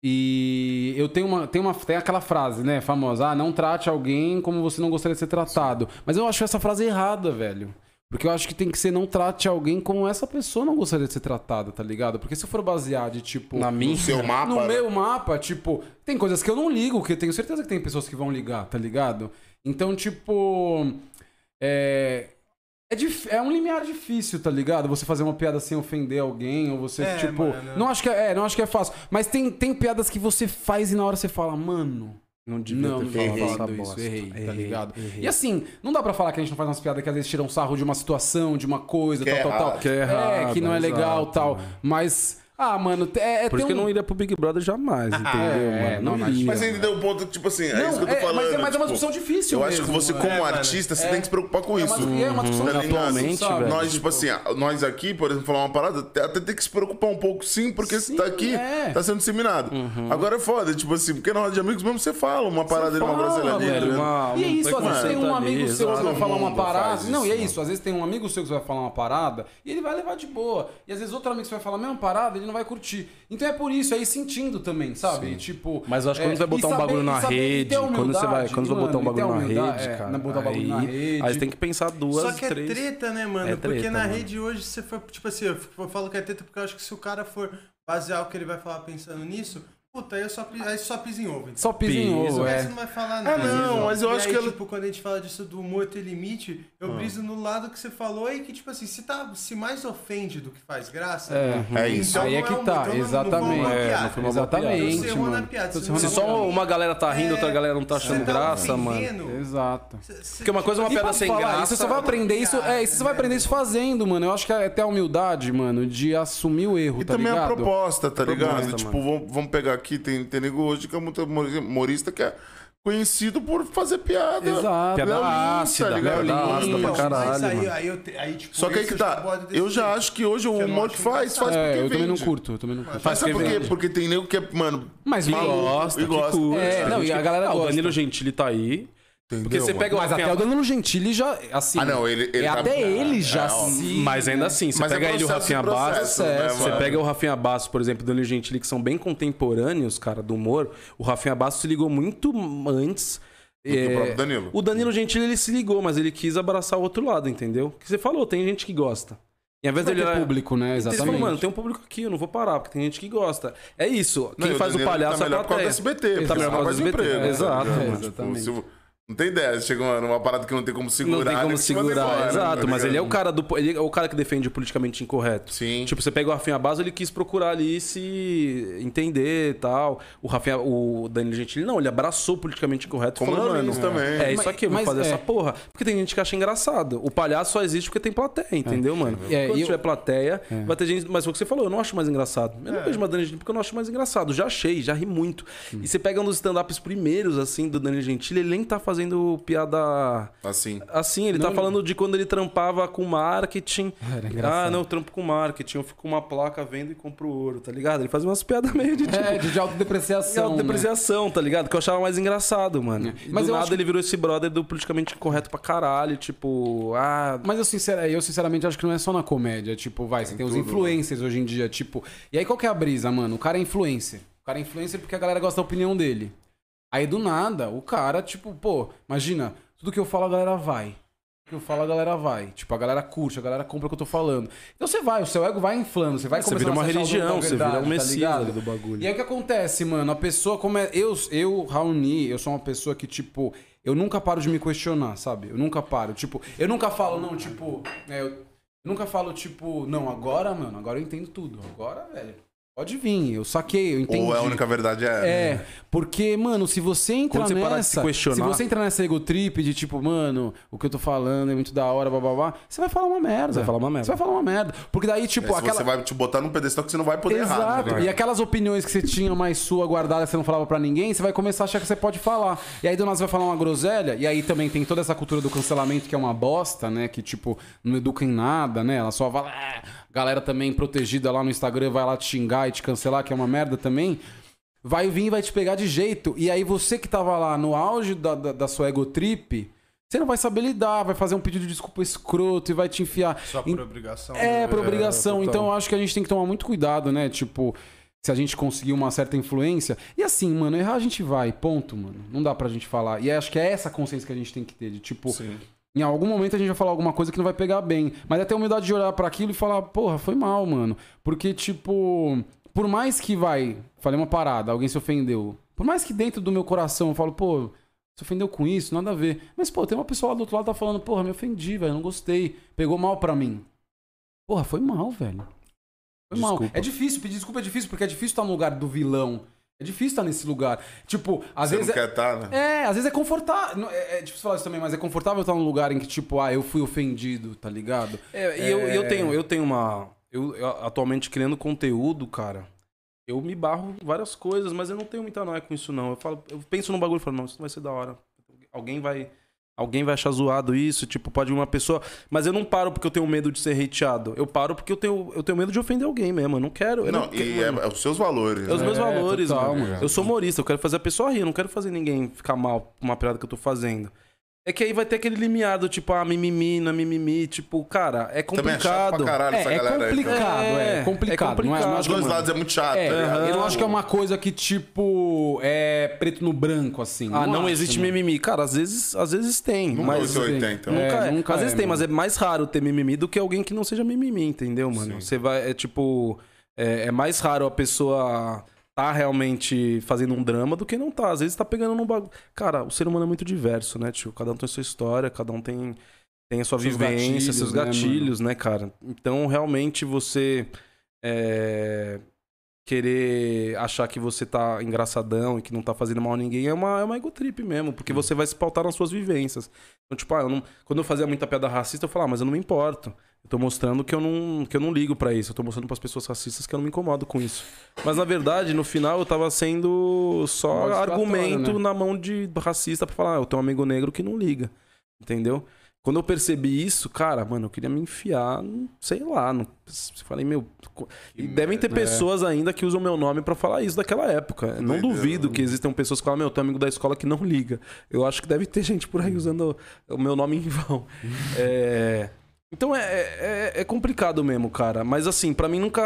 E eu tenho uma, tem uma tem aquela frase, né, famosa, ah, não trate alguém como você não gostaria de ser tratado. Mas eu acho essa frase errada, velho. Porque eu acho que tem que ser não trate alguém como essa pessoa não gostaria de ser tratada, tá ligado? Porque se eu for basear de tipo Na minha. No seu <laughs> mapa. no né? meu mapa, tipo, tem coisas que eu não ligo, que eu tenho certeza que tem pessoas que vão ligar, tá ligado? Então, tipo. É. É, dif- é um limiar difícil, tá ligado? Você fazer uma piada sem ofender alguém, ou você, É, tipo. mano. Não acho que é, é, não acho que é fácil. Mas tem, tem piadas que você faz e na hora você fala, mano. Não devia Não, ter não falado devia essa falado isso, bosta. errei, tá Errei, ligado? errei. E assim, não dá pra falar que a gente não faz umas piadas que às vezes tiram sarro de uma situação, de uma coisa, Que tal, é tal, tal. errado. Que é errado, que não é legal, exato, tal. né? Mas, ah, mano, é, é Por isso que ter eu um- não iria pro Big Brother jamais, entendeu, é, mano? não, Não, não, iria. Mas você entendeu o ponto, tipo assim, é Não, isso que eu tô é, falando. mas, é, mas é uma tipo, discussão difícil Eu acho que mesmo, você, é. como É, mano. artista, você É. tem que se preocupar com É isso. uma, é uma discussão Tá? Atualmente, sabe? velho. Nós, tipo assim, nós aqui, por exemplo, falar uma parada, até tem que se preocupar um pouco, sim, porque Sim, você tá aqui, é. tá sendo disseminado. Agora é foda, tipo assim, porque na roda de amigos mesmo você fala uma parada de uma fala, groselha ali, velho, ligado? uma- E é um isso, às vezes tem um amigo seu que vai falar uma parada. Não, e é isso, isso, às vezes tem um amigo seu que vai falar uma parada e ele vai levar de boa. E às vezes outro amigo que vai falar a mesma parada, ele não vai curtir. Então é por isso, é ir sentindo também, sabe? Tipo. Mas eu acho que é, quando você vai botar um bagulho na rede, quando você vai, quando você vai botar um mano, e ter bagulho na rede, é, cara, botar um bagulho na aí, rede. aí você tem que pensar duas, Só que três. é treta, né, mano? É porque treta, na mano. rede hoje, você for, tipo assim, eu falo que é treta porque eu acho que se o cara for basear o que ele vai falar pensando nisso, puta, aí, eu só, aí só pisa em ovo. Então. Só pisa em ovo, Aí é. você não vai falar nada. não, mas eu E acho aí, que ela- tipo, quando a gente fala disso do humor ter limite, eu Ah. briso no lado que você falou e que, tipo assim, se, tá, se mais ofende do que faz graça, É. É isso. Aí é não que um- tá, então não- não foi uma exatamente. É, piada. não foi uma boa piada. Exatamente, Então na mano. piada. Se Se só uma galera tá rindo, É, outra galera não tá achando tá graça, mano. Exato. Porque uma coisa é uma E piada sem graça. Isso, você só vai aprender isso, é, isso você vai aprender isso fazendo, mano. Eu acho que é até a humildade, mano, de assumir o erro, E tá também ligado? a proposta, tá ligado? Tipo, vamos, vamos pegar aqui, tem, tem nego hoje que é muito humorista que é conhecido por fazer piada. Exato. Piada Léo Lins, ácida, tá ligado? piada ácida pra caralho, aí, aí, eu aí, tipo, Só que aí que tá. Eu já jeito. acho que hoje o Que não humor que faz, faz É, porque eu também não vende. curto, eu também não curto. Mas sabe por quê? vende. Porque tem nego que é, mano, Mas maluco gosta, gosta, e que gosta. curte. É, não, gente e a que- galera Ah, O gosta. Danilo Gentili tá aí. Entendeu, Porque você mano? pega o Mas até o Danilo Gentili já, assim... Ah, não, ele- ele é, tá- até ele já é, ó. se... Mas ainda assim, você Mas é pega ele e o Rafinha Bastos. né, Você mano? pega o Rafinha Bastos, por exemplo, o Danilo Gentili, que são bem contemporâneos, cara, do humor. O Rafinha Bastos se ligou muito antes. Do que o é, próprio Danilo. O Danilo Gentili, ele se ligou, mas ele quis abraçar o outro lado, entendeu? Que você falou, tem gente que gosta. E ao invés Vai dele ter olhar- público, né? Ele falou, Exatamente. mano, tem um público aqui, eu não vou parar, porque tem gente que gosta. É isso. Quem Não, faz o Danilo palhaço tá é a melhor por causa plateia. do SBT. Tá melhor por causa do SBT, emprego, exato, tá ligado? mano. Tipo, Exatamente. se- não tem ideia, chega uma- numa parada que não tem como segurar. Não tem como se manda segurar, embora, exato. tá mas ele é o cara do. Ele é o cara que defende o politicamente incorreto. Sim. Tipo, você pega o Rafinha Basso, ele quis procurar ali se entender e tal. O Rafinha, o Danilo Gentili, não, ele abraçou o politicamente incorreto. Como falou, mano, também. É isso Mas- aqui, mas fazer é. essa porra. Porque tem gente que acha engraçado. O palhaço só existe porque tem plateia, entendeu, mano? É, Quando eu- tiver plateia, vai ter gente. Mas foi o que você falou, eu não acho mais engraçado. Eu não vejo mais Danilo Gentili porque eu não acho mais engraçado. Já achei, já ri muito. E você pega um dos stand-ups primeiros, assim, do Danilo Gentili, ele nem tá fazendo piada. Assim. Assim, ele tá falando de quando ele trampava com marketing. Era engraçado. ah, não, eu trampo com marketing. Eu fico com uma placa, vendo e compro ouro, tá ligado? Ele faz umas piadas meio de tipo. É, de, de de autodepreciação, né? autodepreciação, tá ligado? Que eu achava mais engraçado, mano. E Mas do eu nada que- ele virou esse brother do politicamente correto pra caralho, tipo, ah, Mas eu, sincera, eu sinceramente acho que não é só na comédia. Tipo, vai, você tem os influencers hoje em dia, tipo. E aí qual que é a brisa, mano? O cara é influencer. O cara é influencer porque a galera gosta da opinião dele. Aí do nada, o cara, tipo, pô, imagina, tudo que eu falo a galera vai. Tudo que eu falo a galera vai. Tipo, a galera curte, a galera compra o que eu tô falando. Então você vai, o seu ego vai inflando, você vai você começando vira uma a se achar o dono da religião, você vira um tá messias ligado? ali do bagulho. E aí o que acontece, mano? A pessoa como é. Eu, eu, Raoni, eu sou uma pessoa que, tipo, eu nunca paro de me questionar, sabe? Eu nunca paro. Tipo, eu nunca falo, não, tipo. é, eu nunca falo, tipo, não, agora, mano, agora eu entendo tudo. Agora, velho. Pode vir, eu saquei, eu entendi. Ou a única verdade é. É, porque, mano, se você entra você de nessa. se questionar- Se você entrar nessa ego trip de tipo, mano, o que eu tô falando é muito da hora, babá, você vai falar uma merda. Você vai falar uma merda. Você vai falar uma merda. Porque daí, Aí tipo, se aquela. Você vai te botar num pedestal que você não vai poder errar. Exato. né? E aquelas opiniões que você tinha mais sua guardada que você não falava pra ninguém, você vai começar a achar que você pode falar. E aí do nada você vai falar uma groselha, e aí também tem toda essa cultura do cancelamento que é uma bosta, né? Que tipo, não educa em nada, né? Ela só fala. Galera também protegida lá no Instagram vai lá te xingar e te cancelar, que é uma merda também. Vai vir e vai te pegar de jeito. E aí você que tava lá no auge da, da, da sua ego trip. Você não vai saber lidar, vai fazer um pedido de desculpa escroto e vai te enfiar. Só por obrigação. é, né? por obrigação. total. então eu acho que a gente tem que tomar muito cuidado, né? Tipo, se a gente conseguir uma certa influência. E assim, mano, errar a gente vai, ponto, mano. Não dá pra gente falar. E acho que é essa consciência que a gente tem que ter. De tipo, Sim. Em algum momento a gente vai falar alguma coisa que não vai pegar bem. Mas é ter a humildade de olhar pra aquilo e falar, porra, foi mal, mano. Porque, tipo, por mais que vai. Falei uma parada, alguém se ofendeu. Por mais que dentro do meu coração eu falo, pô, se ofendeu com isso, nada a ver. Mas, pô, tem uma pessoa lá do outro lado que tá falando, porra, me ofendi, velho, não gostei. Pegou mal pra mim. Porra, foi mal, velho. Foi mal. Desculpa. É difícil, pedir desculpa é difícil, porque é difícil estar no lugar do vilão. É difícil estar nesse lugar. Tipo, às Você vezes. não é- quer estar, né? é, às vezes é confortável. É, é difícil falar isso também, mas é confortável estar num lugar em que, tipo, ah, eu fui ofendido, tá ligado? É, e eu, eu tenho, eu tenho uma. Eu, eu atualmente criando conteúdo, cara. Eu me barro várias coisas, mas eu não tenho muita noia com isso, não. Eu falo, eu penso num bagulho e falo, não, isso não vai ser da hora. Alguém vai. Alguém vai achar zoado isso, tipo, pode vir uma pessoa. Mas eu não paro porque eu tenho medo de ser hateado. Eu paro porque eu tenho, eu tenho medo de ofender alguém mesmo. Eu não quero. Eu não, Não, quero, e é, mano. é os seus valores. É os né? meus É, valores, total, mano. mano. Eu sou humorista, eu quero fazer a pessoa rir, eu não quero fazer ninguém ficar mal com uma piada que eu tô fazendo. É que aí vai ter aquele limiar do tipo, ah, mimimi, não é mimimi. Tipo, cara, é Também é chato complicado. pra caralho essa É, é galera aí. complicado, é, É, é complicado. não é, não complicado, Os acho dois lados é muito chato. É, tá eu não acho que é uma coisa que, tipo, é preto no branco, assim. Ah, não acho, existe mano. mimimi. Cara, às vezes, às vezes tem. Nunca mas foi 80, nunca É, é. nunca às vezes é, tem, mano. mas é mais raro ter mimimi do que alguém que não seja mimimi, entendeu, mano? Você vai, é tipo. É, é mais raro a pessoa tá realmente fazendo um drama do que não tá. Às vezes tá pegando num bagulho. Cara, o ser humano é muito diverso, né, tio? Cada um tem a sua história, cada um tem, tem a sua Seus vivência, gatilhos, seus né, gatilhos, né, cara? Então, realmente, você. é, querer achar que você tá engraçadão e que não tá fazendo mal a ninguém é uma, é uma ego trip mesmo, porque você vai se pautar nas suas vivências. Então, tipo, ah, eu não- quando eu fazia muita piada racista, eu falava, ah, mas eu não me importo. Eu tô mostrando que eu não, que eu não ligo pra isso. Eu tô mostrando pras pessoas racistas que eu não me incomodo com isso. Mas na verdade, no final, eu tava sendo só argumento né? na mão de racista pra falar, ah, eu tenho um amigo negro que não liga. Entendeu? Quando eu percebi isso, cara, mano, eu queria me enfiar, sei lá, no, falei, meu, e devem ter pessoas ainda que usam meu nome pra falar isso daquela época. Eu não duvido né? que existam pessoas que falam, meu, é amigo da escola que não liga. Eu acho que deve ter gente por aí usando o meu nome em vão. <laughs> É, Então é, é, é complicado mesmo, cara. Mas assim, pra mim nunca.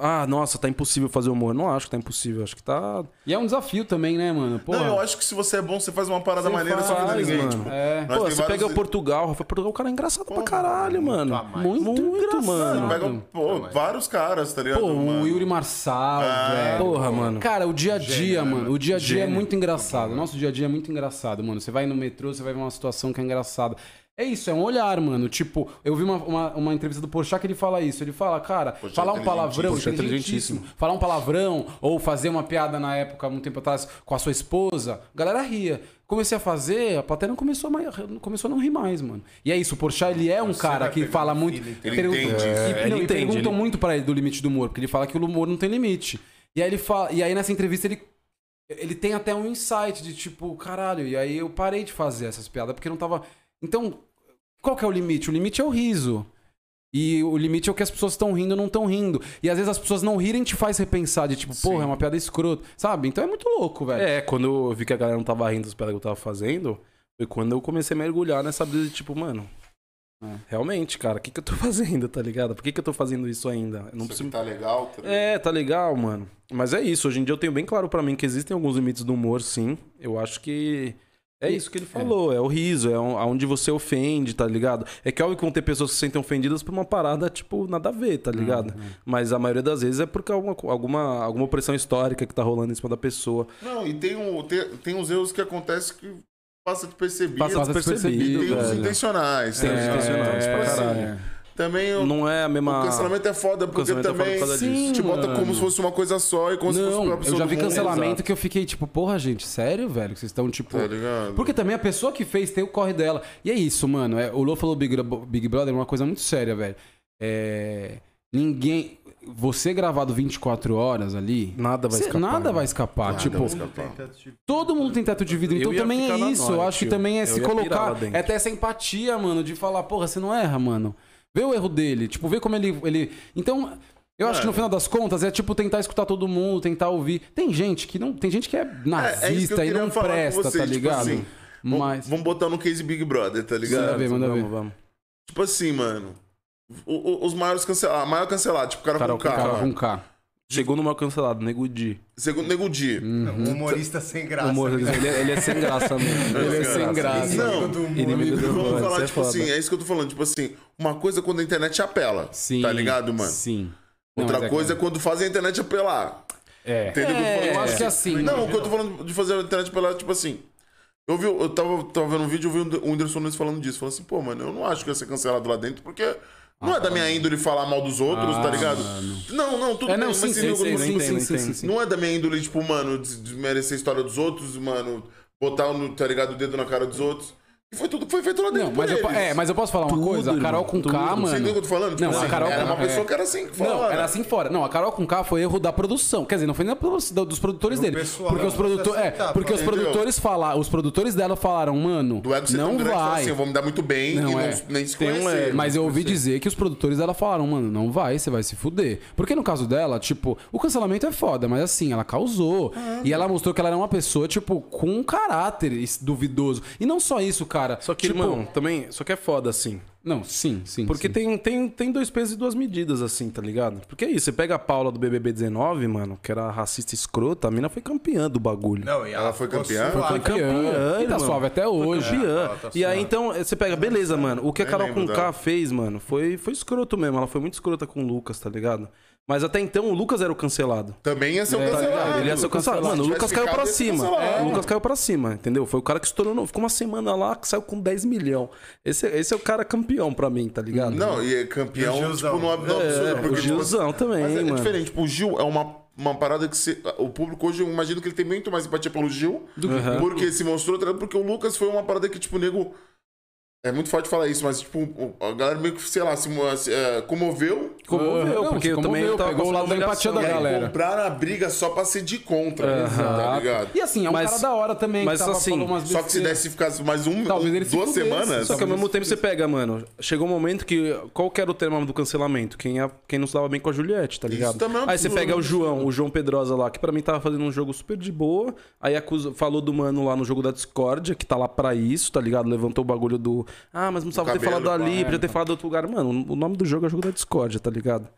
Ah, nossa, tá impossível fazer humor. Não acho que tá impossível. Acho que tá. E é um desafio também, né, mano? Porra. Não, eu acho que se você é bom, você faz uma parada Você maneira só que não é faz, ninguém. mano. Tipo, É. Pô, você vários- pega o Portugal, Rafa Portugal, o cara é engraçado pra Porra, caralho, mano. muito. Muito, Muito mano. Pega, pô, vários caras, tá ligado? Pô, mano? o Yuri Marçal, Ah, velho. Porra, mano. Cara, o dia a dia, Gênio, né, mano. O dia a dia é Gênio. muito engraçado. Nosso dia a dia é muito engraçado, mano. Você vai no metrô, você vai ver uma situação que é engraçada. É isso, é um olhar, mano. Tipo, eu vi uma, uma, uma entrevista do Porchat que ele fala isso. Ele fala, cara, Porchat falar um é palavrão, Porchat é inteligentíssimo. Falar um palavrão ou fazer uma piada na época, muito tempo atrás, com a sua esposa, a galera ria. Comecei a fazer, a plateia não começou a, mais, começou a não rir mais, mano. E é isso, o Porchat, ele é um cara vai que fala muito... feeling. Ele pergun- entende. e, É, não, ele e entende, perguntam ele- muito pra ele do limite do humor, porque ele fala que o humor não tem limite. E aí ele fala, e aí nessa entrevista ele ele tem até um insight de tipo, caralho, e aí eu parei de fazer essas piadas porque não tava. Então, qual que é o limite? O limite é o riso. E o limite é o que as pessoas estão rindo ou não estão rindo. E às vezes as pessoas não rirem te faz repensar de tipo, porra, é uma piada escrota. Sabe? Então é muito louco, velho. É, quando eu vi que a galera não tava rindo das piadas que eu tava fazendo, foi quando eu comecei a mergulhar nessa brisa de tipo, mano. É. Realmente, cara, o que, que eu tô <laughs> fazendo, tá ligado? Por que, que eu tô fazendo isso ainda? Eu não Isso preciso. aqui tá legal, tá ligado? É, tá legal, mano. Mas é isso, hoje em dia eu tenho bem claro pra mim que existem alguns limites do humor, sim. Eu acho que. É isso que ele falou, é, o riso, é on- aonde você ofende, tá ligado? É que óbvio que vão ter pessoas que se sentem ofendidas por uma parada, tipo, nada a ver, tá ligado? Mas a maioria das vezes é porque alguma, alguma, alguma opressão histórica que tá rolando em cima da pessoa. Não, e tem, um, tem, tem uns erros que acontecem que passa despercebido. Passa Passa despercebido, e tem uns velho. intencionais. Tem tá uns ligado? intencionais pra Tipo assim, caralho. Também eu- Não é a mesma. o cancelamento é foda, porque cancelamento é foda também por causa disso. te bota Sim, como mano. se fosse uma coisa só e como se fosse Não, uma eu pessoa já do vi mundo. cancelamento exato. que eu fiquei tipo, porra, gente, sério, velho? Que vocês estão tipo. Tá ligado? Porque também a pessoa que fez tem o corre dela. E é isso, mano. É, o Lô falou Big, Big Brother é uma coisa muito séria, velho. É. Ninguém. Você gravado 24 horas ali. Nada vai cê- escapar. Nada né? vai escapar. Nada tipo, vai Todo mundo escapar. tem teto de- todo mundo tem teto de vidro. Eu Então também é isso. noia, eu acho que tio. também é Eu se colocar. É ter essa empatia, mano, de falar, porra, você não erra, mano. Vê o erro dele. Tipo, vê como ele. ele... Então. Eu acho que no final das contas é tipo tentar escutar todo mundo, tentar ouvir. Tem gente que não, tem gente que é É, é isso que nazista e não presta, você, tá tipo ligado? assim, Vamos- Mas Vamos botar no case Big Brother, tá ligado? Manda ver, manda ver. Vamos, vamos. Tipo assim, mano. o- o- os maiores cancelados. A maior cancelada, tipo, o cara Carol com K. cara mano. com K. Chegou no mal cancelado, Nego Di. Segundo Nego Di. Não, um humorista sem graça. Humor, né? ele, é- ele é sem graça mesmo. <laughs> Ele é sem graça. Não, Inimigo do humor. inimigo do humor. Vamos falar, é tipo foda. assim, é isso que eu tô falando. Tipo assim, uma coisa é quando a internet apela. Sim. Tá ligado, mano? Sim. Não, Outra mas coisa é é quando fazem a internet apelar. É. Entendeu o que eu tô É, falando? eu acho que assim. Não, o que eu tô falando de fazer a internet apelar, tipo assim. Eu, vi, eu tava, tava vendo um vídeo, eu vi o Whindersson Nunes falando disso. Falando assim, pô, mano, eu não acho que ia ser cancelado lá dentro, porque não é da minha índole falar mal dos outros, Ah, tá ligado? mano. Não, não, tudo É, não, bem, sim, mas sim, sim, sim, sim, sim, sim, sim. Não é da minha índole, tipo, mano, des- desmerecer a história dos outros, mano, botar, no, tá ligado, o dedo na cara dos outros. E foi tudo que foi feito lá dentro Não, por mas eu, é, mas eu posso falar uma Tudo, coisa? A Carol com. K, Você Você entendeu o mano. que eu tô falando? Tipo Não, a assim, Carol era uma pessoa é. que era assim, Não, fora. era assim fora. Não, a Carol com K foi erro da produção. Quer dizer, não foi nem da produção, dos produtores Do dele. pessoal, porque não, os produtores, é, aceitar, porque os produtores falaram, os produtores dela falaram, mano, Do ego não grande, vai. assim, eu vou me dar muito bem Não, e é. não, nem se Tem um, conhecer. é, Mas eu ouvi dizer que os produtores dela falaram, mano, não vai, você vai se fuder. Porque no caso dela, tipo, o cancelamento é foda, mas assim, ela causou. E ela mostrou que ela era uma pessoa, tipo, com um caráter duvidoso. E não só isso, cara. Só que, tipo, irmão, também. Só que é foda, assim. Não, sim, sim. Porque sim. tem, tem, tem dois pesos e duas medidas, assim, tá ligado? Porque é isso, você pega a Paula do BBB 19, mano, que era racista escrota, a mina foi campeã do bagulho. Não, e Ela foi ficou campeã? Foi campeã, E tá suave até hoje. Campeã. ela tá e aí, então, você pega, beleza, mano. O que a Carol com K fez, mano, foi, foi escroto mesmo. Ela foi muito escrota com o Lucas, tá ligado? Mas até então o Lucas era o cancelado. Também ia ser um É, Tá cancelado. Ele ia ser o cancelado. Mano, o Lucas caiu pra cima. O Lucas caiu pra cima, entendeu? Foi o cara que estourou. no- Ficou uma semana lá, que saiu com 10 milhões. Esse, esse é o cara campeão pra mim, tá ligado? Não, e é campeão, E o Gilzão? tipo, no. É, porque, o tipo, Gilzão também, Mas é mano. diferente. Tipo, o Gil é uma, uma parada que se, o público hoje, eu imagino que ele tem muito mais empatia pelo Gil. Uhum. Porque se mostrou, tá porque o Lucas foi uma parada que, tipo, o nego É muito forte falar isso, mas, tipo, a galera meio que, sei lá, se, é, comoveu. Comoveu, Não, porque eu também comoveu, tava pegou o lado da empatia da E aí galera. compraram a briga só pra ser de contra, tá Exato. ligado? E assim, é um Mas- cara da hora também. mas que tava, assim, falou umas Só que se desse ficasse mais um, Talvez um- ele duas fudesse. semanas. Só que ao mesmo tempo você pega, mano. Chegou um momento que. Qual que era o tema do cancelamento? Quem, a- quem não se dava bem com a Juliette, tá ligado? também é um Aí você pega o né? João, o João Pedrosa lá, que pra mim tava fazendo um jogo super de boa. Aí acusa, falou do mano lá no jogo da Discord, que tá lá pra isso, tá ligado? Levantou o bagulho do. Ah, mas não precisava ter falado ali, podia ter falado do outro lugar. Mano, o nome do jogo é jogo da Discord, tá ligado?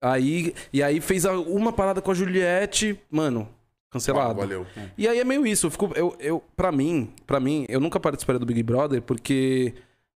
Aí. E aí fez uma parada com a Juliette, mano. Cancelado. Ah, valeu. E aí é meio isso, eu fico. Eu, eu, pra mim, para mim, eu nunca participaria do Big Brother porque,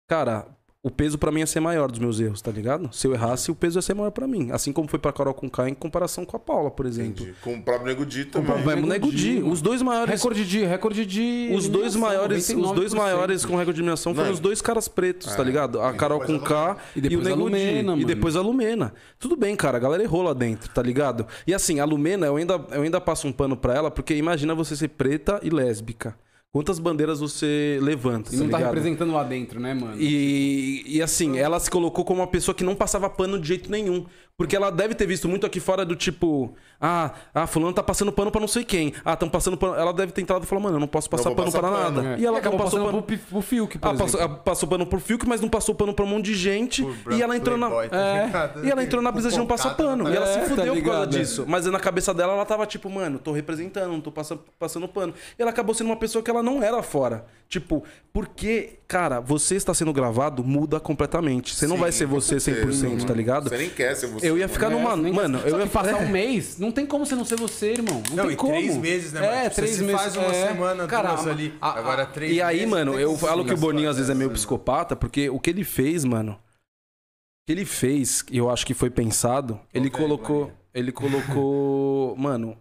cara, o peso pra mim ia ser maior dos meus erros, tá ligado? Se eu errasse, o peso ia ser maior pra mim. Assim como foi pra Carol com K em comparação com a Paula, por exemplo. Entendi. Com o próprio Nego Di O também. próprio Nego Di, os dois maiores. Recorde de. Recorde de. Os dois maiores, os dois 99%. maiores com recorde de eliminação foram os dois caras pretos, tá é, ligado? A Carol com K E e, depois o a Nego Lumena, Di. E depois a Lumena. Tudo bem, cara, a galera errou lá dentro, tá ligado? E assim, a Lumena, eu ainda, eu ainda passo um pano pra ela, porque imagina você ser preta e lésbica. Quantas bandeiras você levanta, E não tá ligado? representando lá dentro, né, mano? E, e assim, ela se colocou como uma pessoa que não passava pano de jeito nenhum. Porque ela deve ter visto muito aqui fora do tipo, ah, ah fulano tá passando pano pra não sei quem. Ah, tão passando pano. Ela deve ter entrado e falou, mano, eu não posso passar pano passar pra pano. nada. É. E ela acabou não passou passando pano. pro, pro Fiuk, por Ah, passou, exemplo. ah, passou pano pro Fiuk, mas não passou pano pra um monte de gente. Por E ela entrou na. playboy, tá é, e ela entrou na brisa de não passar pano. tá E ela se fudeu É, por causa tá ligado, disso. Mas na cabeça dela, ela tava tipo, mano, tô representando, não tô passando, passando pano. E ela acabou sendo uma pessoa que ela não era fora. Tipo, porque, cara, você está sendo gravado, muda completamente. Você não vai ser você certeza. 100%, tá ligado? Você nem quer ser você. Eu ia ficar É, numa. nem- Mano, eu ia passar um é. mês, não tem como você não ser você, irmão. Não, Não, tem e como. três meses, né, mano? É, Você três se meses. faz uma é. semana, Cara, duas ali. a- Agora três E aí, meses, mano, eu falo que o Boninho às vezes é meio essa, psicopata, porque o que ele fez, mano. O que ele fez, e eu acho que foi pensado, ele velho, colocou. Boninho. Ele colocou. mano,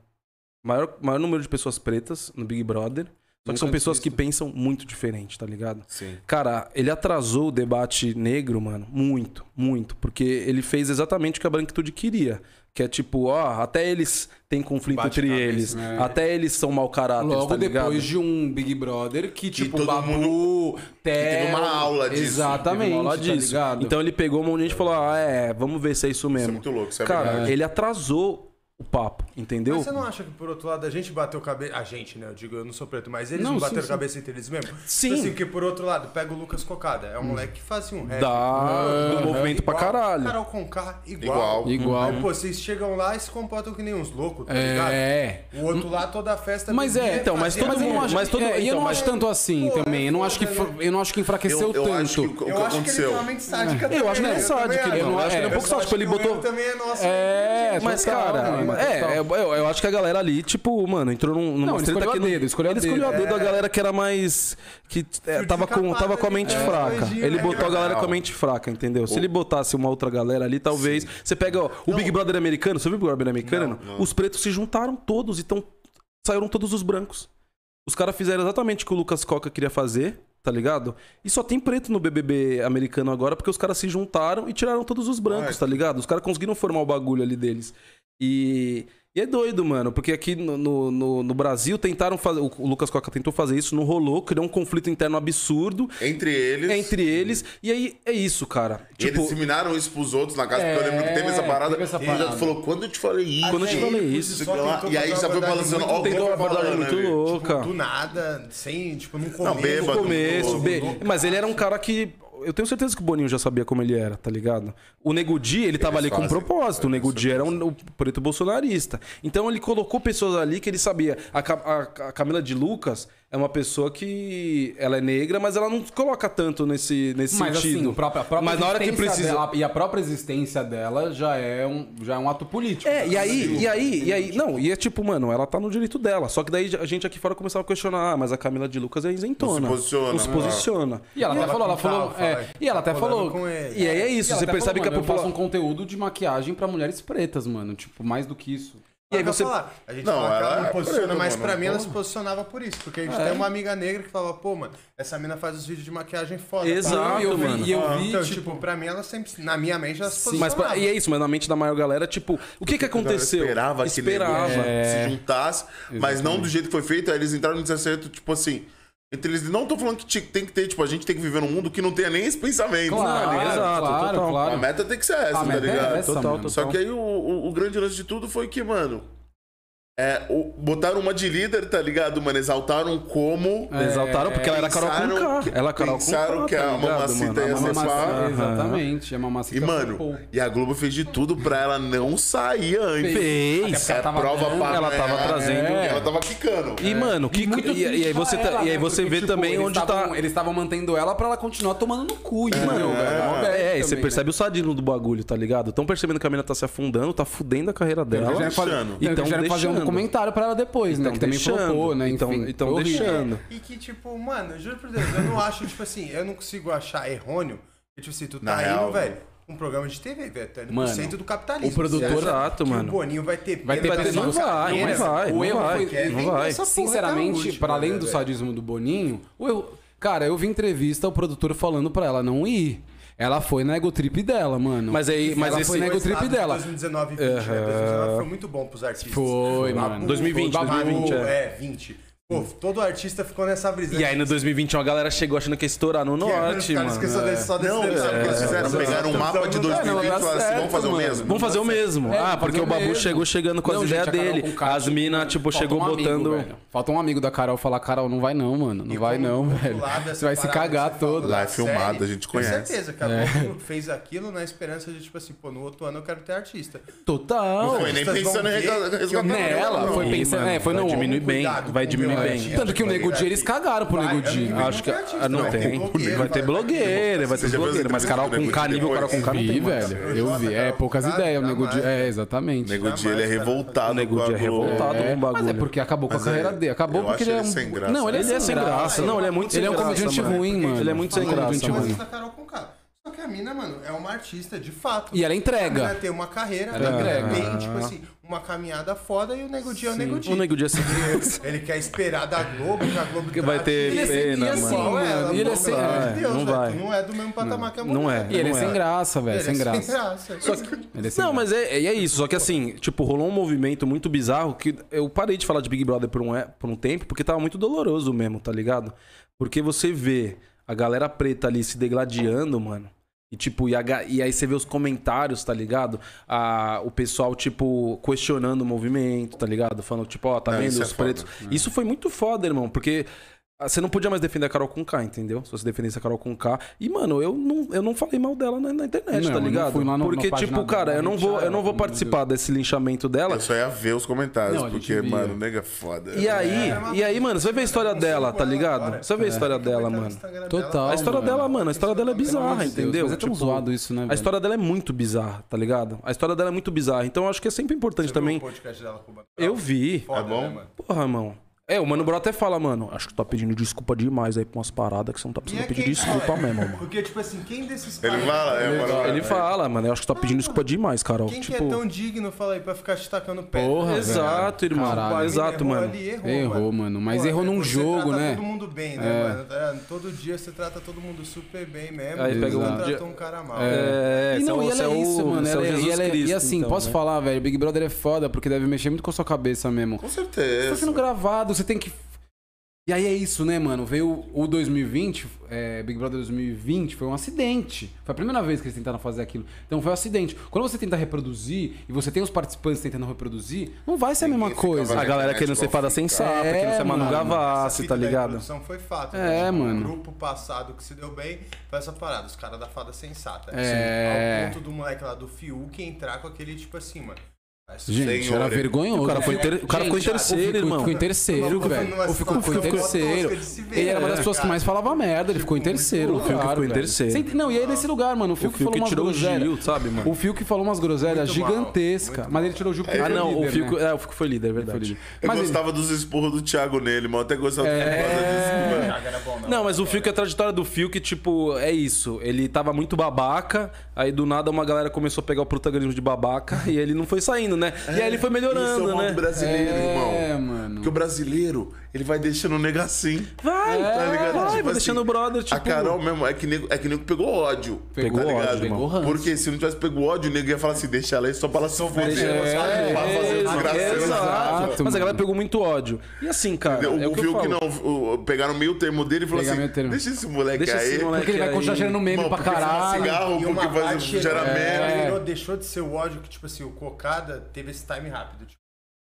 maior, maior número de pessoas pretas no Big Brother. Só que são pessoas visto. que pensam muito diferente, tá ligado? Sim. Cara, ele atrasou o debate negro, mano, muito, muito. Porque ele fez exatamente o que a branquitude queria. Que é tipo, ó, até eles têm conflito Bate entre eles. né? Até eles são mau caráter, Logo tá ligado? depois de um Big Brother que, tipo, todo Babu, mundo- teve uma aula disso. Exatamente, uma aula tá disso. ligado? Então ele pegou um monte de gente e falou: ah, é, vamos ver se é isso Isso é mesmo. muito louco, isso é Cara, verdade. ele atrasou o papo, entendeu? Mas você não acha que, por outro lado, a gente bateu cabeça. A gente, né? Eu digo, eu não sou preto, mas eles não, Não, bateram sim, sim. cabeça entre eles mesmo? Sim. Tipo Assim, porque, por outro lado, pega o Lucas Cocada. É um moleque que fazia um rap. Dá do Aham. movimento pra Igual. caralho. Carol Conká, igual. Igual. Igual. Aí, pô, vocês chegam lá e se comportam que nem uns loucos, tá ligado? É. O outro lá, toda a festa. Mas é, então, mas todo Mas eu não mundo- acho, mas todo- é, e eu então, não mas- acho tanto assim Pô, também. Eu não, é acho que, fr- eu não acho que enfraqueceu Eu, eu tanto. acho que o, que Eu acho que ele aconteceu. Eu acho que ele é sádico, irmão. Eu acho que ele é um pouco Eu acho sádico. Ele que o botou- também é nosso. É, Mas, cara, mano, é, é, eu, eu acho que a galera ali, tipo, mano, entrou num, numa Não, ele treta escolheu que a não- dedo, escolheu a ele dedo. escolheu a dedo a É. galera que era mais. que é, tava, com, tava com a mente ali, fraca. é, Ele é, botou a galera com a mente fraca, entendeu? Se ele botasse uma outra galera ali, talvez. Você pega ó, o Big Brother americano, você viu o Big Brother americano? Não, não. Os pretos se juntaram todos, então saíram todos os brancos. Os caras fizeram exatamente o que o Lucas Coca queria fazer, tá ligado? E só tem preto no BBB americano agora porque os caras se juntaram e tiraram todos os brancos, É. tá ligado? Os caras conseguiram formar o bagulho ali deles. E, e é doido, mano, porque aqui no, no, no- Brasil tentaram fazer. O Lucas Coca tentou fazer isso, não rolou, criou um conflito interno absurdo Entre eles. entre eles. E aí é isso, cara. E Tipo, eles disseminaram isso pros outros na casa, porque eu lembro que teve essa É, parada. teve essa E já parada. falou, quando eu te falei isso? Quando eu te Aí, falei isso, lá, e aí já uma foi balançando, muito ó, o tentou uma abordagem falando, muito né, louca. Do nada, sem, tipo, não começo. bêbado. no começo, be- mas ele era um cara que. Eu tenho certeza que o Boninho já sabia como ele era, tá ligado? O Nego Di, ele tava ali com um propósito. O Nego eles Di era um, o preto bolsonarista. Então ele colocou pessoas ali que ele sabia. A, a- a Camila de Lucas é uma pessoa que. Ela é negra, mas ela não coloca tanto nesse, nesse Mas sentido. assim, a própria, a própria mas na hora que precisa. dela- e a própria existência dela já é um, já é um ato político. É, e aí, e aí, e aí, não, e é tipo, mano, ela tá no direito dela. Só que daí a gente aqui fora começava a questionar, ah, mas a Camila de Lucas é isentona. Não se posiciona, Não se né? posiciona. E ela até ela falou, ela falou. é, e ela até falou. rolando com ele. E aí é isso, E ela você até percebe falou, que a mano, Eu faço população. um conteúdo de maquiagem pra mulheres pretas, mano. Tipo, mais do que isso. E aí Mas você. eu falar, A gente Não, fala que ela não é posiciona, preta, mas mano, pra mim ela se posicionava por isso. Porque a gente É. tem uma amiga negra que fala, pô, mano, essa mina faz os vídeos de maquiagem foda. Exato, tá? eu vi, mano. E eu vi, então, tipo, tipo, pra mim ela sempre, na minha mente, ela se Mas posicionava. pra- e é isso, mas na mente da maior galera, tipo, o que que aconteceu? esperava que Esperava. É. se juntasse, mas não do jeito que foi feito. Aí eles entraram no desacerto, tipo assim. Entre eles, não tô falando que tem que ter, tipo, a gente tem que viver num mundo que não tenha nem esse pensamento, Claro, tá ligado? exato, claro, total. A claro. meta tem que ser essa, A tá meta é ligado? essa, Total, mano. Só que aí o, o, o grande lance de tudo foi que, mano. É, o, botaram uma de líder, tá ligado, mano? Exaltaram como. É, Exaltaram porque ela era Carol K. que- Ela é Carol pensaram que tá a ligado, mamacita ia A ser mamacita- pá. Exatamente. É uma massa E, mano, e a Globo fez de tudo pra ela não sair antes. Fez. É tava prova dando, pra ela tava é, trazendo- Ela tava quicando. E, mano, que, Muito e, e aí você, tá- ela, e aí você Porque, vê tipo, também onde tavam- tá. Eles estavam mantendo ela pra ela continuar tomando no cu, entendeu? é, É, e você percebe né? o sadismo do bagulho, tá ligado? Estão percebendo que a menina tá se afundando, tá fudendo a carreira dela. Fazer- deixando. Um comentário pra ela depois, né? Então Que também deixando. flopou, né? Então- Enfim, então deixando. E que, tipo, mano, juro por Deus, eu não acho, tipo assim, eu não consigo achar errôneo. que, Tipo assim, tu Na tá real, indo, velho, um programa de TV, velho, tá Mano, pro centro do capitalismo. o produtor- Exato, mano. O Boninho vai ter Vai ter pena pena, pra não vai, não vai, O não erro vai, foi- não vai. Sinceramente, até a para além do sadismo do Boninho, o erro... Cara, eu vi entrevista o produtor falando pra ela não ir. Ela foi na egotrip dela, mano. Mas aí- mas ela esse- foi na Foi estado de dela. 2019 e 20, né? 2019 foi muito bom pros artistas. Foi, Babu, mano. 2020, Babu, 2020, é. é. 20. Pô, todo artista ficou nessa brisa. E aí no 2021 a galera chegou achando que ia estourar no Que é, norte, caras mano. esqueceram desse- só desse Não, detalhe. sabe o que eles fizeram? É, Pegaram um mapa de então não dá, 2020 e não falaram assim, vamos fazer o mesmo? Vamos fazer o mesmo. É, ah, porque o Babu mesmo. chegou chegando com as Não, ideias dele. com As minas, tipo, falta chegou um amigo, botando. velho. Falta um amigo da Carol falar, Carol, não vai não, mano. Não E vai não, velho. Você vai se cagar todo. Lá é filmado, a gente conhece. certeza que a Globo fez aquilo na esperança de, tipo assim, pô, no outro ano eu quero ter artista. Total. Não foi nem pensando em resgatar- Nela, não. foi pensando. É, foi vai no. diminuir bem, vai com diminuir o bem. Tanto que o Nego virar Di, eles cagaram pro Nego eu Di. não vi Acho que artista, ah, não vai ter tem. blogueiro, Vai ter blogueira, vai ter blogueira. Mas Carol com K, nível Carol com K não Vi, tem. velho. Eu vi. É, poucas ideias. O Nego Di. jamais. É, exatamente. Nego Di, ele é revoltado O Nego com a Di é revoltado com o bagulho. Mas é porque acabou com a Mas carreira é- dele. Acabou eu porque ele é ele um. sem graça. Não, ele é, é sem graça. Não, ele é muito sem Ele é um graça, comediante ruim, mano. Ele é muito sem Ele é graça, ruim. da Carol com K. Só que a mina, mano, é uma artista de fato. E ela entrega. A mina tem uma carreira, Ela entrega. tem, tipo assim, uma caminhada foda e o Nego Di é o Nego Di. O Nego Di é sem Ele quer esperar da Globo, que a Globo Que vai ter ele é pena, e assim, mano. mano, e ele é sem- amor é, de Deus, não vai. não é do mesmo patamar que a mulher. Não é. E ele é Não sem é. graça, velho. Ele Sem é graça. sem graça. Só que- Ele é sem Não, graça. mas é, é isso. Só que assim, tipo, rolou um movimento muito bizarro que eu parei de falar de Big Brother por um, é- por um tempo, porque tava muito doloroso mesmo, tá ligado? Porque você vê a galera preta ali se degladiando, mano. E, tipo, e, a e aí você vê os comentários, tá ligado? A, o pessoal, tipo, questionando o movimento, tá ligado? Falando, tipo, ó, tá Não, vendo isso é os foda. pretos. Isso foi muito foda, irmão, porque você não podia mais defender a Carol com K, entendeu? Se você defendesse a Carol com K. E, mano, eu não, eu não falei mal dela na, na internet, Não, tá eu não ligado? fui lá no- porque, tipo, cara, eu não vou, eu não vou participar desse linchamento dela. Eu só ia ver os comentários, Não, porque, via. mano, nega é foda. E aí, e aí, mano, você vai ver a história dela, tá ligado? Você vai ver a história dela, mano. Total. A história mano. dela, mano, a história dela é bizarra, entendeu? Mas é tão Tipo, zoado isso, né, A história dela é muito bizarra, tá ligado? A história dela é muito bizarra. Então eu acho que é sempre importante também. Eu vi. É bom? Né, Porra, irmão. É, o Mano Bro até fala, mano, acho que tu tá pedindo desculpa demais aí pra umas paradas que você não tá precisando pedir desculpa <laughs> mesmo, mano. Porque, tipo assim, quem desses Ele caras- fala, é, mano. Ele fala, mano, eu acho que tu tá pedindo desculpa demais, Carol. Quem que Tipo, é tão digno, fala aí, pra ficar te tacando pedra? Porra, exato, irmão. Caralho. Exato, Errou mano. ali, errou, Errou, mano. Mas Pô, errou num você jogo, trata né? todo mundo bem, né, É. mano? É, Todo dia você trata todo mundo super bem mesmo. Aí pega um dia- um cara mal. É, e esse não, é e ela é o- isso, mano. é é- e, é- e assim, então, posso né? falar, velho, Big Brother é foda porque deve mexer muito com a sua cabeça mesmo. Com Tá certeza. sendo gravado, você tem que. E aí é isso, né, mano? Veio o 2020, é, Big Brother 2020, foi um acidente. Foi a primeira vez que eles tentaram fazer aquilo. Então foi um acidente. Quando você tenta reproduzir e você tem os participantes tentando reproduzir, não vai ser a mesma coisa. A galera querendo ser fada sensata, É, querendo ser Manu mano. Gavassi, tá ligado? introdução foi fato. É, né? Tipo, mano. O grupo passado que se deu bem foi essa parada, os caras da fada sensata. É. Ao ponto do moleque lá do Fiuk entrar com aquele tipo assim, mano. Gente, Senhor, era vergonhoso. O cara foi em ter- o cara ficou em Gente, terceiro, o Fico irmão. Ficou em terceiro, velho. O Fico ficou em terceiro. Ele era uma das né, pessoas que mais falava merda. Ele ficou em terceiro. louco. claro, ficou em terceiro. Não, e aí nesse lugar, mano, o O Fiuk Fiuk falou umas tirou o groselhas. Gil, sabe, mano? O Fiuk falou umas groselhas gigantescas. Mas ele tirou o Gil porque Ah, não, o né? é, o Fico foi líder, é verdade. Eu gostava dos esporros do Thiago nele, mano. Até gostava do É. Não. Não, mas o Fiuk, a trajetória do Fiuk, tipo, é isso. Ele tava muito babaca, aí do nada uma galera começou a pegar o protagonismo de babaca <laughs> e ele não foi saindo, né? E aí ele foi Isso é melhorando, o modo né? brasileiro, É, irmão. mano. Porque o brasileiro, ele vai deixando o nega assim. Vai, tá ligado? vai, Tipo vai deixando o assim, brother, tipo... A Carol mesmo, é que nego, é que nego pegou ódio. Pegou tá ligado? ódio, pegou ranço. Porque se não tivesse pego ódio, o nego ia falar assim, deixa ela aí só pra ela se fuder. É, pra fazer Exato, desgraça. Mas Exato, a galera pegou muito ódio. E assim, cara, O, é o o que eu Fiuk falo. não, o- pegaram meio termo dele e falou assim: deixa esse moleque Deixa esse aí. moleque Porque ele vai continuar gerando meme Mano, pra caralho. cigarro, porque faz, parte gera é, meme. deixou de ser o ódio que, tipo assim, o Cocada teve esse time rápido. Tipo,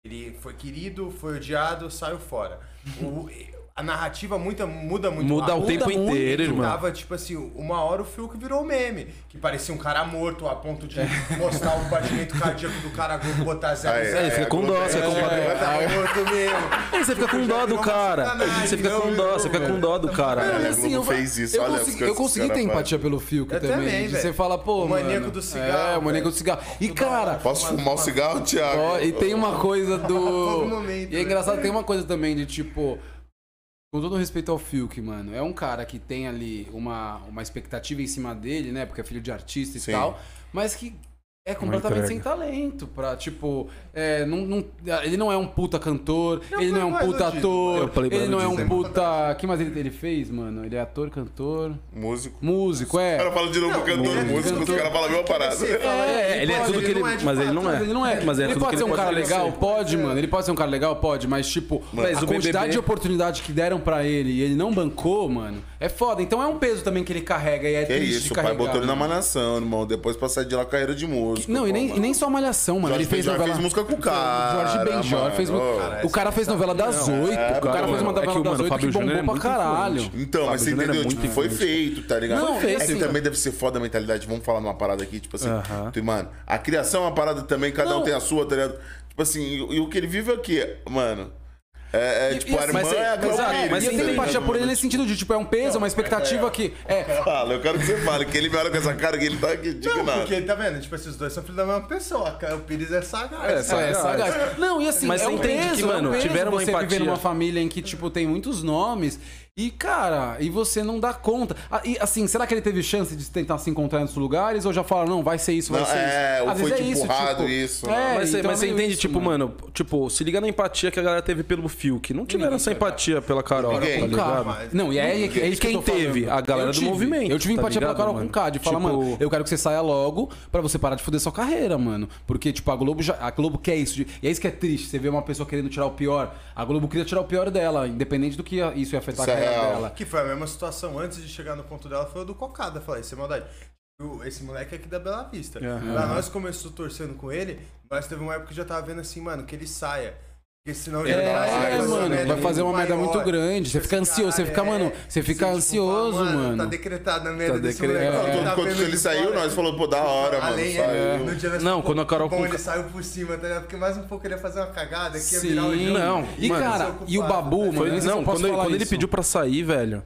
ele foi querido, foi odiado, saiu fora. O- a narrativa muita, muda muito Muda o tempo muito. inteiro, irmão. Tava, tipo assim, uma hora o Fiuk virou meme. Que parecia um cara morto a ponto de mostrar o batimento cardíaco do cara botar zero. Aí, zero. É, ele fica com dó, você fica com É, tá morto mesmo. Aí você fica com dó do uma cara. Você fica com dó, você fica com dó do cara. É, Mas, a assim, Globo eu, fez isso, eu olha consegui, eu consegui ter empatia pelo Fiuk Eu também. você fala, pô, O maníaco do cigarro, É, o maníaco do cigarro. E, cara. Posso fumar o cigarro, Thiago? E tem uma coisa <laughs> do. E é né? engraçado, tem uma coisa também de tipo. Com todo respeito ao Fiuk, mano, é um cara que tem ali uma, uma expectativa em cima dele, né? Porque é filho de artista e Sim. tal, mas que é completamente sem talento pra, tipo, é, não, não- ele não é um puta cantor, ele não é um puta ator, ele não é um puta... que mais ele, ele fez, mano? Ele é ator, cantor, Músico. músico, O é. cara fala de novo Não, cantor, músico, músico, os cantor. caras falam a mesma parada. É, ele é pode, tudo que ele. é Mas ele não é. Ele não é. Mas é ele pode ser um ele cara legal? ser. Pode, mano. Ele pode ser um cara legal? Pode. Mas, tipo, Mas a o quantidade BBB de oportunidade que deram pra ele e ele não bancou, mano, é foda. Então é um peso também que ele carrega e é Que triste isso, de o pai carregar. botou ele na mano. malhação, irmão. Depois pra sair de lá, carreira de músico. Não, e pô, nem, mano. e nem só malhação, mano. Jorge ele fez novela. fez música com o cara, Jorge Benjor fez. Cara, o cara fez novela das oito. é, o cara fez uma É que novela o, das oito que Júnior é bombou pra caralho. Então, mas você é entendeu? Tipo, foi feito, tá ligado? Não, é fez, que assim, também deve ser foda a mentalidade. Vamos falar numa parada aqui, tipo assim. Tu- Mano, a criação é uma parada também, cada um tem a sua, tá ligado? Tipo assim, e, e o que ele vive aqui, mano. É, é, E- tipo, e a irmã assim, é a mas, ah, Pires, mas e tenho entende, empatia por ele nesse sentido de, tipo, é um peso, uma expectativa que. É, Fala, eu quero que você fale, que ele me olha com essa cara que ele tá aqui Não, indignado. porque, tá vendo? Tipo, esses dois são filhos da mesma pessoa. O Pires é sagaz. É, É, sagaz. sagaz. Não, e assim, Mas é você um entende peso, que, é um mano, peso tiveram uma você viver empatia. numa família em que, tipo, tem muitos nomes e, cara, e você não dá conta. Ah, E, assim, será que ele teve chance de tentar se encontrar em outros lugares ou já fala, não, vai ser isso, vai Não, ser é, isso? ou Às foi vezes é tipo empurrado tipo, isso, É, né? Mas, você- então mas você é meio entende, isso, tipo, mano. tipo, se liga na empatia que a galera teve pelo Fiuk. Não tiveram essa empatia pela Carol, Ninguém. tá ligado? Não, e é, é, é isso que quem eu tô falando. teve? A galera Eu do tive. movimento, Eu tive tá empatia pela ligado, Carol mano? com K, de falar, Tipo- mano, eu quero que você saia logo pra você parar de foder sua carreira, mano. Porque, tipo, a Globo já. A Globo quer isso. de- E é isso que é triste. Você vê uma pessoa querendo tirar o pior. A Globo queria tirar o pior dela, independente do que isso ia afetar Isso a é carreira real. dela. Que foi a mesma situação antes de chegar no ponto dela, foi o do Cocada. Falei, isso é maldade. Esse moleque é aqui da Bela Vista. Aham. Pra nós começou torcendo com ele, mas teve uma época que já tava vendo assim, mano, que ele saia. Porque senão já É, vai fazer mano, vai fazer uma merda muito grande. Você fica ansioso, você fica, caralho, mano, é. você fica tipo, ansioso, mano. Tá decretado a merda Tá desse decretado. moleque. Quando, Tá ele saiu, nós falou, pô, da hora, mano. Além, saiu. é, no dia nós Não, quando a Carol bom, ele saiu por cima, tá ligado? Porque mais um pouco ele ia fazer uma cagada aqui, ia Sim, virar jogo. Não, E, cara, e o Babu, Foi- mano, não, quando, ele- pediu pra sair, velho.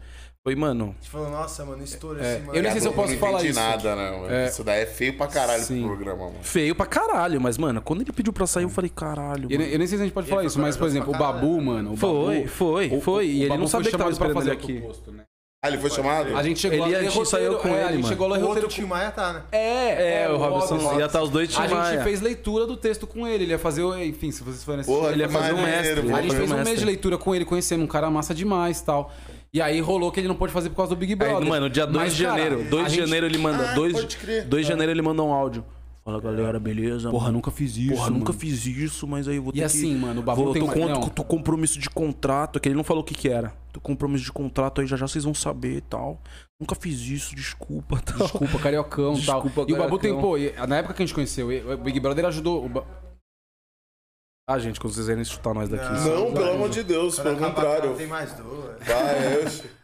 Foi, mano. A gente falou, nossa, mano, estouro É, esse mano. eu nem sei se eu posso não falar isso. nada, não. É. Isso daí é feio pra caralho Sim. pro programa, mano. Feio pra caralho, mas, mano, quando ele pediu pra sair, eu falei, caralho. Eu, eu nem sei se a gente pode Ele falar isso, mas, por exemplo, o Babu, caralho. mano. O Foi, Babu, foi, o- foi. o E ele não sabia que tava esperando fazer ele aqui. posto, né? Ah, ele foi chamado? A gente chegou Ele- lá a e gente saiu com é, a ele, gente mano. chegou lá e O outro. Tim Maia tá, né? É, É, o Robson ia estar os dois A Tim gente Maia. fez leitura do texto com ele. Ele ia fazer, o- enfim, se vocês forem Porra, Ele ia fazer um maneiro, mestre. A gente fez o um mês de leitura com ele, conhecendo um cara massa demais e tal. E aí rolou que ele não pôde fazer por causa do Big Brother. Aí, mano, dia 2 Mas, de cara, janeiro. 2 a de gente- janeiro ele manda. Ah, 2 pode crer. 2 de janeiro ele manda um áudio. Fala galera, beleza? Porra, mano? nunca fiz isso. Porra, nunca mano. fiz isso, mas aí eu vou ter E que... assim, mano, o Babu vou, tem tô, não. tô com compromisso de contrato, que ele não falou o que que era. Tô com compromisso de contrato aí, já já vocês vão saber e tal. Nunca fiz isso, desculpa, <laughs> tal. Desculpa, cariocão e tal. Desculpa, E o Babu tem, cariocão. pô, e na época que a gente conheceu, e- o Big Brother ajudou. Ah, gente, quando vocês irem chutar nós daqui. Não, pelo amor de Deus, pelo contrário. Tem mais duas. Vai, eu...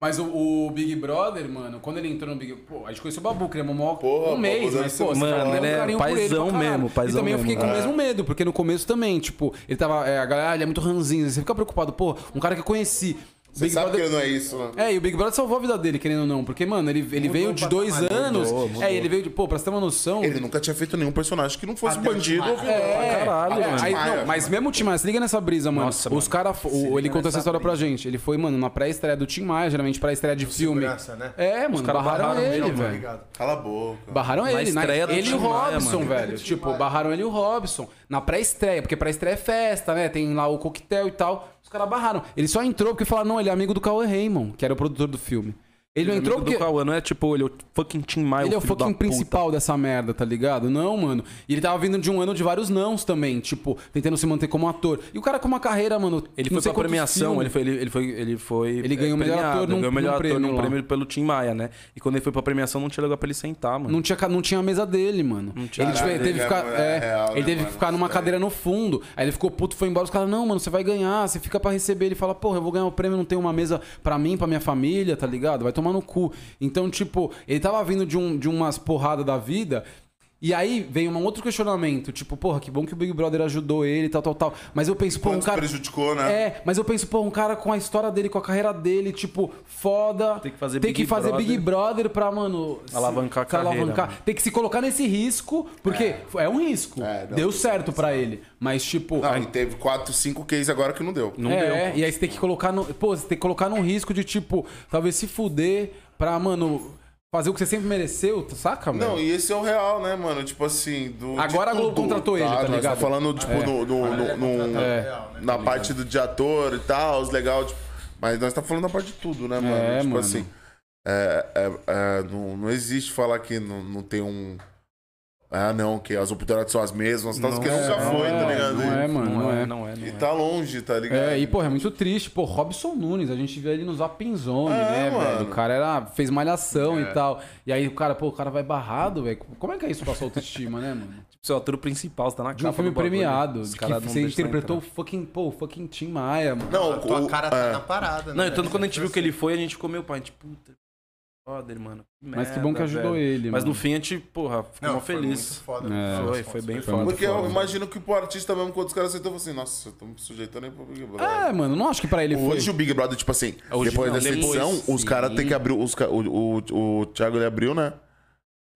Mas o, o Big Brother, mano, quando ele entrou no Big Pô, a gente conheceu o Babu, criamos um, maior- Porra, um mês, deve mas, ser pô, você Mano, um ele é carinho por ele paizão mesmo, paizão E também eu fiquei mesmo. com o É. mesmo medo, porque no começo também, tipo, ele tava. é, a galera, ah, ele é muito ranzinho, você fica preocupado, pô, um cara que eu conheci. Você Big sabe Brother- que não é isso, né? É, e o Big Brother salvou a vida dele, querendo ou não. Porque, mano, ele, ele Mudou veio de dois anos. mudou, mudou. É, ele veio de. Pô, pra você ter uma noção. Ele nunca tinha feito nenhum personagem que não fosse Até bandido ou. É, caralho, mano. aí- não, mas mesmo o Tim Maia, se liga nessa brisa, mano. Nossa, Os caras. Ele contou essa história pra gente. Ele foi, mano, na pré-estreia do Tim Maia, geralmente pré-estreia de filme. né? É, mano, caras barraram, barraram ele, Tá velho. Cala a boca. Barraram ele, na estreia do ele e o Robson, velho. Tipo, barraram ele e o Robson. Na pré-estreia, porque pré-estreia é festa, né? Tem lá o coquetel e tal. Os caras barraram. Ele só entrou porque falaram, não, ele é amigo do Cauê Raymond, que era o produtor do filme. Ele não entrou Amigo porque. Cauã, não é tipo, ele é o fucking Tim Maia, Ele é o fucking puta. principal dessa merda, tá ligado? Não, mano. E ele tava vindo de um ano de vários nãos também, tipo, tentando se manter como ator. E o cara com uma carreira, mano. Ele não foi pra premiação, ele foi, ele, ele foi, ele foi. Ele ganhou o melhor premiado, ator num- ganhou o melhor num ator prêmio num lá. prêmio pelo Tim Maia, né? E quando ele foi pra premiação, não tinha lugar pra ele sentar, mano. Não tinha, não tinha a mesa dele, mano. tinha. ele tipo, Caralho, teve que ele ficar, é é, real, ele né, teve que mano? ficar numa cadeira no fundo. Aí ele ficou puto, foi embora. Os caras, não, mano, você vai ganhar, você fica pra receber. Ele fala, porra, eu vou ganhar o prêmio, não tenho uma mesa pra mim, pra minha família, tá ligado? Vai tomar no cu. Então, tipo, ele tava vindo de, um, de umas porradas da vida. E aí veio um outro questionamento, tipo, porra, que bom que o Big Brother ajudou ele, tal, tal, tal. Mas eu penso, pô, um cara. prejudicou, né? É, mas eu penso, pô, um cara com a história dele, com a carreira dele, tipo, foda. Tem que fazer tem Big que fazer Brother. Big Brother pra, mano. se- Alavancar a se carreira, alavancar. mano. Tem que se colocar nesse risco, porque é, um risco. É, não, deu certo pra ele. Mas, tipo. Não, e teve 4, 5 cases agora que não deu. Não é, deu. e aí você tem que colocar no. Pô, você tem que colocar num risco de, tipo, talvez se fuder pra, mano, fazer o que você sempre mereceu, saca, mano? Não, e esse é o real, né, mano? Tipo assim, do. Agora a Globo contratou ele, tá Nós ligado? tá falando, tipo, É. no, no- no- Ele no- É. real, né? na parte do, de ator e tal, os legal, tipo, mas nós tá falando da parte de tudo, né, mano? É, tipo mano. assim, é, é- é, não, não existe falar que não, não tem um. Ah, não, que as oportunidades são as mesmas, tal, Não que é, nunca não foi, é, tá ligado? não é, mano, não é. não é. não E é. tá longe, tá ligado? É, e, porra, é muito triste. Pô, Robson Nunes, a gente vê ele nos Apinzone, É, né, mano. velho? O cara era, fez malhação É. e tal. E aí o cara, pô, o cara vai barrado, velho. Como é que é isso pra sua autoestima, né, mano? <laughs> Tipo, seu ator principal, você tá na De um capa filme premiado. Os Que não você interpretou o fucking, pô, o fucking Tim Maia, mano. Não, A tua o- cara tá é. na parada, né? Não, e tanto quando a gente viu que ele Assim. foi, a gente ficou meio pai, tipo, puta, foda, mano. Mas que bom que merda, ajudou velho. ele, Mas mano. no fim a gente, porra, ficou Não, mó foi feliz. muito foda. É. Foi, foi bem Foi foda. Porque eu foda. imagino que pro artista mesmo, quando os caras aceitam, eu falei assim, nossa, eu tô me sujeitando aí pro Big Brother. É, mano, não acho que pra ele foi. Hoje o Big Brother, tipo assim, Hoje depois não, dessa depois, edição, os sim. caras têm que abrir. Os, o, o, o Thiago ele abriu, né?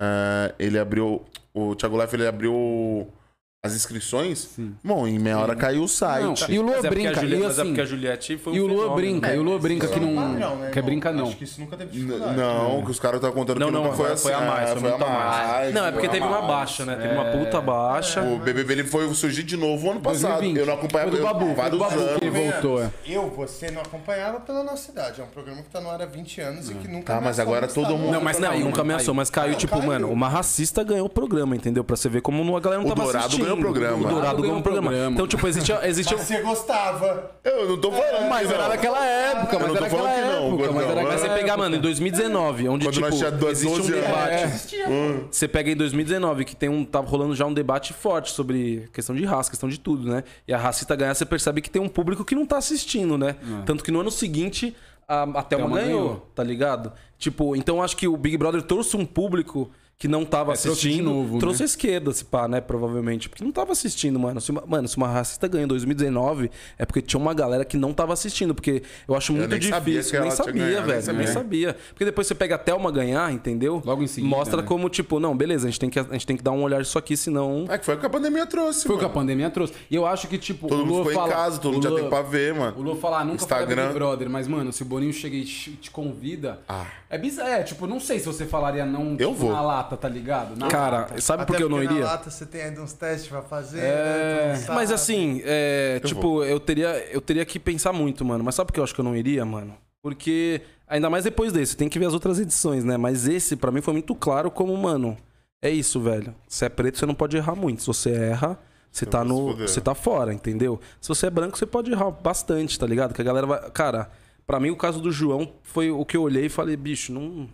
É, ele abriu. O Thiago Life ele abriu as inscrições. Sim. Bom, em meia hora caiu o Não, site. e o Lua Mas é porque a brinca, Juliette- e Mas é assim. porque a Juliette foi um E o Lua brinca, e o Lua brinca que é não. padrão, né, Quer brincar, não. Acho que isso nunca teve dificuldade. Não, que os caras estão contando Não, que não, nunca foi foi- assim. foi a mais, é, foi muito a mais. Não, é porque foi teve uma mais. baixa, né? Teve uma puta baixa. O BBB ele foi surgir de novo ano passado. 2020. Eu não acompanhava Foi do eu- Babu, foi do Babu anos. que ele voltou, é. Eu, você não acompanhava pela nossa cidade. É um programa que tá no ar há 20 anos e que nunca Tá, mas agora todo mundo- Não, mas não, nunca né? ameaçou, mas caiu, Não, tipo, mano, uma racista ganhou o programa, entendeu? Pra você ver como a galera não O tava Dourado assistindo. Ganhou o programa. O Dourado ganhou o programa. programa. Então, tipo, existia... existia... Mas você gostava. Eu não tô falando. Mas que era naquela época, Eu mas não era tô naquela falando que não, época. Mas era Mas você naquela pegar, mano, em 2019, onde, Quando nós tipo, tinha 12 existe um debate... Hum. Você pega em 2019, que tem um. Tava rolando já um debate forte sobre questão de raça, questão de tudo, né? E a racista ganhar, você percebe que tem um público que não tá assistindo, né? Tanto que no ano seguinte, a, a Thelma ganhou, ganhou. tá ligado? Tipo, então eu acho que o Big Brother trouxe um público que não tava É, trouxe de assistindo. novo, né? trouxe a esquerda, se pá, né? Provavelmente. Porque não tava assistindo, mano. Se uma, mano, se uma racista ganha em 2019, é porque tinha uma galera que não tava assistindo. Porque eu acho muito nem sabia difícil. que nem sabia, ganhado, velho. Nem sabia. Porque depois você pega a Thelma ganhar, entendeu? Logo em seguida, Mostra né? como, tipo, não, beleza, a gente tem que, a gente tem que dar um olhar nisso aqui, senão. É que foi o que a pandemia trouxe, Foi o que a pandemia trouxe. E eu acho que, tipo, Todo o mundo ficou fala, em casa, todo mundo já tem pra ver, mano. O Lu falar, nunca foi Instagram. Big Brother, mas, mano, se o Boninho chega e te te convida. Ah. É bizarro. É, tipo, não sei se você falaria não Eu tipo, vou. na lata, tá ligado? Na Cara, lata. sabe por que eu não iria? Na lata você tem ainda uns testes pra fazer. É. né? Não Mas assim, é, Eu tipo, eu teria, eu teria que pensar muito, mano. Mas sabe por que eu acho que eu não iria, mano? Porque, ainda mais depois desse, tem que ver as outras edições, né? Mas esse, pra mim, foi muito claro como, mano, é isso, velho. Se é preto, você não pode errar muito. Se você erra, você tá vai se no. Você tá fora, entendeu? Se você é branco, você pode errar bastante, tá ligado? Que a galera vai. Cara, pra mim o caso do João foi o que eu olhei e falei, bicho, não.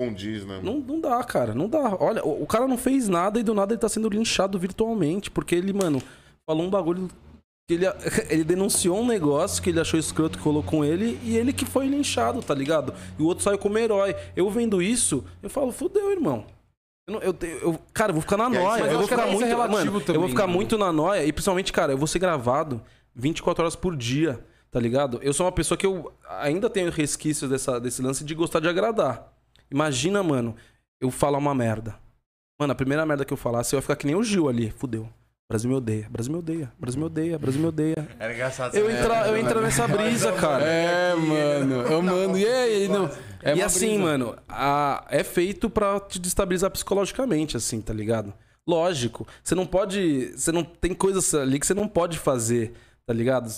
Condiz, né? Não, não dá, cara. Não dá. Olha, o, o cara não fez nada e do nada ele tá sendo linchado virtualmente. Porque ele, mano, falou um bagulho. Que ele, <laughs> ele denunciou um negócio que ele achou escroto que rolou com ele e ele que foi linchado, tá ligado? E o outro saiu como herói. Eu vendo isso, eu falo, fudeu, irmão. Eu, eu, eu- cara, eu vou ficar na noia. mas Eu eu vou ficar é muito. Mano, eu também, vou ficar né? muito na noia. E principalmente, cara, eu vou ser gravado 24 horas por dia. Tá ligado? Eu sou uma pessoa que eu ainda tenho resquícios dessa, desse lance de gostar de agradar. Imagina, mano, eu falar uma merda. Mano, a primeira merda que eu falasse, eu ia ficar que nem o Gil ali. Fudeu. Brasil me odeia, Brasil me odeia, Brasil me odeia, Brasil me odeia. Era engraçado. Eu merda, eu entro mano. nessa brisa, Mas, cara. É, mano. Eu mando. E aí, não. É e assim, brisa. mano, a- é feito pra te destabilizar psicologicamente, assim, tá ligado? Lógico, você não pode. Você não. Tem coisas ali que você não pode fazer, tá ligado?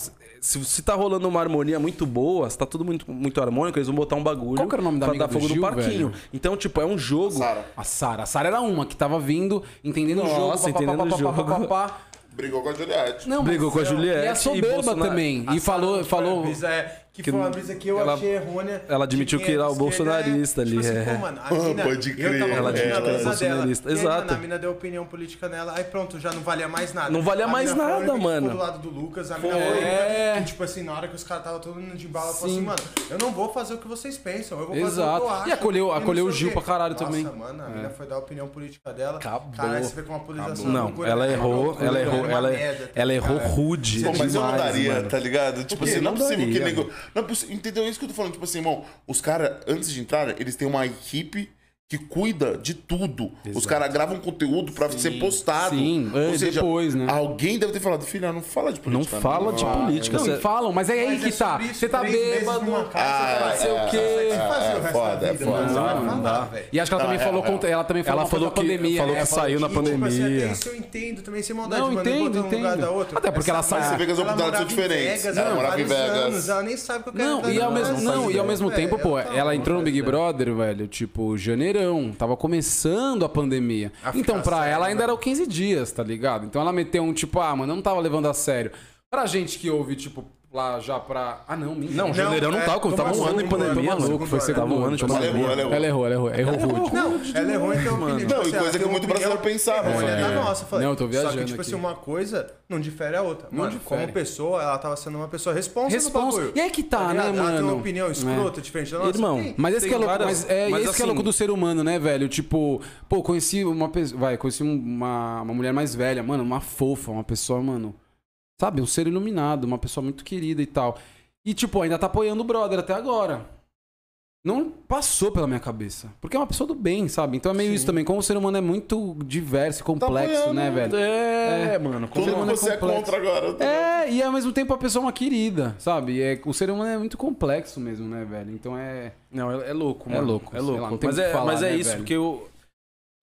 Se, se tá rolando uma harmonia muito boa, se tá tudo muito, muito harmônico, eles vão botar um bagulho Qual que era o nome da pra amiga dar do fogo Gil, no parquinho. velho? Então, tipo, é um jogo. Sara A Sara. A Sara era uma que tava vindo, entendendo o Nossa, jogo. pá, pá, entendendo o pá, jogo. pá, pá, pá. brigou com a Juliette. Não, Brigou mas- com a Juliette E é e soberba Bolsonaro- também. A E falou. Falou a brisa, é, que, que foi uma brisa que eu ela- achei errônea. ela admitiu que é era o esquerda, bolsonarista ali, tipo assim, é. pô, mano, a mina, Pode Eu crer. tava Ela curtindo admitiu a que era brisa dela. bolsonarista, E aí, exato. mano, a mina deu opinião política nela, aí pronto, já não valia mais nada. Não valia A mais foi nada, que mano. ficou do lado do Lucas, a mina Foi. foi É. que, tipo assim, na hora que os caras estavam todo mundo de bala, falou Sim. assim, mano, eu não vou fazer o que vocês pensam, eu vou fazer Exato. o que eu acho. E acolheu- acolheu o Gil pra caralho Nossa, também. mano, a mina foi dar a opinião política dela. Acabou. Caralho, você vê com a polarização. Não, ela errou, ela errou, uma ela, ela errou rude. Mas eu não daria, tá ligado? Tipo assim, não é possível que nego. Não é possível. Entendeu isso que eu tô falando? Tipo assim, irmão, os caras, antes de entrar, eles têm uma equipe que cuida de tudo. Os caras gravam conteúdo pra ser postado. Sim, Ou é, seja, depois, né? alguém deve ter falado, filha, não fala de Não política. fala de política. Não, você- e falam, mas é aí Mas que é tá. sobre isso, Você tá bêbado. casa, Ah, você vai é, o quê? é, é o resto foda, da é foda. vai Não, falar, não dá. velho. E acho que ela também Ah, é, falou é. contra. Ela também falou Ela que- pandemia. falou né? que saiu na tipo assim, pandemia. até isso eu entendo também, sem maldade, Não, entendo, um entendo. da outra. Até porque ela sai- Você vê que as oportunidades são diferentes. Ela morava em Vegas. Ela nem sabe o que eu quero Não, e ao mesmo, não não, e tempo, pô, ela não entrou no Big. Brother, velho, tipo, janeirão, tava começando a pandemia. A Então, pra sério, ela ainda né? eram 15 dias, tá ligado? Então ela meteu um tipo, ah, mano, eu não tava levando a sério. Pra gente que ouve, tipo, lá já pra. Ah, não, mentira. Não, janeirão não é, tava, tava um ano em pandemia, louco. Foi segundo Tava um ano de ano, Ela errou, pandemia. ela errou. Ela errou, ela errou, errou rude. Não, ela errou opinião. Mano. Tipo Não, e assim, ela coisa tem que muito opinião, brasileiro pensava, É, né? da nossa, eu falei. Não, eu tô Só viajando que, tipo assim, uma coisa não difere a outra. Não Mano, difere. como pessoa, ela tava sendo uma pessoa responsável bagulho. E aí que tá, né, ligado? Ela tem uma mano? opinião escrota, diferente da nossa. Irmão. Mas esse que é louco, mas é mas esse que é assim- louco do ser humano, né, velho? Tipo, pô, conheci uma pessoa, vai, conheci um- uma, uma mulher mais velha, mano, uma fofa, uma pessoa, mano, sabe, um ser iluminado, uma pessoa muito querida e tal. E tipo, ainda tá apoiando o brother até agora. Não passou pela minha cabeça. Porque é uma pessoa do bem, sabe? Então é meio isso também. Como o ser humano é muito diverso e complexo, apoiando, né, velho? É, mano. Tudo humano que é você é complexo. contra agora. É, e ao mesmo tempo a pessoa é uma querida, sabe? É, o ser humano é muito complexo mesmo, né, velho? Então é. Não, é, é louco, É mano. louco, É louco. lá, mas é, falar, mas é né, isso, velho? porque eu.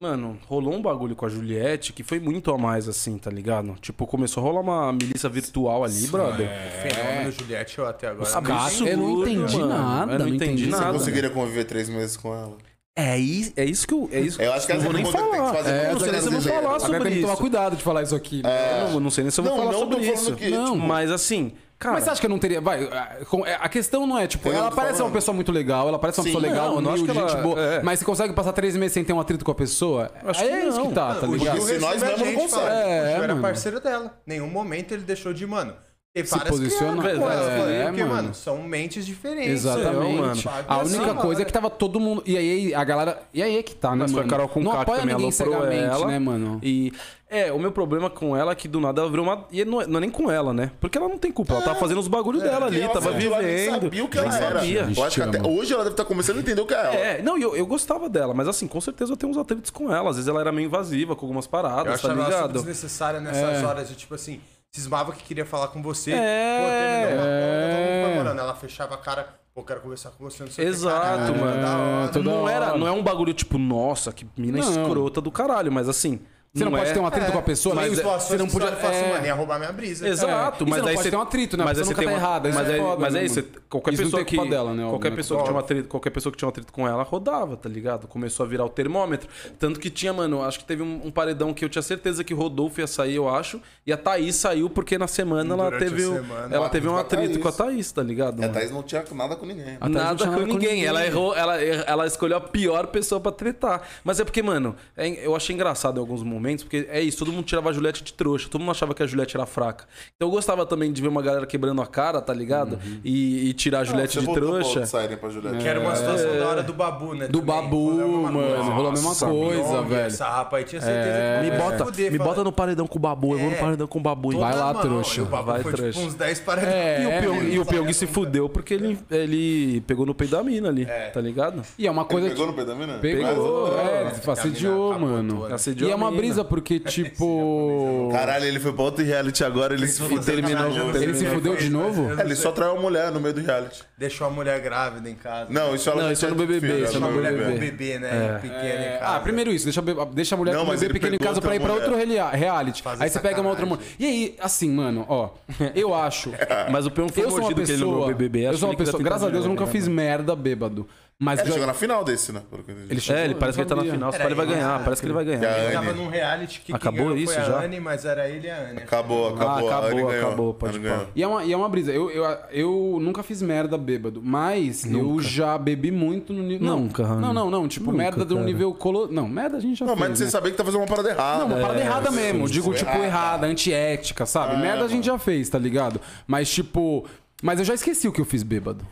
Mano, rolou um bagulho com a Juliette que foi muito a mais, assim, tá ligado? Tipo, começou a rolar uma milícia virtual ali, brother. Fenômeno Juliette, eu até agora. Absurdo, eu não entendi mano. nada, Eu não não entendi entendi Você nada. conseguiria conviver três meses com ela? É, isso, é isso que eu. É isso Eu acho que não essa vou nem falar. fazer É, não sei nem se eu vou falar sobre tem que tomar isso. cuidado de falar isso aqui. né? Eu não, não sei nem se eu vou Não, falar não sobre isso. que, Não, tipo, Mas assim, cara. Mas você acha que eu não teria. Vai, a- é, questão não é, tipo, ela eu parece uma falando? pessoa muito legal, ela parece uma Sim. pessoa legal, Não, eu humilde, ela- gente boa. é. Mas você consegue passar três meses sem ter um atrito com a pessoa? Acho é isso não. que tá, tá ligado? Gil Se nós mesmo não falando, É, O Gil era mano. parceiro dela. Nenhum momento ele deixou de, mano, ter Se posiciona- ela. É, falei, porque, mano. mano, são mentes diferentes. Exatamente. mano. A assim, única mano, coisa é que tava todo mundo. E aí a galera. E aí é que tá, né, Mas foi mano? a Carol com não que apoia também ninguém cegamente, ela. né, mano? E é, o meu problema com ela é que do nada ela virou uma. E não é, não é nem com ela, né? Porque ela não tem culpa. Ela tava fazendo os bagulhos dela ali, É, Ela tava vivendo. sabia o que ela era. sabia. Eu acho que até hoje ela deve estar começando a entender o que é ela. É, não, e eu, eu gostava dela, mas assim, com certeza eu tenho uns atritos com ela. Às vezes ela era meio invasiva com algumas Eu paradas, tá achava ela ligado? desnecessária nessas É. horas de, tipo assim, cismava que queria falar com você. É. Pô, terminou É. comemorando. Ela fechava a cara, pô, quero conversar com você, não sei o que. Exato, mano. toda Não, era, não é um bagulho tipo, nossa, que mina Não. escrota do caralho, mas assim. Você não, pode é... ter um atrito com a pessoa, mas mas situações você não podia. você fala assim, é, mano, ia roubar minha brisa. Exato, É, e mas não aí pode você ter um atrito, né? Mas você nunca tem tá uma... errada, Mas é aí, foda, mas né, é isso. Qualquer Isso não pessoa tem que culpa dela, né, qualquer pessoa que tinha um atrito, qualquer pessoa que tinha um atrito com ela rodava, tá ligado? Começou a virar o termômetro, tanto que tinha, mano, acho que teve um, um paredão que eu tinha certeza que Rodolfo ia sair, eu acho, e a Thaís saiu porque na semana ela Durante teve um- semana. ela teve um atrito com a Thaís, tá ligado? A? Thaís não tinha nada com ninguém. Não Nada com ninguém. Ela errou, ela, ela escolheu a pior pessoa pra tretar. Mas é porque, mano, é- eu achei engraçado em alguns momentos, porque é isso, todo mundo tirava a Juliette de trouxa, todo mundo achava que a Juliette era fraca. Então eu gostava também de ver uma galera quebrando a cara, tá ligado? Uhum. E, e, tirar a Juliette Você de trouxa. pra Juliette. Que era uma situação da hora do Babu, né? Do também. Babu, Rolou mano, coisa. rolou a mesma Nossa, coisa, velho. Essa rapa aí tinha certeza É. que Me bota, fuder, me bota no paredão com o Babu, eu vou no É. paredão com o Babu. Toda Vai lá, mão, trouxa. E Vai, foi tipo trouxa. uns 10 paredões. É, E o Pyong, se fudeu porque ele, ele pegou no peito da mina ali, É. tá ligado? E é uma coisa. pegou no pedamina? Pegou, é, Que a assediou, mina mano. né? E é uma mina. Brisa porque, <laughs> tipo. Caralho, ele foi pra outro reality agora, ele se Ele fudeu. terminou- Ele se fudeu de novo? É, ele só traiu a mulher no meio do reality. Deixou a mulher grávida em casa. Não, isso ela Não, já isso é no BBB, filho, isso é ela no mulher com o BBB. bebê, né? Pequeno É, em casa. ah, primeiro isso, deixa, deixa a mulher Não, com bebê pequeno em casa pra ir pra outra outro reality. Fazer Aí você pega uma outra mulher. E aí, assim, mano, ó, eu acho. <laughs> Mas o Pyong foi mordido que ele não BBB. Eu sou uma pessoa. Graças a Deus eu nunca fiz merda bêbado. Mas Ele chegou na final desse, né? Ele chegou- É, ele parece que ele tá na final, só ele vai ganhar, né? parece que ele vai ganhar. a Ele tava num reality que Acabou isso foi já? a Anne, mas era ele e a Anne. Acabou, acabou. Ah, acabou, acabou, pode. E é uma, e é uma brisa. Eu, eu, eu nunca fiz merda bêbado, mas eu já bebi muito no nível. Não, Nunca, Rani. Não, não, não. Tipo, Nunca, merda de um nível colo. Não, merda a gente já Não, fez. mas você né? sabia que tá fazendo uma parada errada. Não, uma parada É, errada mesmo. Digo, tipo, Ah, errada, antiética, sabe? É, Merda a gente já fez, tá ligado? Mas, tipo. Mas eu já esqueci o que eu fiz bêbado.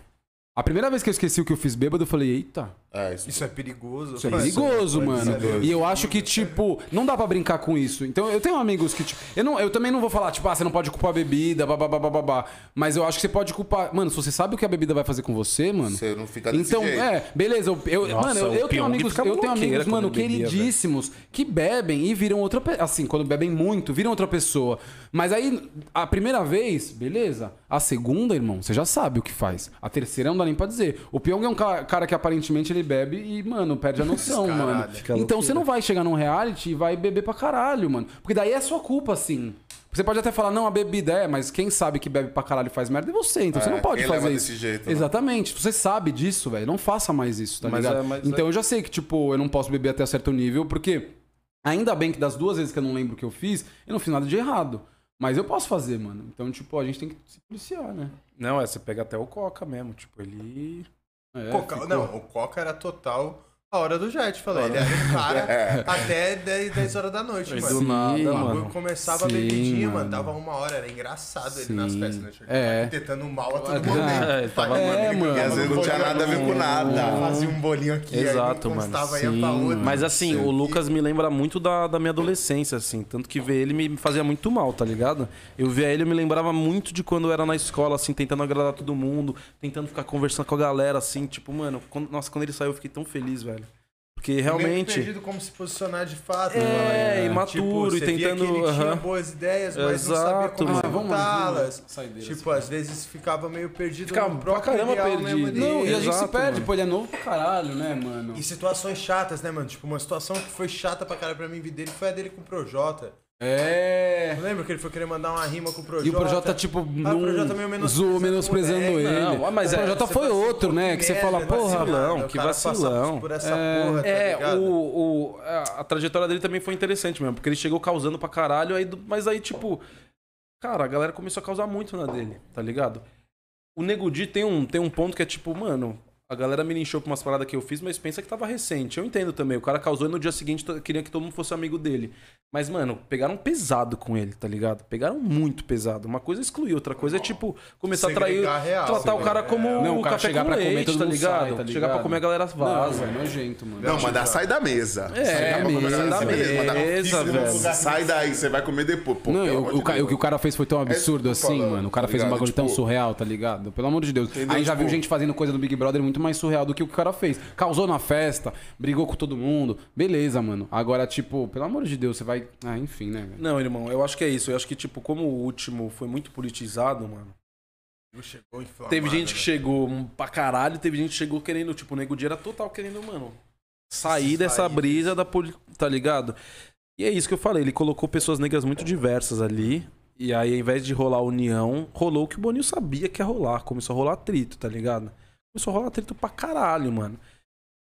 A primeira vez que eu esqueci o que eu fiz bêbado, eu falei, eita, É, isso. Isso é perigoso. isso é perigoso, mano. perigoso. E eu acho que, tipo, não dá pra brincar com isso. Então, eu tenho amigos que, tipo, eu, não, eu também não vou falar, tipo, ah, você não pode culpar a bebida, babá, babá. Mas eu acho que você pode culpar. Mano, se você sabe o que a bebida vai fazer com você, mano. Você não fica desse Então, jeito. é, beleza. Eu, eu- Nossa, mano, eu, eu tenho amigos, eu tenho amigos, mano, bebia, queridíssimos que bebem e viram outra pessoa. Assim, quando bebem muito, viram outra pessoa. Mas aí, a primeira vez, beleza. A segunda, irmão, você já sabe o que faz. A terceira não dá nem pra dizer. O Pyong é um ca- cara que aparentemente ele bebe e, mano, perde a <laughs> noção, mano. Fica Então loucura. você não vai chegar num reality e vai beber pra caralho, mano. Porque daí é sua culpa, assim. Você pode até falar, não, a bebida é, mas quem sabe que bebe pra caralho e faz merda é você. Então você É, não pode quem fazer leva isso. desse jeito, né? Exatamente. Você sabe disso, velho. Não faça mais isso, tá Mas ligado? é- mas então é- eu já sei que, tipo, eu não posso beber até certo nível, porque ainda bem que das duas vezes que eu não lembro o que eu fiz, eu não fiz nada de errado. Mas eu posso fazer, mano. Então, tipo, a gente tem que se policiar, né? Não, é, você pega até o Coca mesmo, tipo, ele... É, Coca- ficou- Não, o Coca era total hora do jet, falei. Ele era um cara É. até 10, 10 horas da noite, Do mano. Sim, nada, mano. começava Sim, bebidinha, mano. mano. Dava uma hora, era engraçado ele nas Sim. festas, né? É. Tentando mal a todo É, momento. tava- É, ele mano. ganhava E às vezes não tinha nada a ver com nada. Fazia um bolinho aqui, Exato, aí não mano. Sim, pra outra. Mas assim, Sim. o Lucas me lembra muito da, da minha adolescência, assim. Tanto que ver ele me fazia muito mal, tá ligado? Eu via ele, eu me lembrava muito de quando eu era na escola, assim, tentando agradar todo mundo, tentando ficar conversando com a galera, assim, tipo, mano, quando- nossa, quando ele saiu eu fiquei tão feliz, velho. Porque Meio realmente. perdido como se posicionar de fato. É, fala, imaturo tipo, e via tentando- que ele tinha aham. boas ideias, mas não sabia Exato, como executá-las. Tipo, assim. às vezes ficava meio perdido Ficava pra próprio caramba ideal perdido. Não, e a gente se Exato, perde, mano. pô, ele é novo pra caralho, né, mano? E situações chatas, né, mano? Tipo, uma situação que foi chata pra cara pra mim vir dele foi a dele com o Projota. É. Eu lembro que ele foi querer mandar uma rima com o Projota. E o Projota, tipo, Ah, o não Projota meio menosprezando menosprezando moleque. ele. Não, mas o é, Projota Você foi outro, né? Que você fala, né? porra. vacilão, o que vacilão. por essa É, porra, tá É, ligado? o, o, a, trajetória dele também foi interessante mesmo, porque ele chegou causando pra caralho, aí, mas aí, tipo, cara, a galera começou a causar muito na dele, tá ligado? O Nego Di tem um, tem um ponto que é tipo, mano, a galera me linchou pra umas paradas que eu fiz, mas pensa que tava recente. Eu entendo também, o cara causou e no dia seguinte to- queria que todo mundo fosse amigo dele. Mas, mano, pegaram pesado com ele, tá ligado? Pegaram muito pesado. Uma coisa exclui, outra coisa é, tipo, começar a trair, real, tratar o cara como. Não, o cara café chegar com pra comer, leite, todo tá ligado? sai, tá Chegar ligado? pra comer a galera vaza. Não, é nojento, mano. Não, mas dá, sai da mesa. É, Sai da mesa, da mesa, velho. Sai daí, você vai comer depois. Pô, Não, eu- o, de o que o cara fez foi tão absurdo É que eu assim, falando, mano. O cara tá fez um bagulho tão Tipo- surreal, tá ligado? Pelo amor de Deus. Aí já viu Tipo- gente fazendo coisa no Big Brother muito mais surreal do que o que o cara fez. Causou na festa, brigou com todo mundo. Beleza, mano. Agora, tipo, pelo amor de Deus, você vai. Ah, enfim, né, velho? Não, irmão, eu acho que é isso. Eu acho que, tipo, como o último foi muito politizado, mano. Chegou Teve gente que né? chegou pra caralho, teve gente que chegou querendo, tipo, o Nego Di era total querendo, mano, sair Sair dessa brisa da política, tá ligado? E é isso que eu falei, ele colocou pessoas negras muito diversas ali. E aí, ao invés de rolar união, rolou o que o Boninho sabia que ia rolar. Começou a rolar atrito, tá ligado? Começou a rolar atrito pra caralho, mano.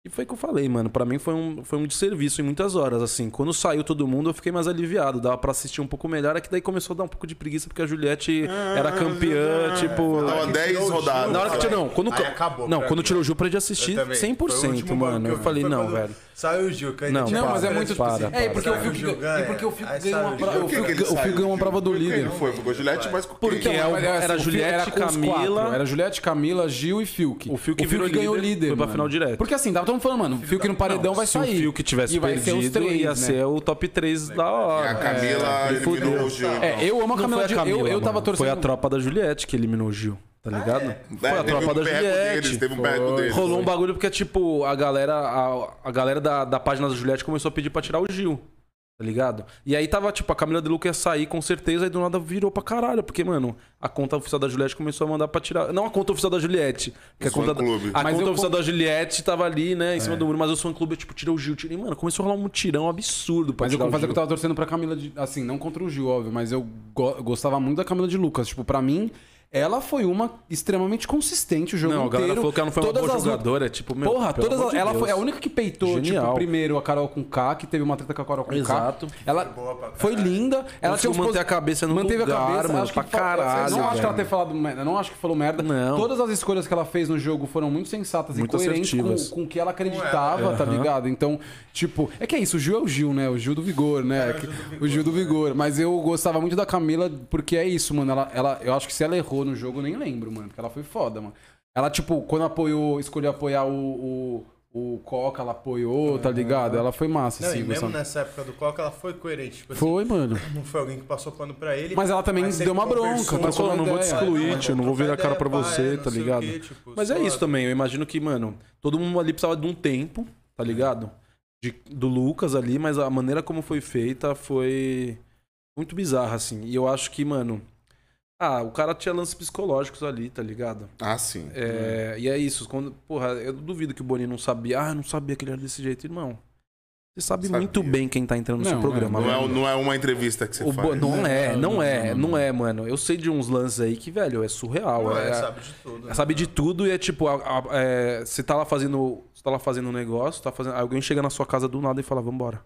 E foi o que eu falei, mano. Pra mim foi um, foi um desserviço em muitas horas, assim. Quando saiu todo mundo, eu fiquei mais aliviado. Dava pra assistir um pouco melhor. É que daí começou a dar um pouco de preguiça, porque a Juliette era campeã, Ah, tipo... Aí 10 tirou o rodadas. Gil, Na hora que tirou, não, quando, Aí acabou não, quando mim. tirou o Gil, pra de assistir Eu também. Foi o 100%, último mano. Eu vi, falei, foi não, quando velho. Saiu o Gil, que aí Não, tinha Não, mas é para, muito para, para. É, porque o Gil. É porque o Fiuk aí ganhou uma o Gil. o saiu? ganhou uma prova do líder. não foi? Ficou Juliette mais com Porque é o- Mas era Juliette, Camila-. Era Juliette, Camila, Gil e Fiuk. O Fiuk virou ganhou líder, líder. foi pra final direto. Porque assim, tava mundo falando, mano, o Fiuk no paredão vai Se sair. o Fiuk tivesse e vai ser os perdido, três, ia né? ser o top 3 da E hora. a Camila É, eliminou o Gil. então. É, eu amo a Não Camila, foi a de- Camila, eu, eu tava torcendo. Foi a tropa da Juliette que eliminou o Gil, tá ligado? Foi É, a tropa um da Juliette. deles, teve um deles. Rolou um bagulho porque, tipo, a galera, a, a galera da, da página da Juliette começou a pedir pra tirar o Gil. Tá ligado? E aí tava, tipo, a Camila de Luca ia sair com certeza, e do nada virou pra caralho. Porque, mano, a conta oficial da Juliette começou a mandar pra tirar. Não a conta oficial da Juliette. Que a conta, fã-clube. a Mas conta oficial con- da Juliette tava ali, né, em É. cima do muro. Mas o fã clube, tipo, tirou o Gil. Tirei, mano, começou a rolar um mutirão absurdo pra Mas eu confesso que eu tava torcendo pra Camila de. Assim, não contra o Gil, óbvio, mas eu go- gostava muito da Camila de Lucas. Tipo, pra mim, ela foi uma extremamente consistente o jogo Não, a inteiro. galera falou que ela não foi uma Todas boa as jogadora. Tipo, meu, Porra, todas as- de ela foi a única que peitou, Genial. tipo, primeiro a Carol com K, que teve uma treta com a Carol com Exato. K. Ela boa pra foi linda. Ela uns manter a cabeça no manteve lugar, a cabeça, mano, acho pra caralho, Não acho que ela tenha falado merda, não acho que falou merda. Não. Todas as escolhas que ela fez no jogo foram muito sensatas Muito e coerentes com, com o que ela acreditava, tá ligado? Então, tipo, é que é isso, o Gil é o Gil, né? O Gil do Vigor, né? o Gil do Vigor. Mas eu gostava muito da Camila porque é isso, mano. Ela, ela, eu acho que se ela errou no jogo, eu nem lembro, mano. Porque ela foi foda, mano. Ela, tipo, quando apoiou, escolheu apoiar o, o, o Coca, ela apoiou, tá ligado? Ela foi massa, Não, assim. e mesmo nessa época do Coca, ela foi coerente. Tipo assim, Foi, mano. <coughs> não foi alguém que passou pano pra ele. Mas ela também deu uma bronca, Mas trocou falou, não vou te excluir, Não, tio, não vou virar a cara pra você, tá ligado? quê, tipo, Mas é isso também, eu imagino que, mano, todo mundo ali precisava de um tempo, tá ligado? De- do Lucas ali, mas a maneira como foi feita foi muito bizarra, assim. E eu acho que, mano. Ah, o cara tinha lances psicológicos ali, tá ligado? Ah, sim. É, E é isso. Quando, porra, eu duvido que o Boninho não sabia. Ah, eu não sabia que ele era desse jeito, irmão. Você sabe Sabia. muito bem quem tá entrando no seu programa, Não é, velho. não é uma entrevista que você O faz. Bo- Não é, Não, é, não, é, mano. Eu sei de uns lances aí que, velho, é surreal. Não, é, é, sabe de tudo. né? sabe de tudo e é tipo, a- a- é, você tá lá fazendo. Você tá lá fazendo um negócio, tá fazendo. Alguém chega na sua casa do nada e fala, vambora.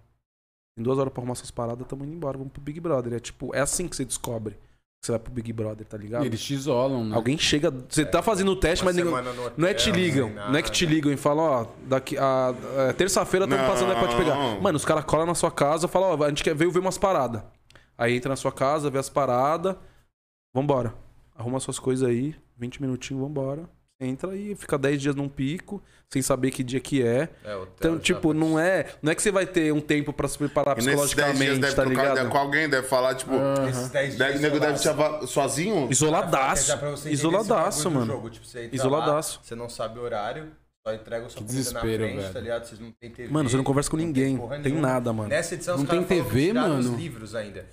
Em duas horas pra arrumar essas paradas, tamo indo embora, vamos pro Big Brother. É tipo, é assim que você descobre você vai pro Big Brother, tá ligado? Eles te isolam, né? Alguém chega. Você tá fazendo o teste, mas ninguém. no Não é hotel, te ligam, sem não é que te nada. ligam e falam, ó, daqui a, a- terça-feira estamos passando aí pra te pegar. Mano, os caras colam na sua casa, falam, ó, a gente quer veio ver umas paradas. Aí entra na sua casa, vê as paradas, vambora. Arruma suas coisas aí, 20 minutinhos, vambora. Entra e fica 10 dias num pico, sem saber que dia que é. É, hotel Então, tipo, não é, não é que você vai ter um tempo pra se preparar E 10 dias psicologicamente, deve tá ligado? com alguém, deve falar, tipo. Esses 10 dias Deve, nego deve te sozinho? Isoladaço. Você entender Isoladaço, do mano. jogo, tipo, você Isoladaço. lá, você não sabe o horário, só entrega sua Que comida desespero, na frente, velho. tá ligado? Vocês não tem TV. Mano, você não conversa com tem ninguém, porra tem nenhuma. nada, mano. Nessa edição, Não os caras tem TV, mano? os livros ainda.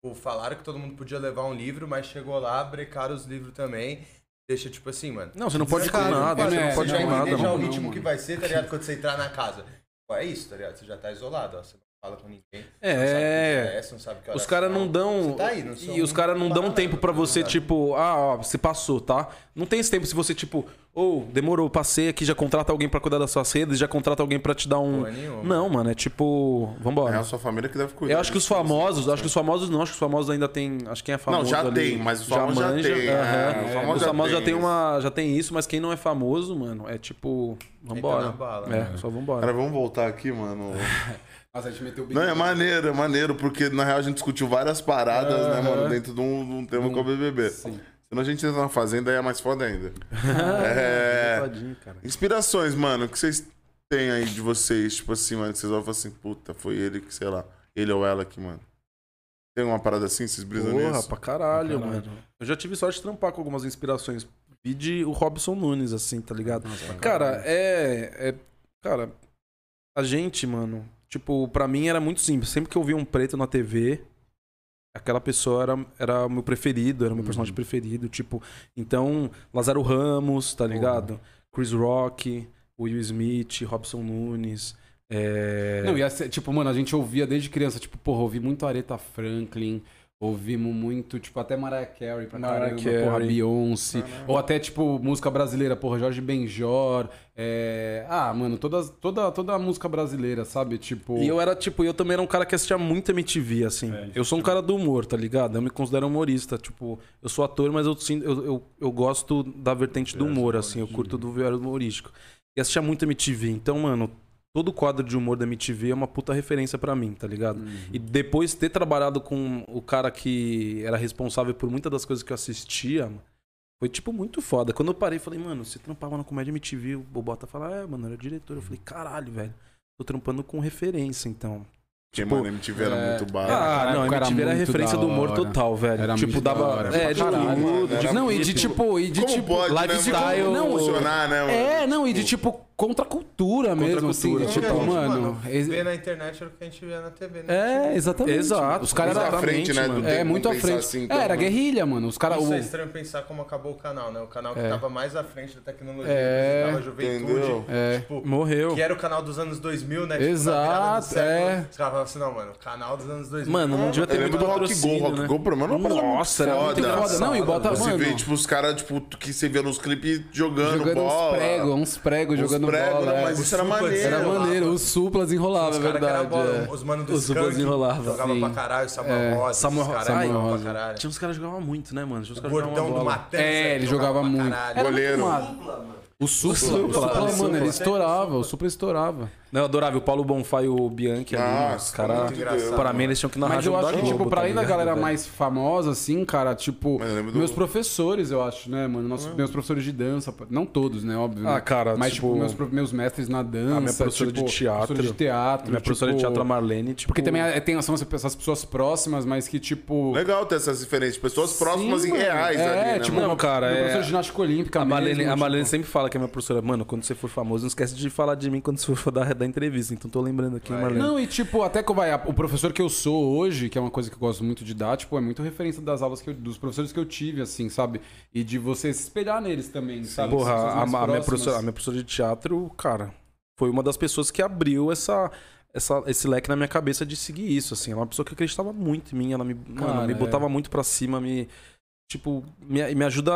Tipo, falaram que todo mundo podia levar um livro, mas chegou lá, brecaram os livros também. Deixa, tipo assim, mano. Não, você não pode com nada, você não pode com nada, mano. o ritmo que vai ser, tá ligado? Quando você entrar na casa. É isso, tá ligado? Você já tá isolado, ó. Você fala com ninguém. É. Não sabe que é, Os caras não dão. Você tá aí, não e os caras não dão tempo pra não você, nada. tipo, ah, ó, você passou, tá? Não tem esse tempo se você, tipo, ou demorou, passei aqui, já contrata alguém pra cuidar das suas redes, já contrata alguém pra te dar um. Não, mano, é tipo. É Vambora. a sua família que deve cuidar. Eu acho que os disso. famosos, acho que os famosos não, acho que os famosos ainda tem. Acho que quem é famoso. Não, já ali tem, mas os famosos já manja, tem, aham. é, os famosos os já famosos já tem uma. Já tem isso, mas quem não é famoso, mano, é tipo. Vambora. bala, é, né? só vambora. Cara, vamos voltar aqui, mano. <laughs> Nossa, a gente meteu o Big Não, é maneiro, é maneiro, porque na real a gente discutiu várias paradas, né, mano, dentro de um, de um tema com o BBB. Sim. Senão a gente entra na fazenda e é mais foda ainda. <laughs> é... Tadinho, cara. Inspirações, mano, que vocês têm aí de vocês, tipo assim, mano, que vocês e falam assim, puta, foi ele que, sei lá, ele ou ela que, mano. Tem uma parada assim, vocês brisam Porra, nisso? pra caralho, Pra caralho. mano. Eu já tive sorte de trampar com algumas inspirações. Vi de o Robson Nunes, assim, tá ligado? Nossa, Cara, é, é. Cara, a gente, mano, tipo, pra mim era muito simples. Sempre que eu via um preto na TV, aquela pessoa era, era o meu preferido, era o meu Uhum. personagem preferido. Tipo, então, Lázaro Ramos, tá ligado? Chris Rock, Will Smith, Robson Nunes. É... Não, ser, tipo, mano, a gente ouvia desde criança, tipo, porra, ouvi muito Aretha Franklin, Ouvimos muito, tipo, até Mariah Carey pra Mariah caramba, Carey. porra, Beyoncé. Ou até, tipo, música brasileira, porra, Jorge Benjor. É... Ah, mano, todas, toda, toda a música brasileira, sabe? Tipo. E eu era, tipo, eu também era um cara que assistia muito MTV, assim. eu sou um cara do humor, tá ligado? Eu me considero humorista. Tipo, eu sou ator, mas eu, eu, eu, eu gosto da vertente do humor, assim. Eu curto do viário humorístico. E assistia muito MTV. Então, mano, todo quadro de humor da MTV é uma puta referência pra mim, tá ligado? E depois ter trabalhado com o cara que era responsável por muitas das coisas que eu assistia, foi, tipo, muito foda. Quando eu parei, falei, mano, você trampava na comédia MTV, o Bobota fala, é, mano, era diretor. Eu falei, caralho, velho. Tô trampando com referência, então. Porque, mano, MTV era é. muito barato. Ah, na não, era MTV era, muito referência do humor total, velho. Era tipo, muito da dava. hora, é, de caralho. tudo. Era de não, e de tipo. E de, Como tipo, pode, lifestyle, né, não, funcionar, né, mano? É, não, e de tipo contra a cultura mesmo, assim. cultura. de, tipo, a gente, mano. ex- Vê na internet era o que a gente vê na TV, né? É, exatamente. Exato. Os caras eram à frente, né, do mano. É, muito à frente. assim, é, então, era né? guerrilha, mano. Os caras. Isso é o- estranho pensar como acabou o canal, né? O canal que É. tava mais à frente da tecnologia, É. representava a juventude. É. Tipo, Morreu. que era o canal dos anos 2000, né? Tipo, na Exato, século. é. Os caras falavam assim, não, mano, canal dos anos 2000. Mano, não devia ter muito do Rock Go. Rock né? Go, mim, era uma parada muito Nossa, era muito foda. Não, e bota, Você mano, vê, tipo, os caras, tipo, que você vê nos clipes jogando, jogando bola. uns pregos, uns pregos Uns jogando pregos, bola. não, é. mas isso era maneiro. Era desenrolava. maneiro, os suplas enrolavam, Os é caras que era verdade. bola, é. os manos do Os suplas Skank enrolavam, Jogava sim. pra caralho, Samuel É. Rosa, Samuel- os caras Samuel Rosa. pra caralho. Tinha uns caras que jogavam muito, né, mano? Tinha uns O caras que jogavam gordão do. É, ele jogava muito. Goleiro. O Supla, o Supla, Supla, o mano, ele estourava, o Supla estourava. Não, eu adorava o Paulo Bonfá e o Bianchi ali. Os caras. muito engraçado, Para mim, eles tinham que narrar Mas eu acho da que, tipo, pra tá além da ligado, galera velho? mais famosa, assim, cara, tipo, meus professores, eu acho, né, mano? Nossos, Meus professores de dança, não todos, né, óbvio. né? Ah, cara, Mas, tipo, tipo, meus, meus mestres na dança. a minha professora tipo, de teatro. professora de teatro. Minha professora de tipo, teatro, a Marlene, tipo. Porque também é- tem são essas pessoas próximas, mas que, tipo. Legal ter essas diferentes pessoas próximas Sim, e reais é, ali, né, tipo? Não, cara, meu é- professor de ginástica olímpica A Marlene, mesmo, a Marlene tipo, sempre fala que é minha professora, mano, quando você for famoso, não esquece de falar de mim quando você for dar, entrevista. Então tô lembrando aqui, Marlene. Não, e tipo, até que vai, o professor que eu sou hoje, que é uma coisa que eu gosto muito de dar, tipo, é muito referência das aulas que eu- dos professores que eu tive, assim, sabe? E de você se espelhar neles também, sabe? Porra, a, a minha professora, a minha professora de teatro, cara, foi uma das pessoas que abriu essa, essa, esse leque na minha cabeça de seguir isso, assim. Ela é uma pessoa que acreditava muito em mim, ela me, mano, Cara, me é. botava muito pra cima, me. Tipo, me, me ajuda.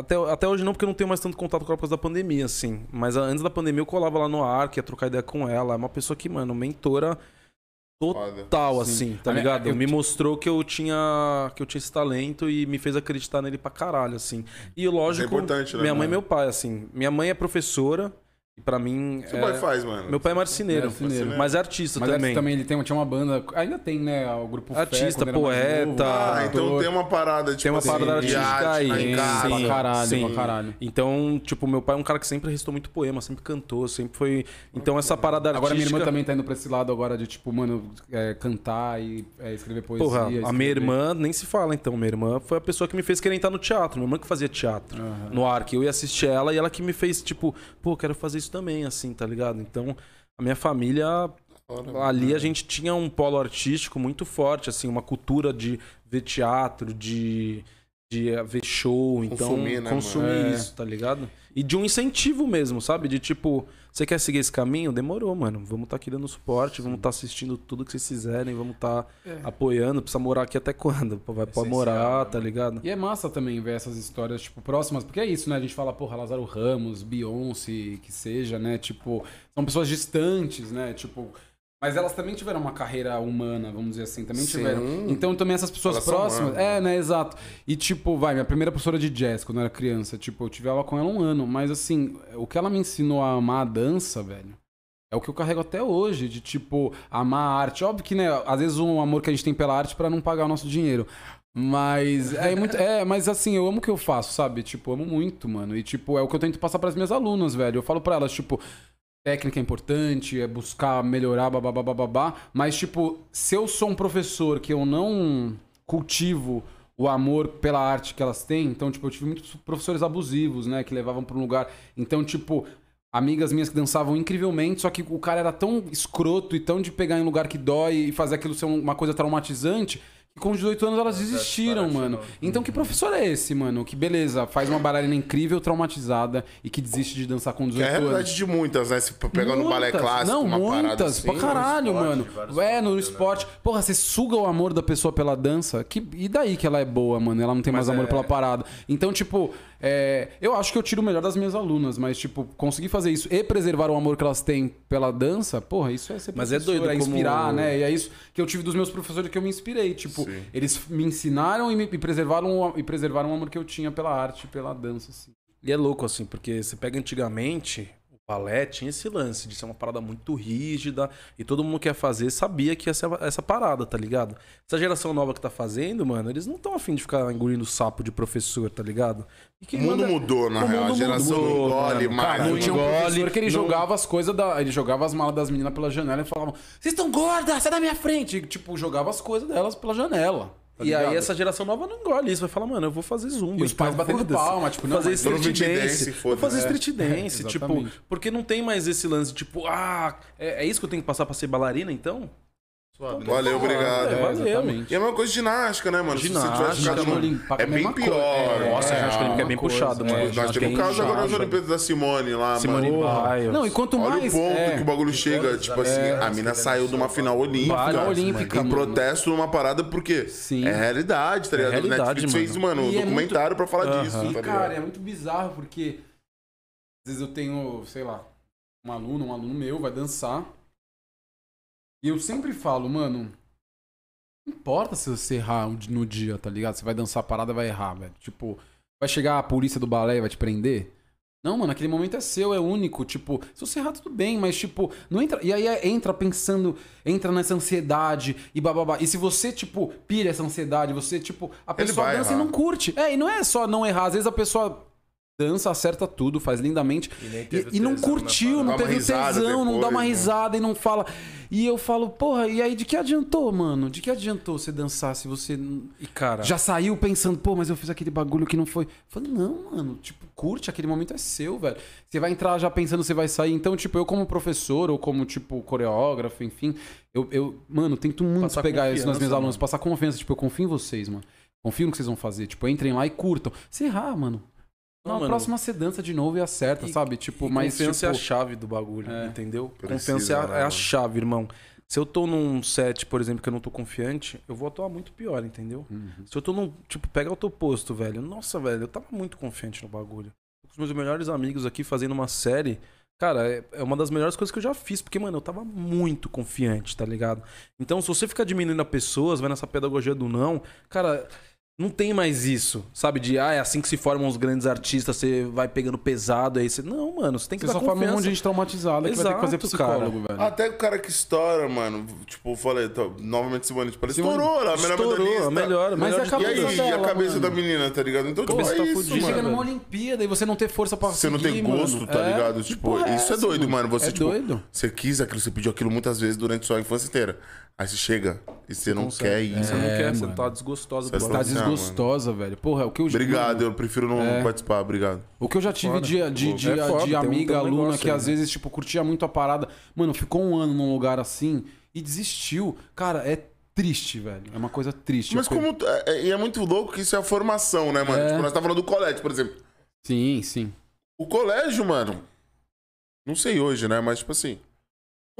Até, até hoje não, porque eu não tenho mais tanto contato com ela por causa da pandemia, assim. Mas antes da pandemia eu colava lá no Arc, ia trocar ideia com ela. É uma pessoa que, mano, mentora Foda. total, Sim. assim, tá A minha- ligado? eu me ti- mostrou que eu tinha que eu tinha esse talento e me fez acreditar nele pra caralho, assim. E lógico, é importante, né, minha mãe e meu pai, assim. Minha mãe é professora e pra mim que é... seu pai faz, mano? Meu pai é marceneiro, Marceneiro. mas é artista Mas também. também. também ele tem, tinha uma banda, ainda tem, né? O grupo Fé, Artista, mais poeta, novo, Ah, então ator. tem uma parada, tipo Tem uma assim, parada de artística arte aí. Pra sim. caralho, sim. pra caralho. Então, tipo, meu pai é um cara que sempre recitou muito poema, sempre cantou, sempre foi. Então, essa parada artística. Agora minha irmã também tá indo pra esse lado agora de, tipo, mano, é, cantar e é, escrever poesia. Porra, a escrever- minha irmã nem se fala, então. Minha irmã foi a pessoa que me fez querer entrar no teatro. Minha irmã que fazia teatro no Arc. Eu ia assistir ela e ela que me fez, tipo, pô, quero fazer isso também, assim, tá ligado? Então, a minha família. Ali a gente tinha um polo artístico muito forte, assim, uma cultura de ver teatro, de, de eh, ver show, então Consumir, né, consumir mano? É. isso, tá ligado? E de um incentivo mesmo, sabe? De tipo, você quer seguir esse caminho? Demorou, mano. Vamos estar aqui dando suporte, vamos estar assistindo tudo que vocês fizerem, vamos estar apoiando. Precisa morar aqui até quando? Pô, Vai Essencial, morar, né, tá ligado? E é massa também ver essas histórias, tipo, próximas, porque é isso, né? A gente fala, porra, Lázaro Ramos, Beyoncé, que seja, né? Tipo, são pessoas distantes, né? Tipo. Mas elas também tiveram uma carreira humana, vamos dizer assim, também Sim. tiveram. Então também essas pessoas Elas próximas. É, né, exato. E tipo, vai, minha primeira professora de jazz, quando eu era criança, tipo, eu tive aula com ela um ano, mas assim, o que ela me ensinou a amar a dança, velho. É o que eu carrego até hoje, de tipo, amar a arte. Óbvio que, né, às vezes um amor que a gente tem pela arte pra não pagar o nosso dinheiro. Mas é muito. É, mas assim, eu amo o que eu faço, sabe? Tipo, amo muito, mano. E, tipo, é o que eu tento passar pras minhas alunas, velho. Eu falo pra elas, tipo, técnica é importante, é buscar melhorar, babá, babá. Mas, tipo, se eu sou um professor que eu não cultivo o amor pela arte que elas têm, então, tipo, eu tive muitos professores abusivos, né? Que levavam pra um lugar. Então, tipo. Amigas minhas que dançavam incrivelmente, só que o cara era tão escroto e tão de pegar em lugar que dói e fazer aquilo ser uma coisa traumatizante, com 18 anos elas desistiram, mano. Então que professor é esse, mano? Que beleza, faz uma bailarina incrível, traumatizada e que desiste de dançar com Que 18 é a anos. realidade de muitas, né? Se pegar no balé clássico, Não, uma parada muitas. assim. pra caralho, esporte, mano. É, no né? esporte. Porra, você suga o amor da pessoa pela dança. Que... E daí que ela é boa, mano? Ela não tem mais Mas amor é- pela parada. Então, tipo, é, eu acho que eu tiro o melhor das minhas alunas, mas, tipo, conseguir fazer isso e preservar o amor que elas têm pela dança, porra, isso é ser Mas é doido é inspirar, como- né? E é isso que eu tive dos meus professores que eu me inspirei. Tipo, Sim. eles me ensinaram e me e preservaram, o- e preservaram o amor que eu tinha pela arte, pela dança, assim. E é louco, assim, porque você pega antigamente, balé tinha esse lance de ser uma parada muito rígida e todo mundo que ia fazer sabia que ia ser essa parada, tá ligado? Essa geração nova que tá fazendo, mano, eles não estão afim de ficar engolindo sapo de professor, tá ligado? E O mundo manda- mudou, na O real. A geração não mudou, engole mano. mais. Cara, Não não tinha um engole, professor que ele não- jogava as coisas da. Ele jogava as malas das meninas pela janela e falava: Vocês estão gordas, sai da minha frente. E, tipo, jogava as coisas delas pela janela. Tá E aí essa geração nova não engole isso, vai falar, mano, eu vou fazer zumba. E os pais batendo palma, tipo, não, fazer street dance, dance, vou fazer street dance, É, <laughs> tipo, porque não tem mais esse lance, tipo, ah, é, é isso que eu tenho que passar pra ser bailarina, então? Suave, né? Valeu, obrigado. É, valeu. exatamente. E é a mesma coisa de ginástica, né, mano? Se você Ginástica, tivesse ficado mano. no... Olímpica, É a bem pior. É, Nossa, é, acho que ele é bem uma puxado, mano. é. Nós que temos o é caso agora puxado. Olimpíadas da Simone lá, Simone mano. Biles. Não, e quanto Olha mais. o ponto é, que o bagulho chega, tipo assim, é, a mina saiu de uma final olímpica. Várias, olímpica, Em protesto numa parada, porque Sim. é realidade, tá É ligado? realidade, o Netflix fez, mano, um é documentário pra falar disso, tá cara, é muito bizarro porque às vezes eu tenho, sei lá, um aluno, um aluno meu vai dançar. E eu sempre falo, mano, não importa se você errar no dia, tá ligado? Você vai dançar a parada, vai errar, velho. Tipo, vai chegar a polícia do balé e vai te prender? Não, mano, aquele momento é seu, é único. Tipo, se você errar, tudo bem, mas, tipo, não entra. E aí é- entra pensando, entra nessa ansiedade e bababá. E se você, tipo, pira essa ansiedade, você, tipo, a pessoa dança errar. e não curte. É, e não é só não errar. Às vezes a pessoa dança, acerta tudo, faz lindamente. E E, e não tesão na curtiu, não uma teve risada tesão, não dá depois, uma né? risada e não fala. E eu falo, porra, e aí de que adiantou, mano? De que adiantou você dançar se você E cara, já saiu pensando, pô, mas eu fiz aquele bagulho que não foi. Eu falei, não, mano, tipo, curte, aquele momento é seu, velho. Você vai entrar já pensando você vai sair. Então, tipo, eu como professor ou como, tipo, coreógrafo, enfim, eu, eu mano, tento muito Passar pegar isso nas minhas alunos, mano. passar confiança. Tipo, eu confio em vocês, mano. Confio no que vocês vão fazer. Tipo, entrem lá e curtam. Se errar, mano. Não, mano. próxima você dança de novo e acerta, E- sabe? Tipo, E mas. confiança é a tipo, chave do bagulho, É. entendeu? Precisa, confiança é a, né, é a chave, irmão. Se eu tô num set, por exemplo, que eu não tô confiante, eu vou atuar muito pior, entendeu? Uhum. Se eu tô num. Tipo, pega o teu posto, velho. Nossa, velho, eu tava muito confiante no bagulho. Tô com os meus melhores amigos aqui fazendo uma série. Cara, é, é uma das melhores coisas que eu já fiz, porque, mano, eu tava muito confiante, tá ligado? Então, se você ficar diminuindo as pessoas, vai nessa pedagogia do não, cara, não tem mais isso, sabe? De, ah, é assim que se formam os grandes artistas, você vai pegando pesado, aí você. Não, mano, você tem que Você dar só forma um monte de gente traumatizada que vai ter que fazer Exato, cara. psicólogo, velho. Até o cara que estoura, mano, tipo, eu falei, tô- novamente Simone, tipo, ela Simone estourou, ela é a melhor Estourou, medalhista. a melhor, a Mas melhor é de E cabeça aí, e a dela, cabeça mano. da menina, tá ligado? Então, tipo, Cabeça é tá isso, fudida, Você chega mano. numa. Olimpíada e você não ter força pra Você não seguir, tem gosto, mano. tá É, ligado? que Tipo, porra isso é essa, doido, mano. Você, é tipo, doido. você quis aquilo, você pediu aquilo muitas vezes durante sua infância inteira. Aí você chega e você não quer isso. Você não É, quer, você mano. tá desgostosa Você do tá Tá bagulho. des- desgostosa, velho. Porra, o que eu Obrigado, eu prefiro não É. participar, obrigado. O que eu já tive de, de, de, é foda, de tem um- amiga, tem um aluna, negócio que aí, às né? vezes, tipo, curtia muito a parada. Mano, ficou um ano num lugar assim e desistiu. Cara, é triste, velho. É uma coisa triste. Mas Eu- como. é- é- E é muito louco que isso é a formação, né, mano? É. Tipo, nós tá falando do colégio, por exemplo. Sim, sim. O colégio, mano. Não sei hoje, né? Mas, tipo assim.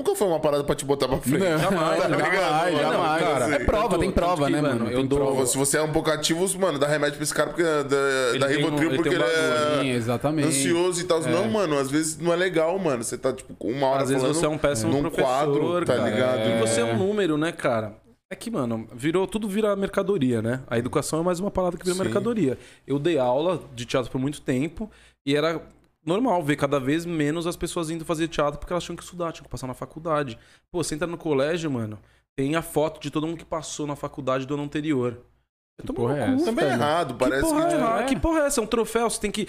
Nunca foi uma parada pra te botar pra frente. Não, Jamais, tá jamais, jamais. Não, cara, é prova, tem prova, que, né, mano, eu Tem dou- prova. Se você é um pouco ativo, mano, dá remédio pra esse cara porque da, da, da um- ele porque um ele é exatamente. ansioso e tal. Não, mano, às vezes não é legal, mano. Você tá, tipo, uma hora Às vezes falando você é um péssimo num professor, quadro, tá cara. ligado? E você é um número, né, cara? É que, mano, virou, tudo vira mercadoria, né? A educação é mais uma palavra que vira Sim. mercadoria. Eu dei aula de teatro por muito tempo e era normal ver cada vez menos as pessoas indo fazer teatro porque elas tinham que estudar, tinham que passar na faculdade. Pô, você entra no colégio, mano, tem a foto de todo mundo que passou na faculdade do ano anterior. Eu tomo porra é essa? Também é errado, parece que porra, que. é é. que porra é essa? É um troféu, você tem que,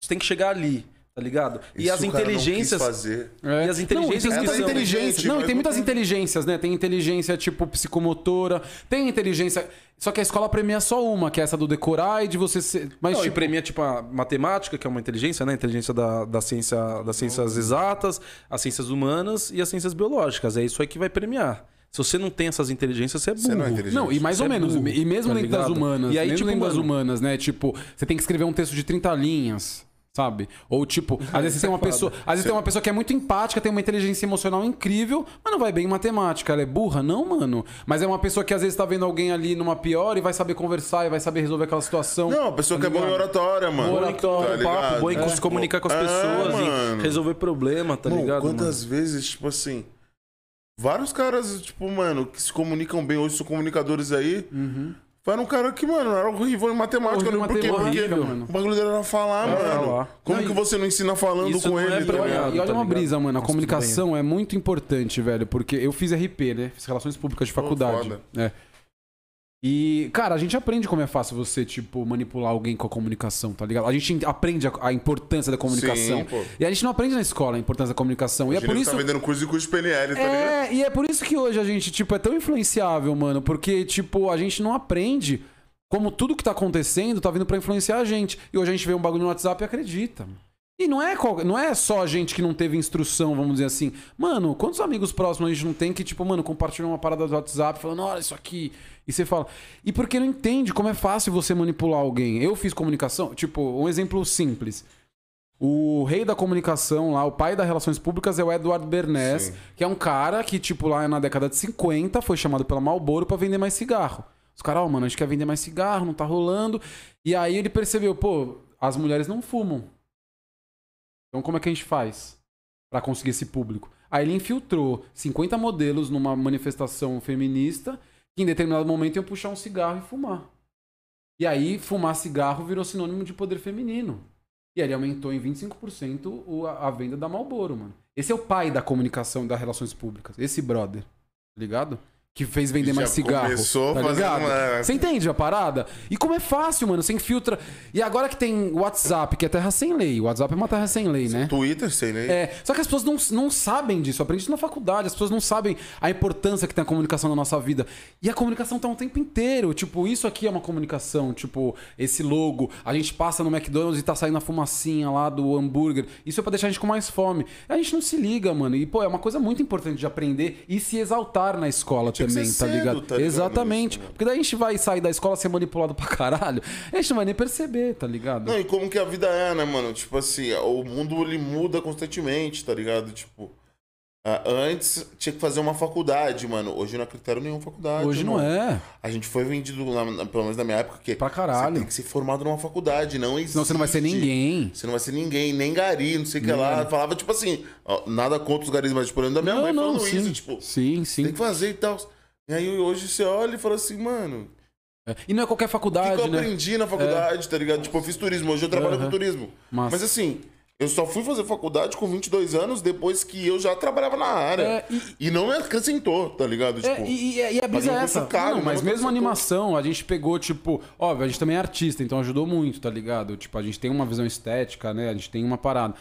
você tem que chegar ali, tá ligado? E, as o cara não quis inteligências. fazer. É. E as inteligências não, que tem muitas são- inteligências. Não, e mas tem não muitas tem- inteligências, né? Tem inteligência tipo psicomotora, tem inteligência. Só que a escola premia só uma, que é essa do decorar e de você ser. Mas, Não, e tipo, premia, tipo, a matemática, que é uma inteligência, né? Inteligência da, da ciência, das ciências exatas, as ciências humanas e as ciências biológicas. É isso aí que vai premiar. Se você não tem essas inteligências, você é burro. Você não é inteligente. Não, e mais Você ou é menos, burro, e mesmo tá dentro das ligado? humanas, E aí, mesmo tipo, dentro das mano- humanas, né? Tipo, você tem que escrever um texto de 30 linhas, sabe? Ou tipo, <laughs> às vezes tem uma pessoa, às vezes tem uma pessoa que é muito empática, tem uma inteligência emocional incrível, mas não vai bem em matemática, ela é burra, não, mano. Mas é uma pessoa que às vezes tá vendo alguém ali numa pior e vai saber conversar e vai saber resolver aquela situação. Não, a pessoa que é boa em ligado? oratória, mano. Oratório, Tá papo, ligado? bom em É. se comunicar com as É, pessoas mano. e resolver problema, tá Mano, ligado? quantas vezes, tipo assim. Vários caras, tipo, mano, que se comunicam bem hoje, são comunicadores aí. Foi um cara que, mano, era horrível em matemática. Horrível não por quê? matemática, Porque mano. o bagulho dele era falar, mano. falar. Como Não, que você não ensina falando com é ele, tá E ligado? olha, e olha tá uma brisa, mano. A Nossa, comunicação é muito importante, velho, porque eu fiz RP, né? Fiz Relações Públicas de Pô, faculdade. foda. É. E, cara, a gente aprende como é fácil você, tipo, manipular alguém com a comunicação, tá ligado? A gente aprende a, a importância da comunicação. Sim, pô. e a gente não aprende na escola a importância da comunicação. E é por ele isso. tá vendendo curso de curso de PNL, tá ligado? É, e é por isso que hoje a gente, tipo, é tão influenciável, mano. Porque, tipo, a gente não aprende como tudo que tá acontecendo tá vindo pra influenciar a gente. E hoje a gente vê um bagulho no WhatsApp e acredita. E não é, qual- não é só a gente que não teve instrução, vamos dizer assim. Mano, quantos amigos próximos a gente não tem que, tipo, mano, compartilham uma parada do WhatsApp falando, olha isso aqui. E você fala. E porque não entende como é fácil você manipular alguém. Eu fiz comunicação, tipo, um exemplo simples. O rei da comunicação lá, o pai das relações públicas é o Edward Bernays, Sim. que é um cara que, tipo, lá na década de 50 foi chamado pela Marlboro pra vender mais cigarro. Os caras, ó, mano, a gente quer vender mais cigarro, não tá rolando. E aí ele percebeu, pô, as mulheres não fumam. Então como é que a gente faz pra conseguir esse público? Aí ele infiltrou 50 modelos numa manifestação feminista que em determinado momento iam puxar um cigarro e fumar. E aí fumar cigarro virou sinônimo de poder feminino. E ele aumentou em 25% o- a, a venda da Marlboro, mano. Esse é o pai da comunicação e das relações públicas. Esse brother, tá ligado? Que fez vender Já mais cigarro. começou tá ligado? uma- Você entende a parada? E como é fácil, mano. Você infiltra. E agora que tem WhatsApp, que é terra sem lei. O WhatsApp é uma terra sem lei, né? Twitter, sei, né? É, só que as pessoas não, não sabem disso. Eu aprendi isso na faculdade. As pessoas não sabem a importância que tem a comunicação na nossa vida. E a comunicação tá o tempo inteiro. Tipo, isso aqui é uma comunicação. Tipo, esse logo. A gente passa no McDonald's e tá saindo a fumacinha lá do hambúrguer. Isso é pra deixar a gente com mais fome. A gente não se liga, mano. E, pô, é uma coisa muito importante de aprender e se exaltar na escola que também, tá cedo, ligado? tá ligado Exatamente. isso, né? Porque daí a gente vai sair da escola ser manipulado pra caralho. A gente não vai nem perceber, tá ligado? Não, e como que a vida é, né, mano? Tipo assim, o mundo ele muda constantemente, tá ligado? Tipo, ah, antes tinha que fazer uma faculdade, mano. Hoje não é critério nenhum faculdade. Hoje não mano. é. A gente foi vendido, na- na- pelo menos na minha época, que Pra caralho. você tem que ser formado numa faculdade, não existe. Senão você não vai ser ninguém. Você não vai ser ninguém, nem gari, não sei o que lá. Falava, tipo assim, ó, nada contra os garis, mas tipo, lembro da minha Não, mãe não, falando sim. isso, tipo, Sim, sim. tem que fazer e tal. E aí hoje você olha e fala assim, mano, É. E não é qualquer o que, faculdade, que eu né? aprendi na faculdade, tá ligado? Tipo, eu fiz turismo, hoje eu trabalho Aham. com turismo. Massa. Mas assim, eu só fui fazer faculdade com 22 anos depois que eu já trabalhava na área. É, e... não me acrescentou, tá ligado? Tipo, É, e, e, e a brisa é essa. caro, não, mas mesmo animação, a gente pegou, tipo, óbvio, a gente também é artista, então ajudou muito, tá ligado? Tipo, a gente tem uma visão estética, né? A gente tem uma parada.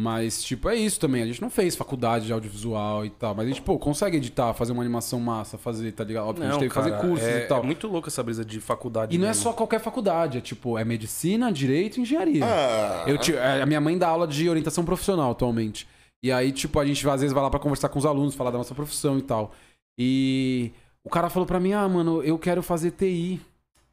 Mas, tipo, é isso também. A gente não fez faculdade de audiovisual e tal. Mas a gente, pô, consegue editar, fazer uma animação massa, fazer, tá ligado? Óbvio, a gente teve que fazer cursos é, e tal. É muito louco essa brisa de faculdade. E não é mesmo. só qualquer faculdade, é tipo, é medicina, direito e engenharia. ah, Eu, ti- a minha mãe dá aula de orientação profissional atualmente. E aí, tipo, a gente às vezes vai lá pra conversar com os alunos, falar da nossa profissão e tal. E o cara falou pra mim: ah, mano, eu quero fazer TI.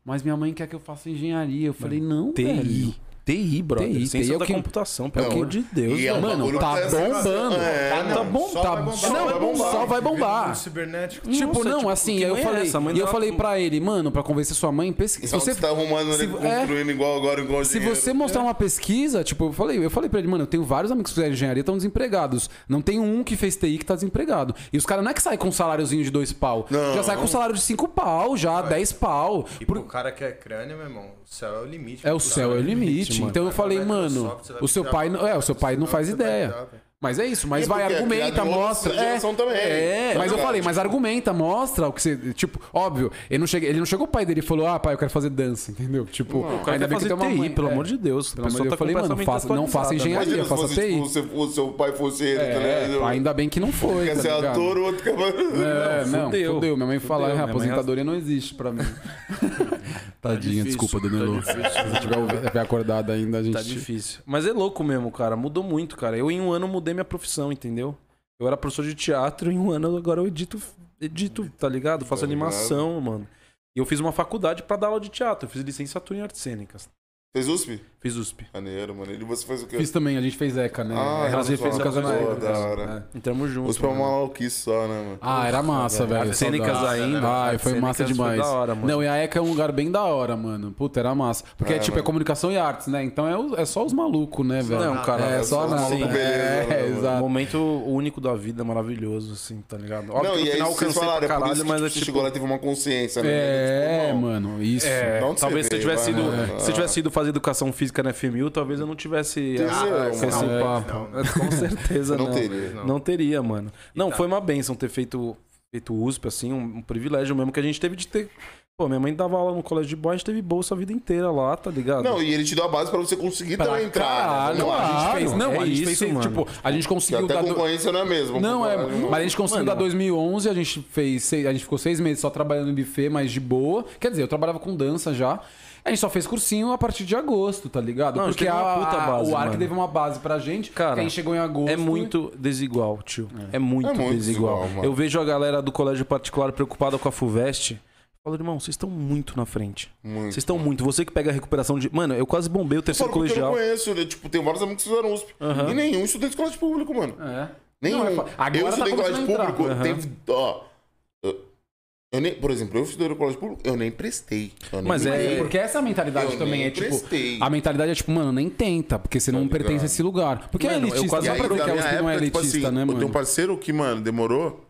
Mas minha mãe quer que eu faça engenharia. Eu falei, não, velho. TI. Brother. TI, Ciência TI é da que- computação, pelo é o- amor de Deus. e é velho. Mano, tá tá sendo- bombando. É, tá, não, bom, só tá, vai bombar, não, vai bombar. só vai bombar. Cibernético. Tipo, Nossa, não, tipo, assim, eu é falei, essa? E eu falei com- pra ele, mano, pra convencer sua mãe, pesquisa. Se você tá arrumando se- ele, é. construindo igual agora, igual Se dinheiro. você mostrar uma pesquisa, tipo, eu falei, eu falei pra ele, mano, eu tenho vários amigos que fizeram engenharia e estão desempregados. Não tem um que fez TI que tá desempregado. E os caras não é que saem com um saláriozinho de dois pau. Não. Já sai com um salário de cinco pau, já, dez pau. E pro cara que é crânio, meu irmão, o céu é o limite. É o céu, é o limite. Mano. Então eu falei, mano, o seu pai, não- é, o seu pai não faz ideia. Mas é isso, mas É vai, é argumenta, outra mostra. É, também, é tá mas eu falei, mas argumenta, mostra o que você. Tipo, óbvio, ele não, chega, ele não chegou o pai dele e falou, ah, pai, eu quero fazer dança, entendeu? Tipo, O cara ainda quer bem que tem uma TI, mãe. pelo é. amor de Deus. Pelo amor de Deus, tá eu falei, mano, faça, não faça desatualizada, engenharia, Imagina faça fosse, TI. tipo, se o seu pai fosse ele, tá É, ligado? ainda bem que não foi. Quer tá ser ligado? ator, o outro quer... É, <laughs> não, fudeu. fudeu. Minha mãe fala, "É, mãe aposentadoria não existe pra mim. <laughs> Tadinha, difícil, desculpa, tá Danilo. Se você tiver acordado ainda, a gente. Tá difícil. Mas é louco mesmo, cara. Mudou muito, cara. Eu em um ano mudei minha profissão, entendeu? Eu era professor de teatro, em um ano agora eu edito edito, tá ligado? Faço Tá ligado. animação, mano. E eu fiz uma faculdade pra dar aula de teatro. Eu fiz licenciatura em artes cênicas. Fez USP? Fiz USP. Maneiro, mano. E você fez o quê? Fiz também, a gente fez ECA, né? Ah, a gente fez o casamento. da hora. Entramos juntos. USP é uma mano. maluquice só, né, mano? Ah, era massa, velho. Artes cênicas saudades. ainda. Ai, Artes foi massa cênicas foi demais. da hora, mano. Não, e a ECA é um lugar bem da hora, mano. Puta, era massa. Porque é, É, tipo, é comunicação e artes, né? Então é, é só os malucos, né, velho? Não, cara, É só malucos beleza, É, né? Um exato. momento único da vida, maravilhoso, assim, tá ligado? Óbvio Não, que no e aí final pra é caralho, mas é tipo, você tipo... chegou lá e teve uma consciência, né? É, Tipo, não. mano, isso. É, talvez se eu tivesse ido, né? Fazer educação física na FMU, talvez eu não tivesse ah, esse Não, papo. não. <laughs> Com certeza Não não. teria. Não teria, mano. Não, tá. foi uma benção ter feito feito USP assim, um, um privilégio mesmo que a gente teve de ter Pô, minha mãe dava aula no colégio de boy, a gente teve bolsa a vida inteira lá, tá ligado? Não, e ele te deu a base pra você conseguir Pra também entrar. caralho, né? a gente claro, fez. Não, é a gente fez. isso, mano. Tipo, a gente Que conseguiu até dar. concorrência não é mesmo. Não, é. Não. Mas a gente conseguiu Mano. dar 2011, a gente fez. a gente ficou seis meses só trabalhando em buffet, mas de boa. Quer dizer, eu trabalhava com dança já. A gente só fez cursinho a partir de agosto, tá ligado? Não, Porque a- puta a- base, o Arc mano. teve uma base pra gente. Cara, que a gente chegou em agosto. É muito desigual, tio. É, muito, É muito desigual. desigual, eu vejo a galera do colégio particular preocupada com a FUVEST. Falo, irmão, vocês estão muito na frente. Muito. Vocês estão muito. Você que pega a recuperação de. Mano, eu quase bombei o terceiro falo porque eu não colegial. conheço. né? Tipo, tem vários amigos que fizeram USP. E nenhum estudante de colégio público, mano. É. Nenhum. Não, é fa- Agora eu tá estudei em colégio público. Aham. Teve. Ó. Eu, eu nem, por exemplo, eu estudei no colégio público, eu nem prestei. Eu nem Mas é- dei. Porque essa mentalidade Eu também nem é tipo. prestei. A mentalidade é tipo, mano, nem tenta, porque você não Tá ligado. pertence a esse lugar. Porque é Mano, eu elitista, quase E só aí, pra que não é tipo elitista, assim, né, Eu tenho um mano? parceiro que, mano, demorou.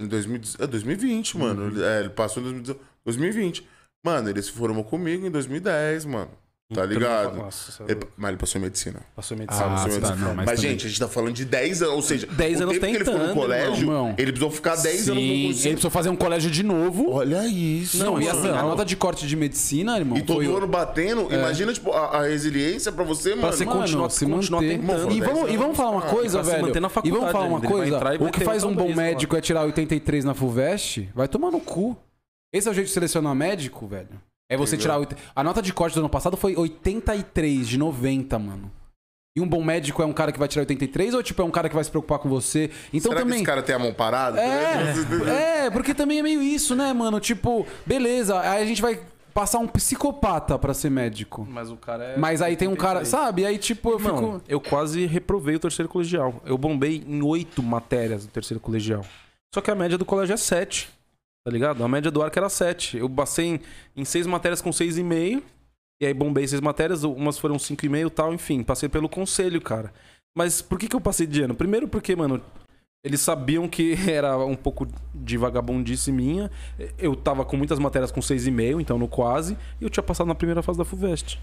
Em 2000, é, 2020, mano. Uhum. Ele, é, ele passou em 2019 2020. Mano, ele se formou comigo em 2010, mano. Tá ligado? Nossa, é Ele- mas ele passou em medicina. Passou Ah, medicina. Passou em tá, medicina. não, mas mas, gente, a gente tá falando de 10 anos. Ou seja, 10 o anos tempo que ele ficou no colégio, irmão. ele precisou ficar 10 anos no curso. ele precisou fazer um colégio de novo. Olha isso. Não, e assim, mano. a nota de corte de medicina, irmão, E todo foi... ano batendo. Imagina, tipo, a, a resiliência pra você, mano. você Mano, continuar- se continuar manter. tentando. E vamos, e vamos falar uma anos. coisa, pra se velho. manter na e vamos faculdade falar uma coisa. O que faz um bom médico é tirar 83 na FUVEST, vai tomar no cu. Esse é o jeito de selecionar médico, velho. É você Entendeu? tirar... oit- A nota de corte do ano passado foi 83 de 90, mano. E um bom médico é um cara que vai tirar 83 ou tipo é um cara que vai se preocupar com você? Então Será que também esse cara tem a mão parada? É, é, porque também é meio isso, né, mano? Tipo, beleza, aí a gente vai passar um psicopata pra ser médico. Mas o cara é. Mas aí tem um cara, sabe? Aí tipo, eu fico Não, eu quase reprovei o terceiro colegial. Eu bombei em oito matérias do terceiro colegial. Só que a média do colégio é 7. Tá ligado? A média do arco era 7. Eu passei em, em seis matérias com 6,5. E aí bombei seis matérias, umas foram 5,5 e tal, enfim. Passei pelo conselho, cara. Mas por que, que eu passei de ano? Primeiro porque, mano, eles sabiam que <laughs> era um pouco de vagabundice minha. Eu tava com muitas matérias com 6,5, então no quase. E eu tinha passado na primeira fase da FUVEST.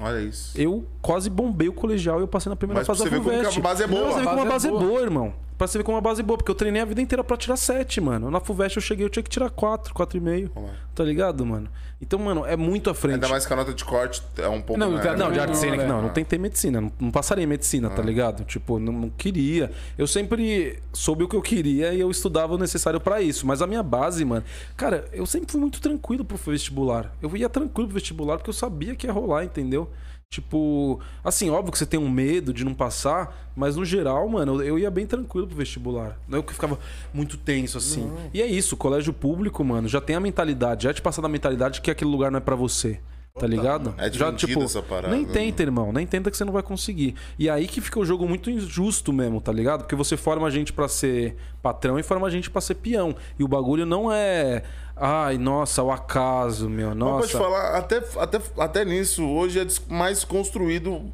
Olha isso. Eu quase bombei o colegial e eu passei na primeira Mas fase da você ver como FUVEST. que a base é boa. Não, você A como a base é é boa, irmão. Pra você ver como a base é boa, porque eu treinei a vida inteira pra tirar 7, mano. Na FUVEST eu cheguei, eu tinha que tirar 4, 4,5. Olha lá. Tá ligado, mano? Então, mano, é muito à frente. Ainda mais que a nota de corte é um pouco. Não, né? tá- Não, de Não, arte não, cênica, é. não, não tentei medicina, não, não passaria em medicina, tá ligado? Tipo, não, não queria. Eu sempre soube o que eu queria e eu estudava o necessário pra isso. Mas a minha base, mano, cara, eu sempre fui muito tranquilo pro vestibular. Eu ia tranquilo pro vestibular porque eu sabia que ia rolar, entendeu? Tipo, assim, óbvio que você tem um medo de não passar, mas no geral, mano, eu, ia bem tranquilo pro vestibular. Não é que ficava muito tenso assim. E é isso, colégio público, mano, já tem a mentalidade, já te passar da mentalidade que aquele lugar não é pra você. Tá ligado? É já, dividido essa parada, nem né? tenta, irmão. Nem tenta que você não vai conseguir. E aí que fica o jogo muito injusto mesmo, tá ligado? Porque você forma a gente pra ser patrão e forma a gente pra ser peão. E o bagulho não é. Ai, nossa, o acaso, meu. Mas pode Nossa. falar, até, até, até nisso, hoje é mais construído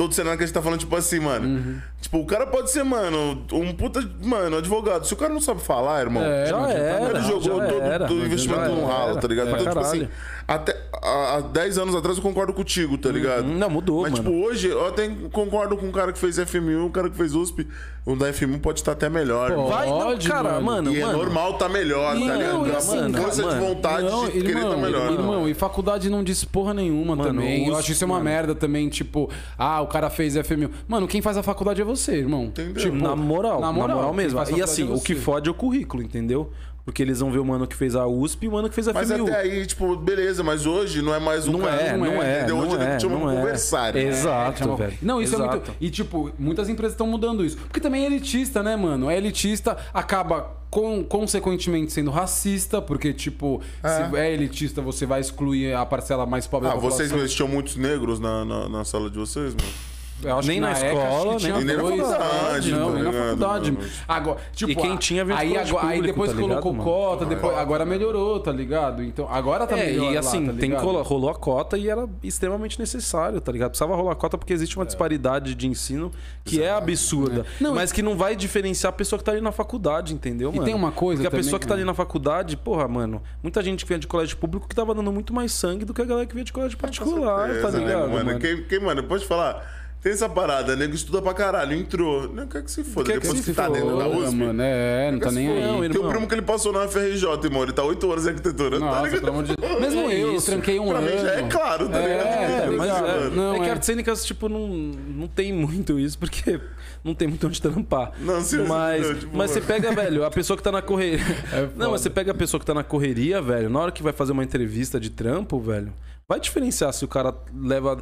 todo cenário que a gente tá falando, tipo assim, mano. Uhum. Tipo, o cara pode ser, mano, um puta, mano, advogado. Se o cara não sabe falar, irmão. É, Já adianta era, jogou já todo era, todo o investimento já no ralo, tá ligado? É, então, tipo assim, até há há 10 anos atrás eu concordo contigo, tá ligado? Hum, Não, mudou, Mas, mano. tipo, hoje eu até concordo com o cara que fez FMU, o cara que fez USP. O da FMU pode estar até melhor. Pô. Vai, não, cara, mano. mano. e é mano. normal tá melhor, Não, tá ligado? e A assim, força mano, de vontade Não, de querer irmão, tá melhor. irmão, e faculdade não diz porra nenhuma Mano, também. Eu acho isso é uma mano. merda também, tipo, ah, o cara fez FMU. Mano, quem faz a faculdade é você, irmão. Entendeu? Tipo, na moral, na na moral, moral, quem mesmo. E assim, é o que fode é o currículo, entendeu? Porque eles vão ver o mano que fez a USP e o mano que fez a Mas FMU. até aí, tipo, beleza, mas hoje não é mais um Não cara. é, não é, entendeu? não Hoje é, ele chama não é. conversário. Exato, chama- velho. Não, isso é Exato. muito. E, tipo, muitas empresas estão mudando isso. Porque também é elitista, né, mano? É elitista, acaba com, consequentemente sendo racista, porque, tipo, se é elitista, você vai excluir a parcela mais pobre Ah, da população. vocês mesmos tinham muitos negros na, na, na sala de vocês, mano? Eu acho Nem que na ECA, escola, acho que tinha nem- nem na faculdade, Não, tá nem na faculdade. mano? Agora, tipo, E quem tinha aí, agora, aí depois tá ligado, colocou mano? cota, depois, agora melhorou, tá ligado? Então, agora tá É, melhor e lá, assim, tá tem rolou a cota e era extremamente necessário, tá ligado? Precisava rolar a cota porque existe uma disparidade de ensino que é absurda. Não, mas que não vai diferenciar a pessoa que tá ali na faculdade, entendeu, E mano? tem uma coisa Porque a também, pessoa que tá ali né? na faculdade, porra, mano, muita gente que vinha de colégio público que tava dando muito mais sangue do que a galera que vinha de colégio particular, tá né, ligado, mano? mano? Quem, quem, mano, pode falar. Tem essa parada, nego estuda pra caralho, entrou. Não quer que se foda. Que Depois que, se tá foda, dentro da USP. mano, é, não tá nem aí. Não, Tem irmão. um primo que ele passou na FRJ, irmão. Ele tá 8 horas em arquitetura. tá Nossa, ligado? pelo amor de Deus. Mesmo É eu, eu isso. tranquei um Pra ano. mim já é claro, tá ligado? É, É, Mas é, Não, é que é. artes cênicas, tipo, não, não tem muito isso, porque não tem muito onde trampar. Não, sim, mas, não, tipo, mas você pega, velho, a pessoa que tá na correria. <laughs> É não, mas você pega a pessoa que tá na correria, velho, na hora que vai fazer uma entrevista de trampo, velho, vai diferenciar se o cara leva.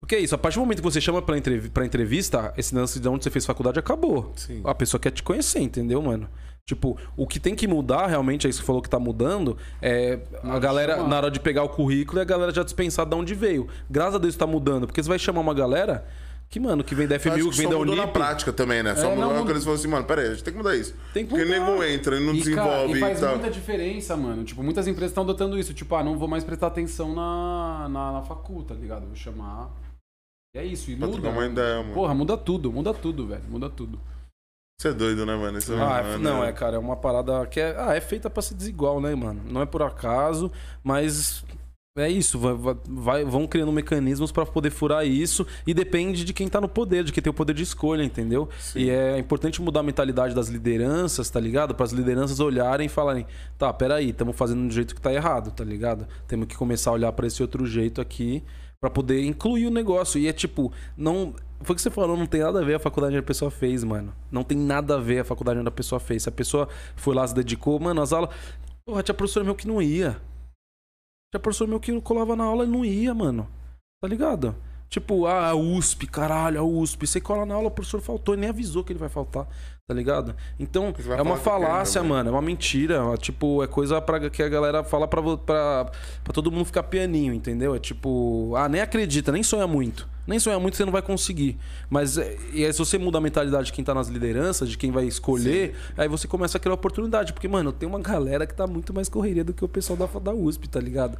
Porque é isso, a partir do momento que você chama pra, entrev pra entrevista, esse lance de onde você fez faculdade acabou. Sim. A pessoa quer te conhecer, entendeu, mano? Tipo, o que tem que mudar realmente, é isso que você falou que tá mudando, é a galera, chamar. na hora de pegar o currículo, e a galera já dispensar de onde veio. Graças a Deus tá mudando, porque você vai chamar uma galera que, mano, que vem da FMU, que que vem só da mudou na Unip. prática também, né? Só É, mudou não, que eles falaram assim, mano, pera aí, a gente tem que mudar isso. Tem que Porque mudar. nego entra e não E, cara, desenvolve e faz e tal. muita diferença, mano. Tipo, muitas empresas estão adotando isso. Tipo, ah, não vou mais prestar atenção na, na, na facu, tá ligado? Vou chamar. É isso. E Pra muda. ideia, mano. Porra, muda tudo, muda tudo, velho. Muda tudo. Isso é doido, né, mano? Isso é Ah, mano, não, é, cara, é uma parada que é, ah, é feita pra ser desigual, né, mano? Não é por acaso, mas é isso, vai, vai- vão criando mecanismos pra poder furar isso e depende de quem tá no poder, de quem tem o poder de escolha, entendeu? E é importante mudar a mentalidade das lideranças, tá ligado? Para as lideranças olharem e falarem, tá, peraí, estamos fazendo do jeito que tá errado, tá ligado? Temos que começar a olhar pra esse outro jeito aqui pra poder incluir o negócio. E é tipo, não. Foi o que você falou, não tem nada a ver a faculdade onde a pessoa fez, mano. Não tem nada a ver a faculdade onde a pessoa fez. Se a pessoa foi lá, se dedicou, mano, as aulas. Porra, tinha professor meu que não ia. Tinha professor meu que colava na aula e não ia, mano. Tá ligado? Tipo, ah, USP, caralho, a USP. Você cola na aula, o professor faltou e nem avisou que ele vai faltar, tá ligado? Então, é uma falácia, também? mano. É uma mentira. é, Tipo, é coisa pra, que a galera fala pra, pra, pra todo mundo ficar pianinho, entendeu? É tipo, ah, nem acredita, nem sonha muito. Nem sonha muito, você não vai conseguir. Mas é, e aí, se você muda a mentalidade de quem tá nas lideranças, de quem vai escolher, aí você começa a criar oportunidade. Porque, mano, tem uma galera que tá muito mais correria do que o pessoal da, da USP, tá ligado?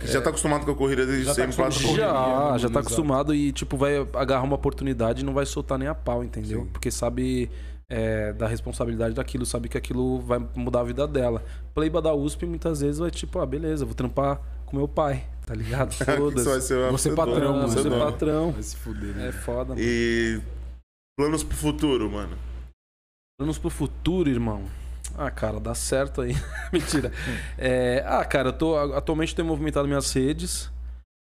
Que já tá acostumado com a corrida desde Já tá sempre. corrida. corrida. Já, mano, já tá acostumado e, tipo, vai agarrar uma oportunidade e não vai soltar nem a pau, entendeu? Porque sabe é, da responsabilidade daquilo, sabe que aquilo vai mudar a vida dela. Playba da USP muitas vezes vai tipo, ah, beleza, vou trampar com meu pai, tá ligado? <laughs> Foda-se. ser Você patrão, né? Você é dono. patrão. Vai se fuder, né? É foda, mano. E planos pro futuro, mano. Planos pro futuro, irmão. Ah, cara, dá certo aí. <laughs> Mentira. É, ah, cara, eu tô, atualmente eu tenho movimentado minhas redes.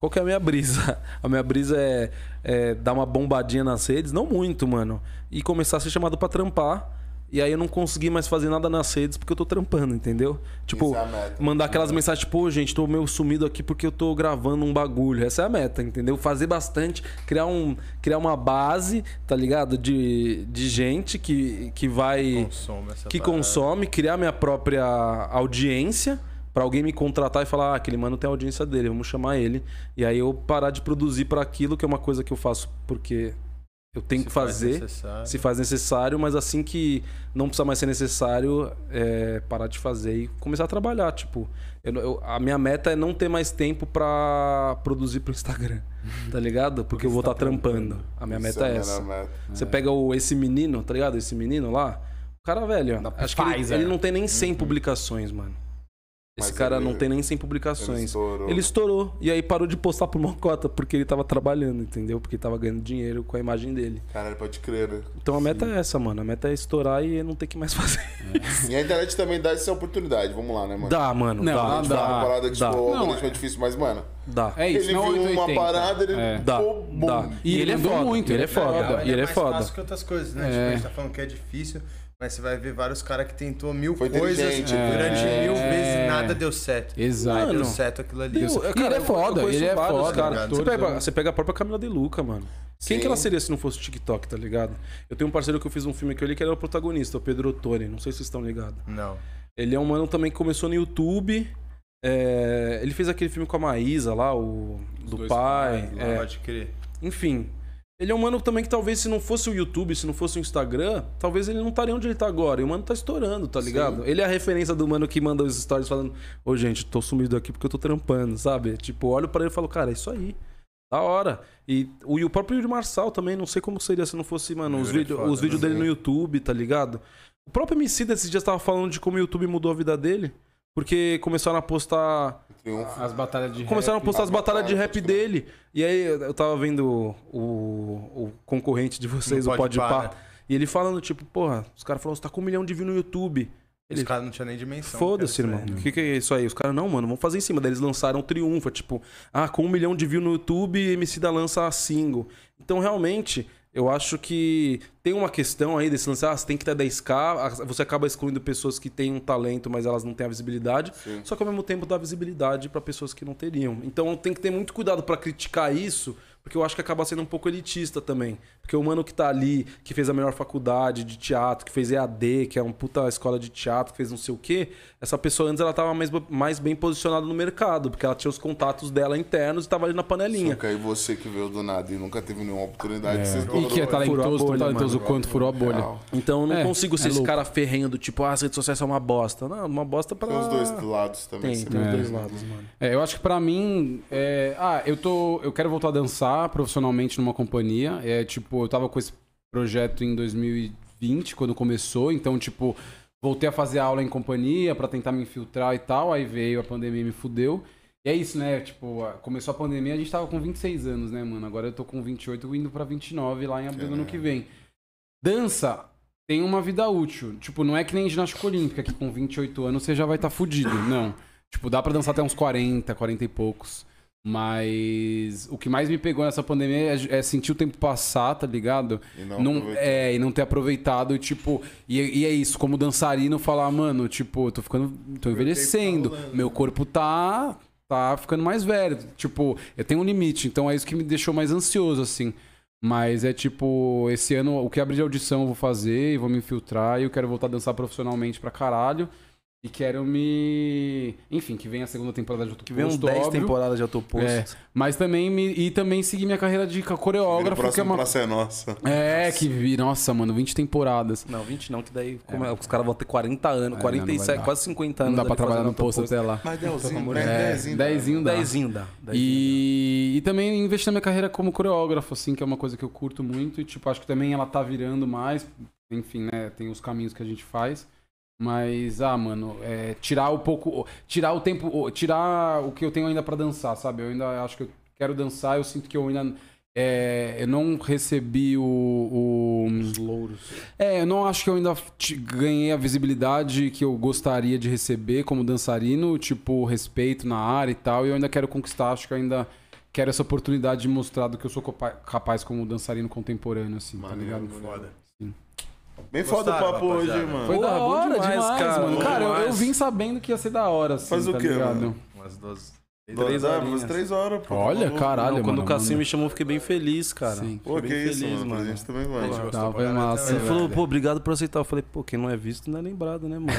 Qual que é a minha brisa? <laughs> A minha brisa é, é dar uma bombadinha nas redes, não muito, mano. E começar a ser chamado pra trampar. E aí eu não consegui mais fazer nada nas redes porque eu tô trampando, entendeu? Tipo, é mandar aquelas mensagens, tipo, pô, gente, tô meio sumido aqui porque eu tô gravando um bagulho. Essa é a meta, entendeu? Fazer bastante, criar, um, criar uma base, tá ligado? De, de gente que, que vai Consome que parada. consome, criar minha própria audiência pra alguém me contratar e falar, ah, aquele mano tem a audiência dele, vamos chamar ele. E aí eu parar de produzir pra aquilo que é uma coisa que eu faço porque eu tenho Se que faz fazer, necessário. se faz necessário, mas assim que não precisa mais ser necessário, é, parar de fazer e começar a trabalhar, tipo, eu- eu- a minha meta é não ter mais tempo pra produzir pro Instagram, <laughs> tá ligado? Porque eu vou estar tá trampando. A minha Isso meta é minha essa. meta. Você pega o, esse menino, tá ligado? Esse menino lá. O cara, velho, acho que ele, ele não tem nem 100 publicações, mano. Esse Mas cara ele- não tem nem 100 Ele publicações. estourou. Ele estourou. E aí parou de postar por uma cota, porque ele tava trabalhando, entendeu? Porque ele tava ganhando dinheiro com a imagem dele. Caralho, pode crer, né? Então a meta é essa, mano. A meta é estourar e não ter que mais <laughs> fazer. E a internet também dá essa oportunidade. Vamos lá, né, mano? Dá, mano. Não, dá, dá, uma parada que, dá, tipo, Não, é é- difícil, mas, mano, dá. É isso, ele não viu 880. uma parada, ele É. Dá, pô, dá. E, E ele é andou foda. muito, ele é ele é foda. Legal, E ele é mais foda. fácil que outras coisas, né? É. Tipo, a gente tá falando que é difícil. Mas você vai ver vários caras que tentou mil Foi coisas inteligente, durante é. mil vezes e nada deu certo. Exato. Nada deu Mano, certo aquilo ali. Deus, E ele é eu- eu foda, ele é vários, foda, cara. Você pega, você pega a própria Camila De Luca, mano. Quem Sim. que ela seria se não fosse o TikTok, tá ligado? Eu tenho um parceiro que eu fiz um filme com ele que era o protagonista, o Pedro Ottoni. Não sei se vocês estão ligados. Não. Ele é um mano também que começou no YouTube. é, ele fez aquele filme com a Maísa lá, o do dois pai. pais, é, Pode crer. enfim. Ele é um mano também que talvez se não fosse o YouTube, se não fosse o Instagram, talvez ele não estaria onde ele tá agora. E o mano tá estourando, tá ligado? Ele é a referência do mano que manda os stories falando: Ô, gente, tô sumido aqui porque eu tô trampando, sabe? Tipo, olho pra ele e falo: Cara, é isso aí. Da hora. E o, e o próprio Yuri Marçal também, não sei como seria se não fosse, mano, os, é vídeo- foda, os vídeos né? dele no YouTube, tá ligado? O próprio MC desses dias tava falando de como o YouTube mudou a vida dele. Porque começaram a postar. As batalhas de Começaram a rap. postar as as batalhas de rap dele. E aí eu tava vendo o, o concorrente de vocês, o Pode Pá. né? E ele falando, tipo, porra, os caras falaram, você tá com um milhão de views no YouTube. Os Ele- caras não tinham nem dimensão. Foda-se, irmão. O aí. que, que é isso aí? Os caras, não, mano, vamos fazer em cima. Daí eles lançaram Triunfa, tipo, ah, com um milhão de views no YouTube, MC da lança a single. Então, realmente, eu acho que tem uma questão aí desse lance, ah, você tem que ter 10k, ah, você acaba excluindo pessoas que têm um talento, mas elas não têm a visibilidade. Sim. Só que ao mesmo tempo dá visibilidade pra pessoas que não teriam. Então tem que ter muito cuidado pra criticar isso, porque eu acho que acaba sendo um pouco elitista também. Porque o mano que tá ali, que fez a melhor faculdade de teatro, que fez EAD, que é uma puta escola de teatro, que fez não sei o quê, essa pessoa antes ela tava mais, mais bem posicionada no mercado, porque ela tinha os contatos dela internos e tava ali na panelinha. Só que aí você que veio do nada e nunca teve nenhuma oportunidade, você É. estourou. E que é talentoso, tão bolha, talentoso mano. quanto furou a bolha. Real. Então eu não É, consigo ser é esse louco. cara ferrenho do tipo, ah, as redes sociais são uma bosta. Não, uma bosta pra... Tem os dois lados também. Tem, tem os É. dois lados, mano. É, eu acho que pra mim, é, ah, eu tô, eu quero voltar a dançar profissionalmente numa companhia. É tipo, eu tava com esse projeto em 2020 quando começou, então tipo, voltei a fazer aula em companhia pra tentar me infiltrar e tal. Aí veio a pandemia e me fudeu. E é isso, né? Tipo, começou a pandemia, a gente tava com 26 anos, né, mano? Agora eu tô com 28 indo pra 29 lá em abril do ano que vem. Dança tem uma vida útil. Tipo, não é que nem ginástica olímpica, que com 28 anos você já vai estar fudido. Não. Tipo, dá pra dançar até uns 40, 40 e poucos. Mas o que mais me pegou nessa pandemia é, é sentir o tempo passar, tá ligado? E não, Não, é, e não ter aproveitado, tipo, e, e é isso, como dançarino, falar, mano, tipo, tô ficando, tô envelhecendo, meu corpo tá, tá ficando mais velho, tipo, eu tenho um limite, então é isso que me deixou mais ansioso, assim. Mas é tipo, esse ano, o que abre de audição eu vou fazer e vou me infiltrar e eu quero voltar a dançar profissionalmente pra caralho. E quero me. Enfim, que venha a segunda temporada de Autoposto, Que vem uns 10 óbvio. temporadas de autoposto. É, mas também me, e também seguir minha carreira de coreógrafo, que é próximo uma. Praça é nossa. É, que vi, nossa, mano, 20 temporadas. Não, 20 não, que daí como é, os caras vão ter 40 anos, É, não, não 47, vai dar. quase 50 anos. Não dá pra trabalhar no posto até lá. Mas Delzinho, amor dez, de É, dezinho, dezinho dá. Dezinho dá. E, e também investir na minha carreira como coreógrafo, assim, que é uma coisa que eu curto muito. E, tipo, acho que também ela tá virando mais. Enfim, né? Tem os caminhos que a gente faz. Mas, ah, mano, é, tirar o pouco. Tirar o tempo. Tirar o que eu tenho ainda pra dançar, sabe? Eu ainda acho que eu quero dançar, eu sinto que eu ainda. é, eu não recebi o- o Os louros. é, eu não acho que eu ainda ganhei a visibilidade que eu gostaria de receber como dançarino, tipo, respeito na área e tal, e eu ainda quero conquistar, acho que eu ainda quero essa oportunidade de mostrar do que eu sou capaz como dançarino contemporâneo, assim, tá Maneiro, ligado? Foda. Bem foda o Gostaram, papo hoje, rapaziada? mano. Foi da bom hora demais, demais, cara, mano. Cara, eu, eu demais. vim sabendo que ia ser da hora, assim, Faz o tá quê, ligado? mano? Umas 12. Três Dá, horinhas. umas três horas, pô. Olha, Maluco. caralho, Não, quando mano. o Cassim mano. me chamou, eu fiquei bem feliz, cara. Sim. Pô, que bem isso, feliz, mano. Mano. gente também A vai. gostou tá, pra foi caralho massa, também, Ele falou, velho. pô, obrigado por aceitar. Eu falei, pô, quem não é visto não é lembrado, né, mano?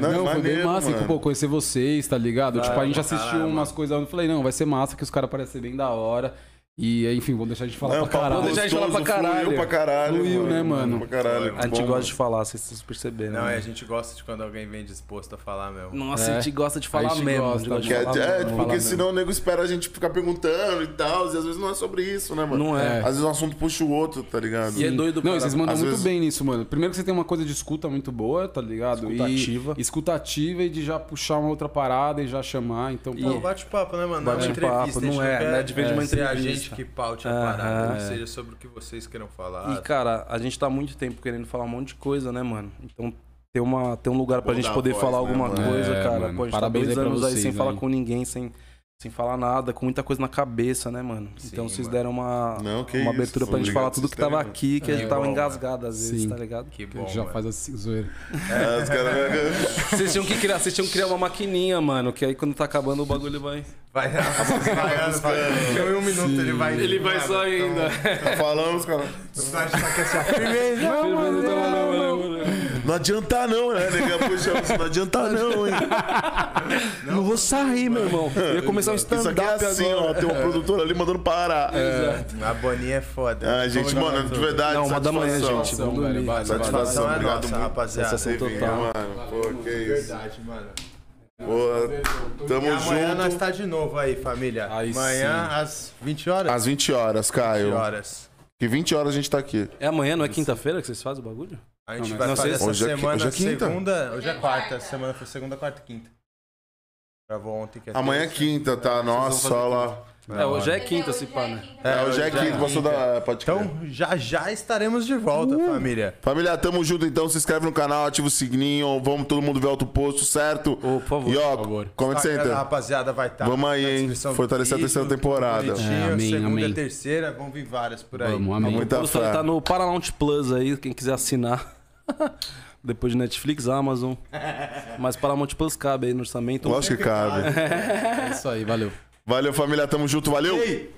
Não, Não, foi bem maneiro, massa, mano. e, pô, conhecer vocês, tá ligado? tipo, a gente assistiu umas coisas, eu falei, não, vai ser massa, que os caras parecem bem da hora. E, enfim, vamos deixar de falar Não, pra caralho. Vou deixar de falar pra caralho. Fluiu pra caralho. Fluiu, né, mano? Pra caralho. A gente bom, gosta de falar, se vocês perceberam. Não, né? a gente gosta de quando alguém vem disposto a falar mesmo. Nossa, É. a gente gosta de falar gente mesmo. gosta, a gente gosta de Que é, é, porque falar senão o nego espera a gente ficar perguntando e tal, e às vezes não é sobre isso, né, mano? Não é. Às vezes um assunto puxa o outro, tá ligado? E é doido, Não, cara. vocês mandam Às muito vezes- bem nisso, mano. Primeiro que você tem uma coisa de escuta muito boa, tá ligado? Escutativa. E, escutativa e de já puxar uma outra parada e já chamar. Então, Pô, bate-papo, né, mano? Não é Bate-papo, entrevista. não a gente é, quer não é diferente de uma ser a entrevista. Que paute a Aham. parada, não seja sobre o que vocês queiram falar. E, cara, a gente tá há muito tempo querendo falar um monte de coisa, né, mano? Então, ter, uma, ter um lugar pra Bom gente poder voz, falar né, alguma mano? coisa, É, cara. mano. Pô, a gente Parabéns tá aí dois anos aí vocês sem falar aí. com ninguém, sem sem falar nada, com muita coisa na cabeça, né, mano? Sim, então vocês mano. deram uma, Não, uma isso, abertura pra gente falar tudo que tava aqui, que a gente É, tava bom, engasgado às vezes, Sim. tá ligado? Que bom, já mano. faz assim, zoeira. É, os caras. Vocês tinham que criar, vocês tinham que criar uma maquininha, mano, que aí quando tá acabando o bagulho vai. Vai, vai, vai, vai. Em um minuto ele vai. Ele vai só ainda. Tá falando, os caras. Então, a gente tá aqui assim, ó, firmeza. Não adianta não, né? Nega, puxa, você não adianta não, hein? <laughs> Não vou sair, meu irmão. Eu ia começar um Isso aqui é stand-up assim, agora. ó. Tem um produtor ali mandando parar. A Boninha é foda. Ah, gente, mano, de verdade, Não, uma da manhã, gente. Vamos dormir. Satisfação, Satisfação é obrigado nossa, muito. rapaziada. Sensação total. mano. Pô, que isso. Verdade, mano. Pô, tamo E amanhã nós junto. tá de novo aí, família. Aí amanhã às 20 horas. Às 20 horas, 20 Caio. horas. Que 20 horas a gente tá aqui. É amanhã, não é quinta-feira que vocês fazem o bagulho? A gente Não, vai não, fazer essa Hoje é semana hoje é quinta. segunda. Hoje é quarta. Essa semana foi segunda, quarta e quinta. Gravou ontem que é Amanhã é quinta, tá? Nossa, olha lá. É, hoje é quinta, se pá, né? É, hoje é quinta, passou da. Pode crer. Então já já estaremos de volta, família. Família, tamo junto então. Se inscreve no canal, ativa o sininho. Vamos todo mundo ver outro posto, certo? Ô, por favor. E ó, favor. Comment Instagram da Center. rapaziada vai estar. Vamos aí, hein? Fortalecer a terceira temporada. É, amém, segunda, amém. terceira, vão vir várias por aí. Vamos, amém. Muita O fé. tá no Paramount Plus aí, quem quiser assinar. <laughs> Depois de Netflix, Amazon. <laughs> Mas Paramount Plus cabe aí no orçamento. Lógico que cabe. É isso aí, valeu. Valeu, família. Tamo junto. Valeu. Ei,